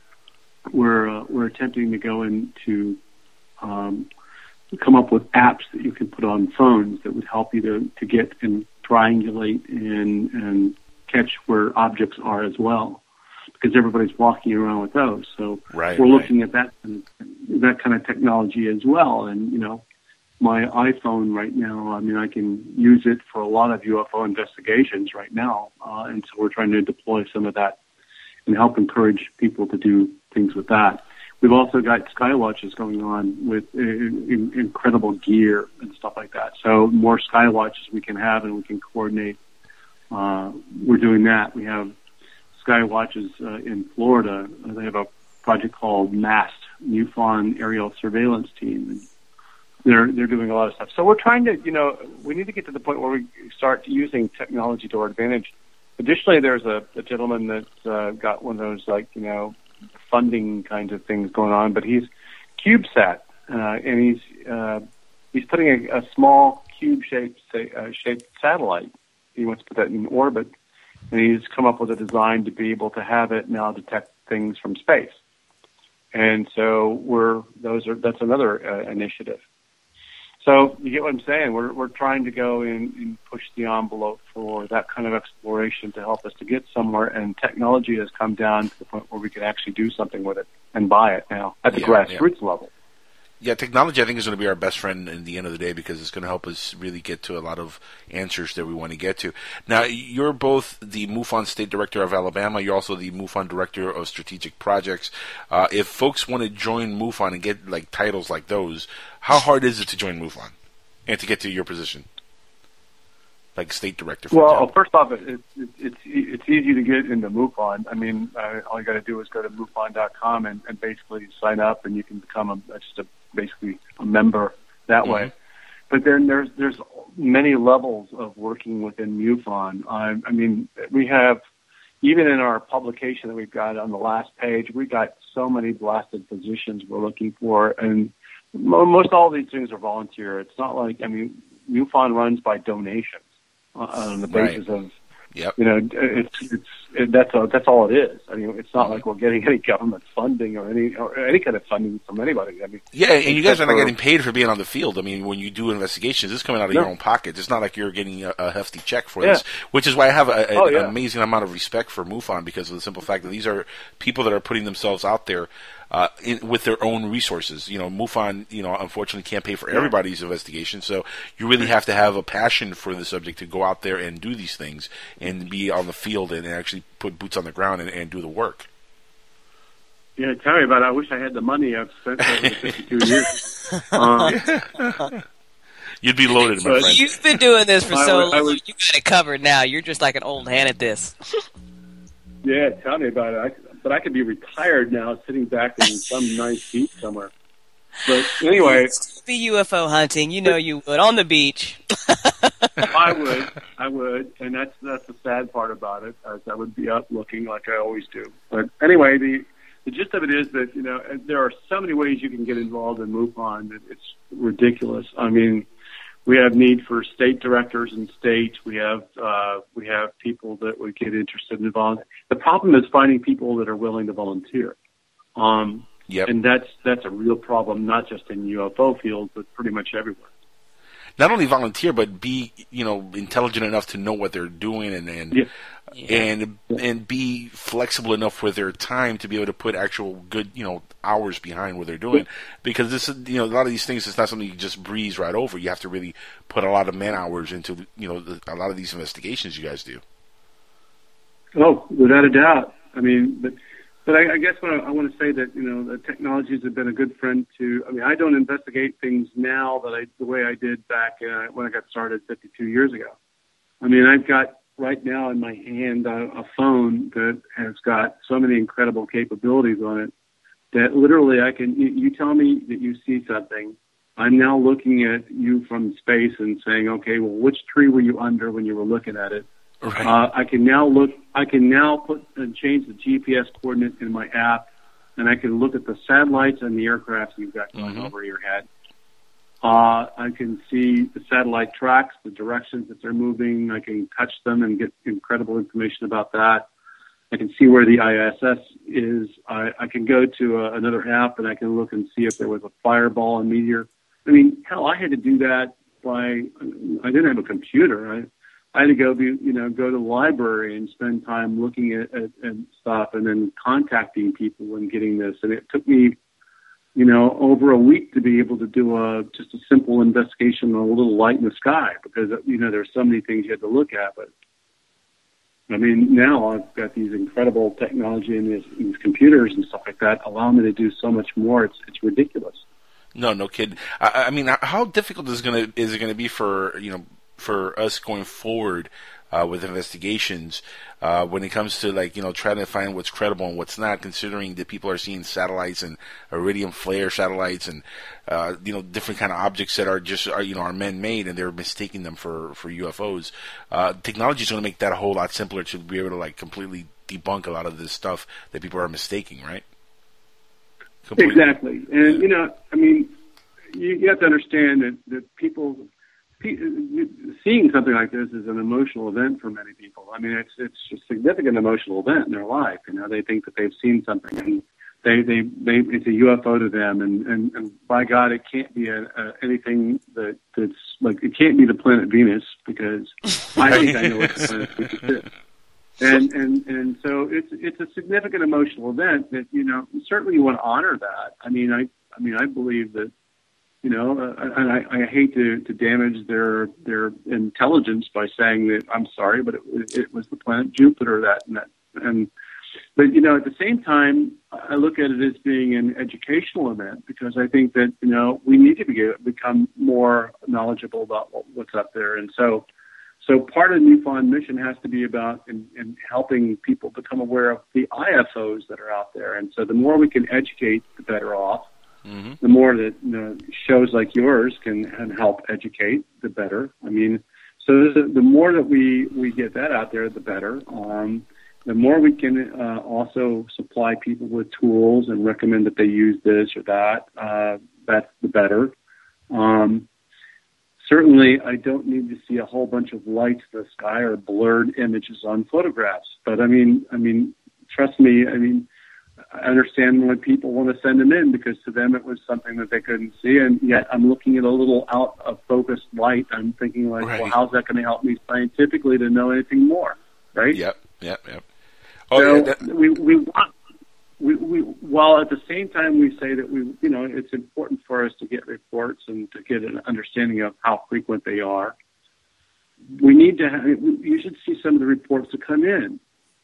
we're uh, we're attempting to go into um, come up with apps that you can put on phones that would help you to, to get and triangulate and and catch where objects are as well, because everybody's walking around with those. So Right, we're right. looking at that that kind of technology as well. And you know, my iPhone right now, I mean, I can use it for a lot of UFO investigations right now, uh, and so we're trying to deploy some of that and help encourage people to do things with that. We've also got skywatches going on with in, incredible gear and stuff like that. So more skywatches we can have and we can coordinate. Uh, we're doing that. We have skywatches uh, in Florida. They have a project called MAST, MUFON Aerial Surveillance Team. And they're they're doing a lot of stuff. So we're trying to, you know, we need to get to the point where we start using technology to our advantage. Additionally, there's a, a gentleman that's uh, got one of those like you know funding kinds of things going on, but he's CubeSat, uh, and he's uh, he's putting a, a small cube-shaped uh, shaped satellite. He wants to put that in orbit, and he's come up with a design to be able to have it now detect things from space. And so we're those are that's another uh, initiative. So you get what I'm saying? We're we're trying to go in and push the envelope for that kind of exploration to help us to get somewhere. And technology has come down to the point where we can actually do something with it and buy it now at the Yeah, grassroots level. Yeah, technology I think is going to be our best friend in the end of the day because it's going to help us really get to a lot of answers that we want to get to. Now, you're both the MUFON State Director of Alabama. You're also the MUFON Director of Strategic Projects. Uh, if folks want to join MUFON and get like titles like those, how hard is it to join MUFON and to get to your position, like State Director? For Well, example? first off, it, it, it's it's easy to get into MUFON. I mean, uh, all you got to do is go to MUFON.com and, and basically sign up, and you can become a just a basically a member that way. But then there's there's many levels of working within MUFON. I, I mean, we have even in our publication that we've got on the last page, we got so many blasted positions we're looking for, and mo- most all of these things are volunteer. It's not like I mean, MUFON runs by donations uh, on the Right. basis of Yep. you know it's it's it, that's a, that's all it is. I mean, it's not mm-hmm. like we're getting any government funding or any or any kind of funding from anybody. I mean, Yeah, and you guys are not getting paid for being on the field. I mean, when you do investigations, it's coming out of No. your own pocket. It's not like you're getting a, a hefty check for Yeah. this, which is why I have a, a- Oh, yeah. an amazing amount of respect for MUFON because of the simple fact that these are people that are putting themselves out there uh, in, with their own resources. You know, MUFON, you know, unfortunately can't pay for everybody's investigation, so you really have to have a passion for the subject to go out there and do these things and be on the field and actually put boots on the ground and, and do the work. Yeah, tell me about it. I wish I had the money I've spent over 52 years. Um, You'd be loaded, my friend. You've been doing this for so would- long. would- You got it covered now. You're just like an old hand at this. yeah, tell me about it. But I could be retired now, sitting back in some nice beach somewhere. But anyway, Be UFO hunting. You know you would on the beach. I would, I would, and that's that's the sad part about it. As I would be up looking like I always do. But anyway, the the gist of it is that you know there are so many ways you can get involved in MUFON that it's ridiculous. I mean, we have need for state directors in states. We have uh, we have people that would get interested in volunteer. The problem is finding people that are willing to volunteer. Um, Yep. And that's that's a real problem, not just in UFO fields, but pretty much everywhere. not only volunteer but be you know intelligent enough to know what they're doing and and Yeah. And and be flexible enough with their time to be able to put actual good you know hours behind what they're doing because this is you know a lot of these things it's not something you just breeze right over you have to really put a lot of man hours into you know the, a lot of these investigations you guys do Oh, without a doubt. I mean, but but I, I guess what I, I want to say that you know the technologies have been a good friend to. I mean, I don't investigate things now that I the way I did back uh, when I got started 52 years ago. I mean, I've got right now in my hand a, a phone that has got so many incredible capabilities on it that literally I can. You, you tell me that you see something. I'm now looking at you from space and saying, okay, well, which tree were you under when you were looking at it? Uh, I can now look. I can now put and change the GPS coordinate in my app, and I can look at the satellites and the aircraft you've got going over your head. Uh, I can see the satellite tracks, the directions that they're moving. I can touch them and get incredible information about that. I can see where the ISS is. I, I can go to a, another app and I can look and see if there was a fireball and meteor. I mean, hell, I had to do that by. I didn't have a computer. I I had to go be you know go to the library and spend time looking at, at, at stuff and then contacting people and getting this. And it took me you know, over a week to be able to do a just a simple investigation on a little light in the sky because you know there's so many things you had to look at. But I mean, now I've got these incredible technology and these, these computers and stuff like that allow me to do so much more. It's it's ridiculous. No, no kid. I, I mean, how difficult is gonna is it gonna be for you know for us going forward uh, with investigations uh, when it comes to like you know trying to find what's credible and what's not, considering that people are seeing satellites and iridium flare satellites and uh, you know different kind of objects that are just are you know are man made and they're mistaking them for for UFOs. Uh, technology is going to make that a whole lot simpler to be able to like completely debunk a lot of this stuff that people are mistaking, right? Completely. Exactly, and you know, I mean, you, you have to understand that that people seeing something like this is an emotional event for many people. I mean, it's it's a significant emotional event in their life. You know, they think that they've seen something, and they they, they it's a UFO to them, and and, and by God, it can't be a, a, anything that that's like it can't be the planet Venus because I think I know what the planet Venus is. And and and so it's it's a significant emotional event that you know certainly you want to honor that. I mean, I I mean I believe that you know, uh, and I, I hate to, to damage their their intelligence by saying that I'm sorry, but it, it was the planet Jupiter that and that and but you know at the same time I look at it as being an educational event because I think that you know we need to be, become more knowledgeable about what, what's up there. And so so part of the MUFON mission has to be about in, in helping people become aware of the IFOs that are out there. And so the more we can educate the better off Mm-hmm. The more that you know, shows like yours can, help educate, the better. I mean, so the, the more that we we get that out there, the better. Um, the more we can uh, also supply people with tools and recommend that they use this or that, uh, that's the better. Um, certainly, I don't need to see a whole bunch of lights in the sky or blurred images on photographs. But I mean, I mean, trust me. I mean, I understand when people want to send them in because to them it was something that they couldn't see, and yet I'm looking at a little out of focus light. I'm thinking like, Right. well, how's that going to help me scientifically to know anything more, right? Yep, yep, yep. Oh, so yeah, that- we we want we, we while at the same time we say that we you know it's important for us to get reports and to get an understanding of how frequent they are. We need to have, you should see some of the reports that come in.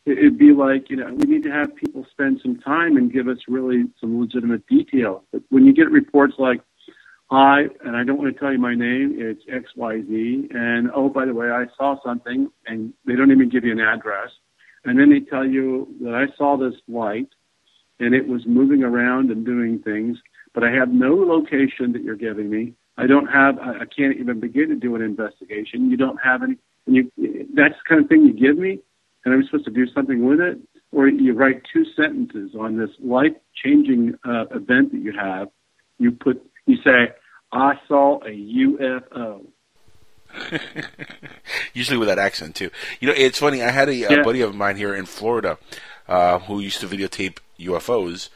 It- It'd be like you know we need to have people spend some time and give us really some legitimate detail. But when you get reports like Hi, and I don't want to tell you my name. It's XYZ. And oh, by the way, I saw something, and they don't even give you an address. And then they tell you that I saw this light, and it was moving around and doing things, but I have no location that you're giving me. I don't have. I I can't even begin to do an investigation. You don't have any. And you, that's the kind of thing you give me, and I'm supposed to do something with it, or you write two sentences on this life-changing uh, event that you have. You put. You say, "I saw a UFO." Usually with that accent too. You know, it's funny. I had a, Yeah. a buddy of mine here in Florida uh, who used to videotape UFOs,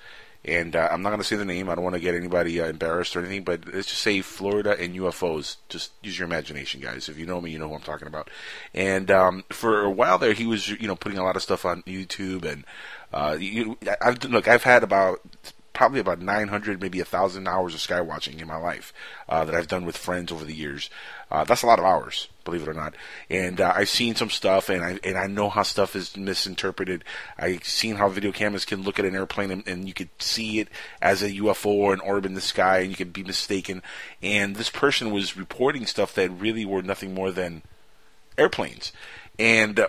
and uh, I'm not going to say the name. I don't want to get anybody uh, embarrassed or anything, but let's just say Florida and UFOs. Just use your imagination, guys. If you know me, you know who I'm talking about. And um, for a while there, he was you know putting a lot of stuff on YouTube, and uh, you, I've look. I've had about probably about 900, maybe a thousand hours of sky watching in my life uh, that I've done with friends over the years. Uh, that's a lot of hours, believe it or not. And uh, I've seen some stuff, and I and I know how stuff is misinterpreted. I've seen how video cameras can look at an airplane and, and you could see it as a UFO or an orb in the sky, and you could be mistaken. And this person was reporting stuff that really were nothing more than airplanes. And uh,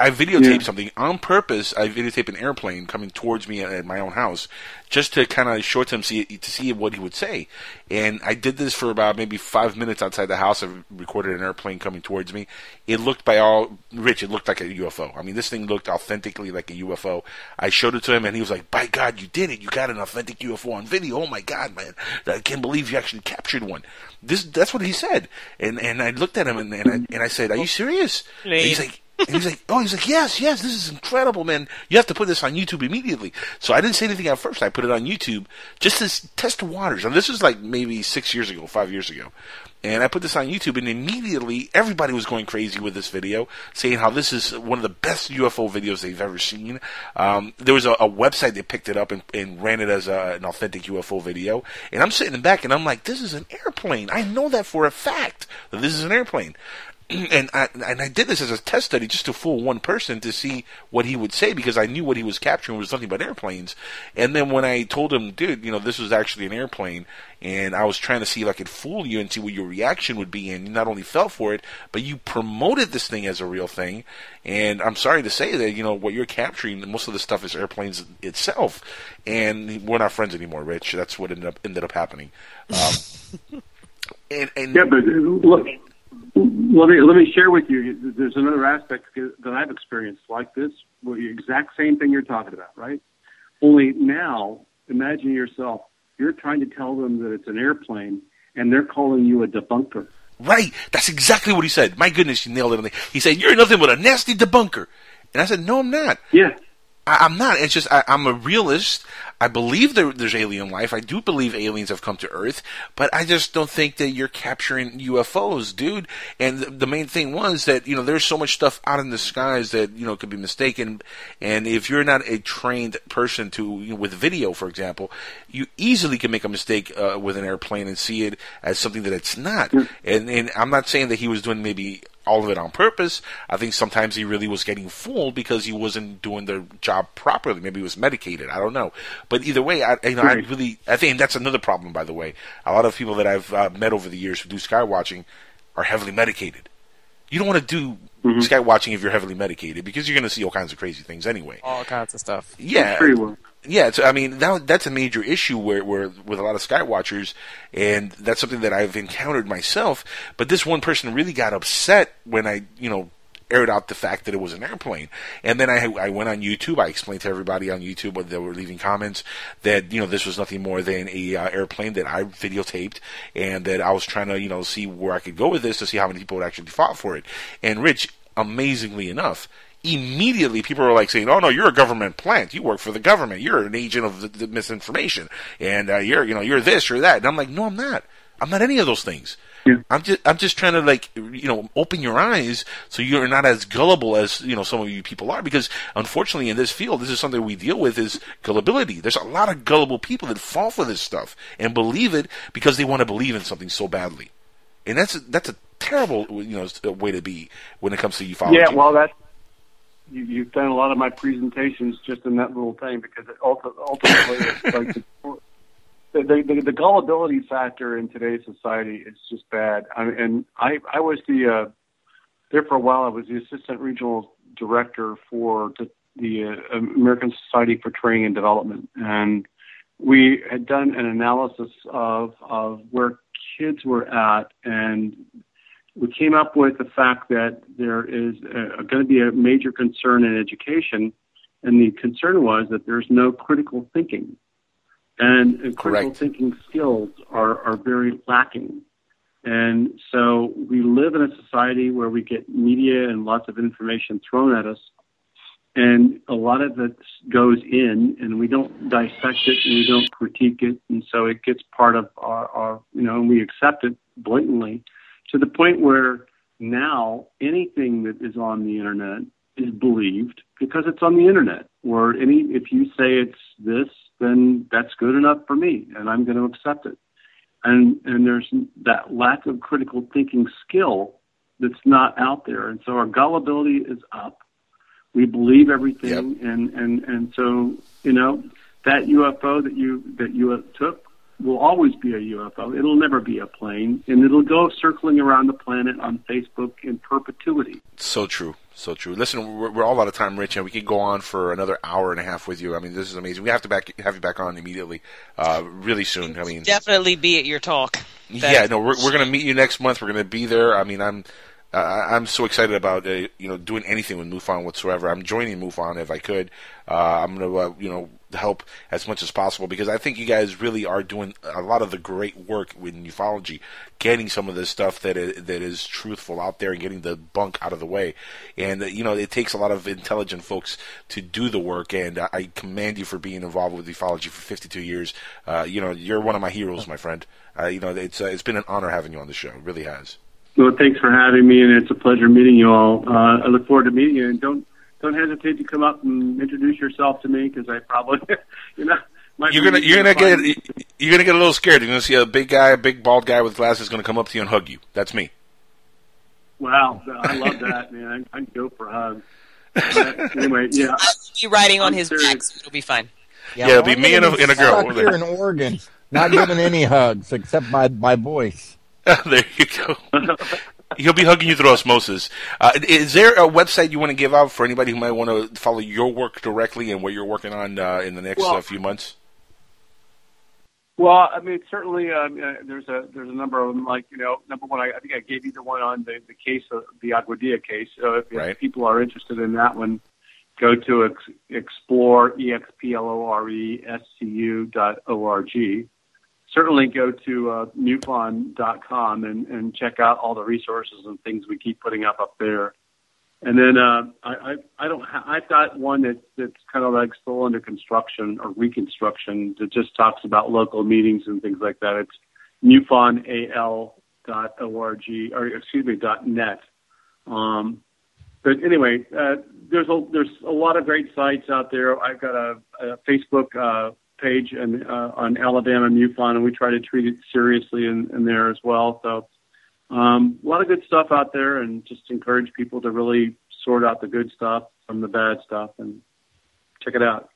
I videotaped Yeah. something on purpose. I videotaped an airplane coming towards me at, at my own house, just to kind of show it to him, see to see what he would say. And I did this for about maybe five minutes outside the house. I recorded an airplane coming towards me. It looked by all Rich. It looked like a UFO. I mean, this thing looked authentically like a UFO. I showed it to him, and he was like, "By God, you did it! You got an authentic UFO on video! Oh my God, man! I can't believe you actually captured one." This that's what he said. And and I looked at him and and I, and I said, "Are you serious?" And he's like and he's like, oh, he's like, yes, yes, this is incredible, man. You have to put this on YouTube immediately. So I didn't say anything at first. I put it on YouTube just to test the waters. And this was like maybe six years ago, five years ago. And I put this on YouTube, and immediately everybody was going crazy with this video, saying how this is one of the best UFO videos they've ever seen. Um, there was a, a website that picked it up and, and ran it as a, an authentic UFO video. And I'm sitting back, and I'm like, this is an airplane. I know that for a fact that this is an airplane. and I and I did this as a test study just to fool one person to see what he would say because I knew what he was capturing was nothing but airplanes. And then when I told him, dude, you know, this was actually an airplane, and I was trying to see if I could fool you and see what your reaction would be, and you not only fell for it, but you promoted this thing as a real thing. And I'm sorry to say that you know what you're capturing, most of the stuff is airplanes itself, and we're not friends anymore, Rich. That's what ended up ended up happening. Um, and, and yeah, but uh, look, let me let me share with you. There's another aspect that I've experienced like this, where the exact same thing you're talking about, right? Only now, imagine yourself. You're trying to tell them that it's an airplane, and they're calling you a debunker. Right. That's exactly what he said. My goodness, you nailed it. He said, "You're nothing but a nasty debunker," and I said, "No, I'm not." Yeah. I, I'm not. It's just I, I'm a realist. I believe there, there's alien life. I do believe aliens have come to Earth, but I just don't think that you're capturing UFOs, dude. And the, the main thing was that you know there's so much stuff out in the skies that you know could be mistaken. And if you're not a trained person to you know, with video, for example, you easily can make a mistake uh, with an airplane and see it as something that it's not. And and I'm not saying that he was doing maybe all of it on purpose. I think sometimes he really was getting fooled because he wasn't doing the job properly. Maybe he was medicated. I don't know. But either way, I, you know, I really, I think that's another problem, by the way. A lot of people that I've uh, met over the years who do sky watching are heavily medicated. You don't want to do Mm-hmm. sky watching if you're heavily medicated because you're going to see all kinds of crazy things anyway. All kinds of stuff. Yeah, Free will. yeah. It's, I mean, that, that's a major issue where, where with a lot of sky watchers, and that's something that I've encountered myself. But this one person really got upset when I, you know, aired out the fact that it was an airplane. And then I, I went on YouTube. I explained to everybody on YouTube when they were leaving comments that you know this was nothing more than a uh, airplane that I videotaped, and that I was trying to you know see where I could go with this to see how many people would actually fought for it. And Rich, amazingly enough, immediately people were like saying, "Oh no, you're a government plant. You work for the government. You're an agent of the, the misinformation, and uh, you're you know you're this you're that." And I'm like, "No, I'm not. I'm not any of those things. I'm just I'm just trying to like you know open your eyes so you're not as gullible as you know some of you people are because unfortunately in this field this is something we deal with is gullibility. There's a lot of gullible people that fall for this stuff and believe it because they want to believe in something so badly, and that's a, that's a terrible you know way to be when it comes to ufology. Yeah, well, that's you, you've done a lot of my presentations just in that little thing because it ulti- ultimately it's like the, the, the, the gullibility factor in today's society is just bad. I and I I was the uh, there for a while. I was the assistant regional director for the, the uh, American Society for Training and Development, and we had done an analysis of of where kids were at and we came up with the fact that there is uh, going to be a major concern in education, and the concern was that there's no critical thinking, and uh, critical thinking skills are are very lacking. And so we live in a society where we get media and lots of information thrown at us, and a lot of it goes in, and we don't dissect it and we don't critique it, and so it gets part of our, our you know, and we accept it blatantly to the point where now anything that is on the internet is believed because it's on the internet. Or any if you say it's this, then that's good enough for me, and I'm going to accept it. And and there's that lack of critical thinking skill that's not out there, and so our gullibility is up. We believe everything, and and and so you know that UFO that you that you took will always be a UFO. It'll never be a plane, and it'll go circling around the planet on Facebook in perpetuity. So true. So true. Listen, we're, we're all out of time, Rich, and we could go on for another hour and a half with you. I mean, this is amazing. We have to back have you back on immediately, uh, really soon. I mean, Definitely be at your talk. yeah, no, we're we're gonna meet you next month. We're gonna be there. I mean, I'm uh, I'm so excited about uh, you know doing anything with MUFON whatsoever. I'm joining MUFON if I could. Uh, I'm gonna uh, you know help as much as possible because I think you guys really are doing a lot of the great work with ufology, getting some of the stuff that is, that is truthful out there and getting the bunk out of the way. And uh, you know it takes a lot of intelligent folks to do the work. And I commend you for being involved with ufology for 52 years. Uh, you know you're one of my heroes, my friend. Uh, you know it's it's been an honor having you on the show. It really has. Well, thanks for having me, and it's a pleasure meeting you all. Uh, I look forward to meeting you, and don't don't hesitate to come up and introduce yourself to me because I probably, you know. You're gonna you're gonna get you're gonna get a little scared. You're gonna see a big guy, a big bald guy with glasses, going to come up to you and hug you. That's me. Wow, I love that, man. I, I'd go for a hug. But anyway, yeah. I'll be riding on I'm his serious. back, so it'll be fine. Yeah, it'll be me and a, and a girl. Stuck here in Oregon, not giving any hugs except by my voice. there you go. He'll be hugging you through osmosis. Uh, is there a website you want to give out for anybody who might want to follow your work directly and what you're working on uh, in the next Well- uh, few months? Well, I mean, certainly um, uh, there's a there's a number of them. Like you know, number one, I, I think I gave you the one on the, the case of the Aguadilla case. So if, Right. if people are interested in that one, go to ex, explore e x p l o r e s c u dot o r g. Certainly go to uh, MUFON.com and, and check out all the resources and things we keep putting up up there. And then uh, I, I I don't ha- I've got one that's that's kind of like still under construction or reconstruction that just talks about local meetings and things like that. It's MUFONAL dot org or excuse me dot net. Um, but anyway, uh, there's a there's a lot of great sites out there. I've got a, a Facebook uh, page and uh, on Alabama MUFON, and we try to treat it seriously in, in there as well. So um, a lot of good stuff out there, and just encourage people to really sort out the good stuff from the bad stuff and check it out.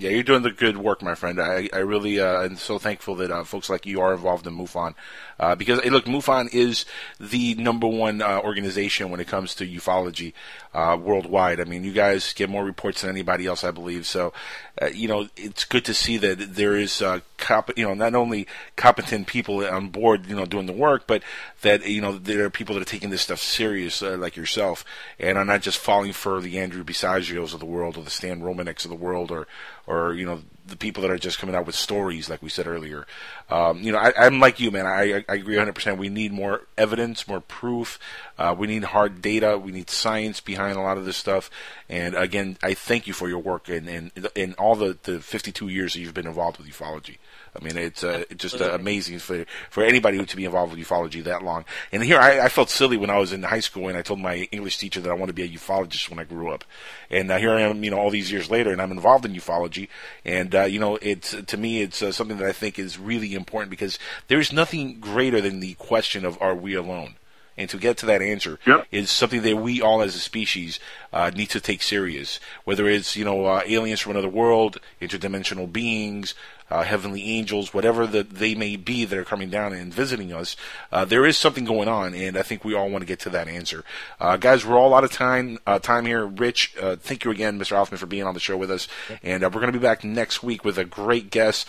Yeah, you're doing the good work, my friend. I, I really uh, am so thankful that uh, folks like you are involved in MUFON. Uh, because, hey, look, MUFON is the number one uh, organization when it comes to ufology uh, worldwide. I mean, you guys get more reports than anybody else, I believe. So, uh, you know, it's good to see that there is, comp- you know, not only competent people on board, you know, doing the work, but that, you know, there are people that are taking this stuff serious, like yourself, and are not just falling for the Andrew Basiagos of the world or the Stan Romaneks of the world or, or, you know, the people that are just coming out with stories, like we said earlier. Um, you know, I, I'm like you, man. I, I agree 100%. We need more evidence, more proof. Uh, we need hard data. We need science behind a lot of this stuff. And again, I thank you for your work and in, in all the, the 52 years that you've been involved with ufology. I mean, it's uh, just uh, amazing for for anybody to be involved with ufology that long. And here, I, I felt silly when I was in high school and I told my English teacher that I wanted to be a ufologist when I grew up. And uh, here I am, you know, all these years later, and I'm involved in ufology. And uh, you know, it's to me, it's uh, something that I think is really important because there's nothing greater than the question of are we alone. And to get to that answer is something that we all as a species uh, need to take serious. Whether it's you know uh, aliens from another world, interdimensional beings, uh, heavenly angels, whatever that they may be that are coming down and visiting us, uh, there is something going on, and I think we all want to get to that answer. Uh, guys, we're all out of time uh, time here. Rich, uh, thank you again, Mr. Hoffman, for being on the show with us, and uh, we're going to be back next week with a great guest.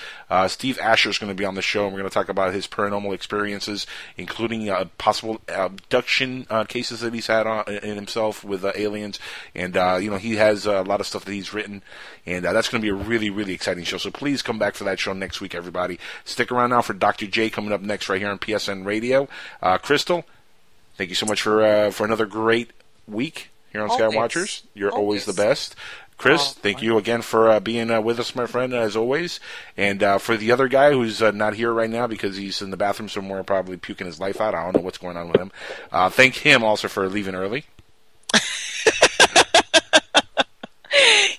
Steve Asher is going to be on the show, and we're going to talk about his paranormal experiences, including possible abduction cases that he's had on, in himself with aliens, and you know he has a lot of stuff that he's written, and that's going to be a really really exciting show. So please come back for that show next week, everybody. Stick around now for Dr. J coming up next right here on PSN Radio. Uh, Crystal, thank you so much for uh, for another great week here on Always. Skywatchers. You're always the best. Chris, thank you again for uh, being uh, with us, my friend, as always. And uh, for the other guy who's uh, not here right now because he's in the bathroom somewhere, probably puking his life out. I don't know what's going on with him. Uh, thank him also for leaving early.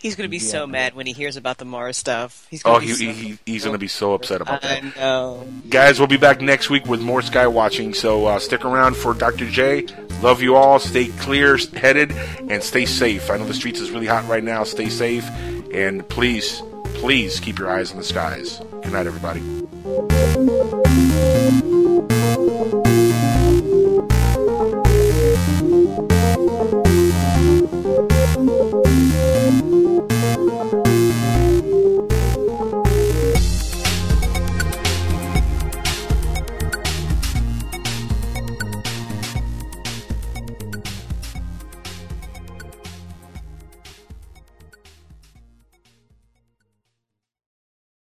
He's going to be yeah. so mad when he hears about the Mars stuff. He's gonna oh, he, so he, he's going to be so upset about that. I know. Guys, we'll be back next week with more Sky Watching, so uh, stick around for Dr. J. Love you all. Stay clear headed and stay safe. I know the streets is really hot right now. Stay safe. And please, please keep your eyes on the skies. Good night, everybody.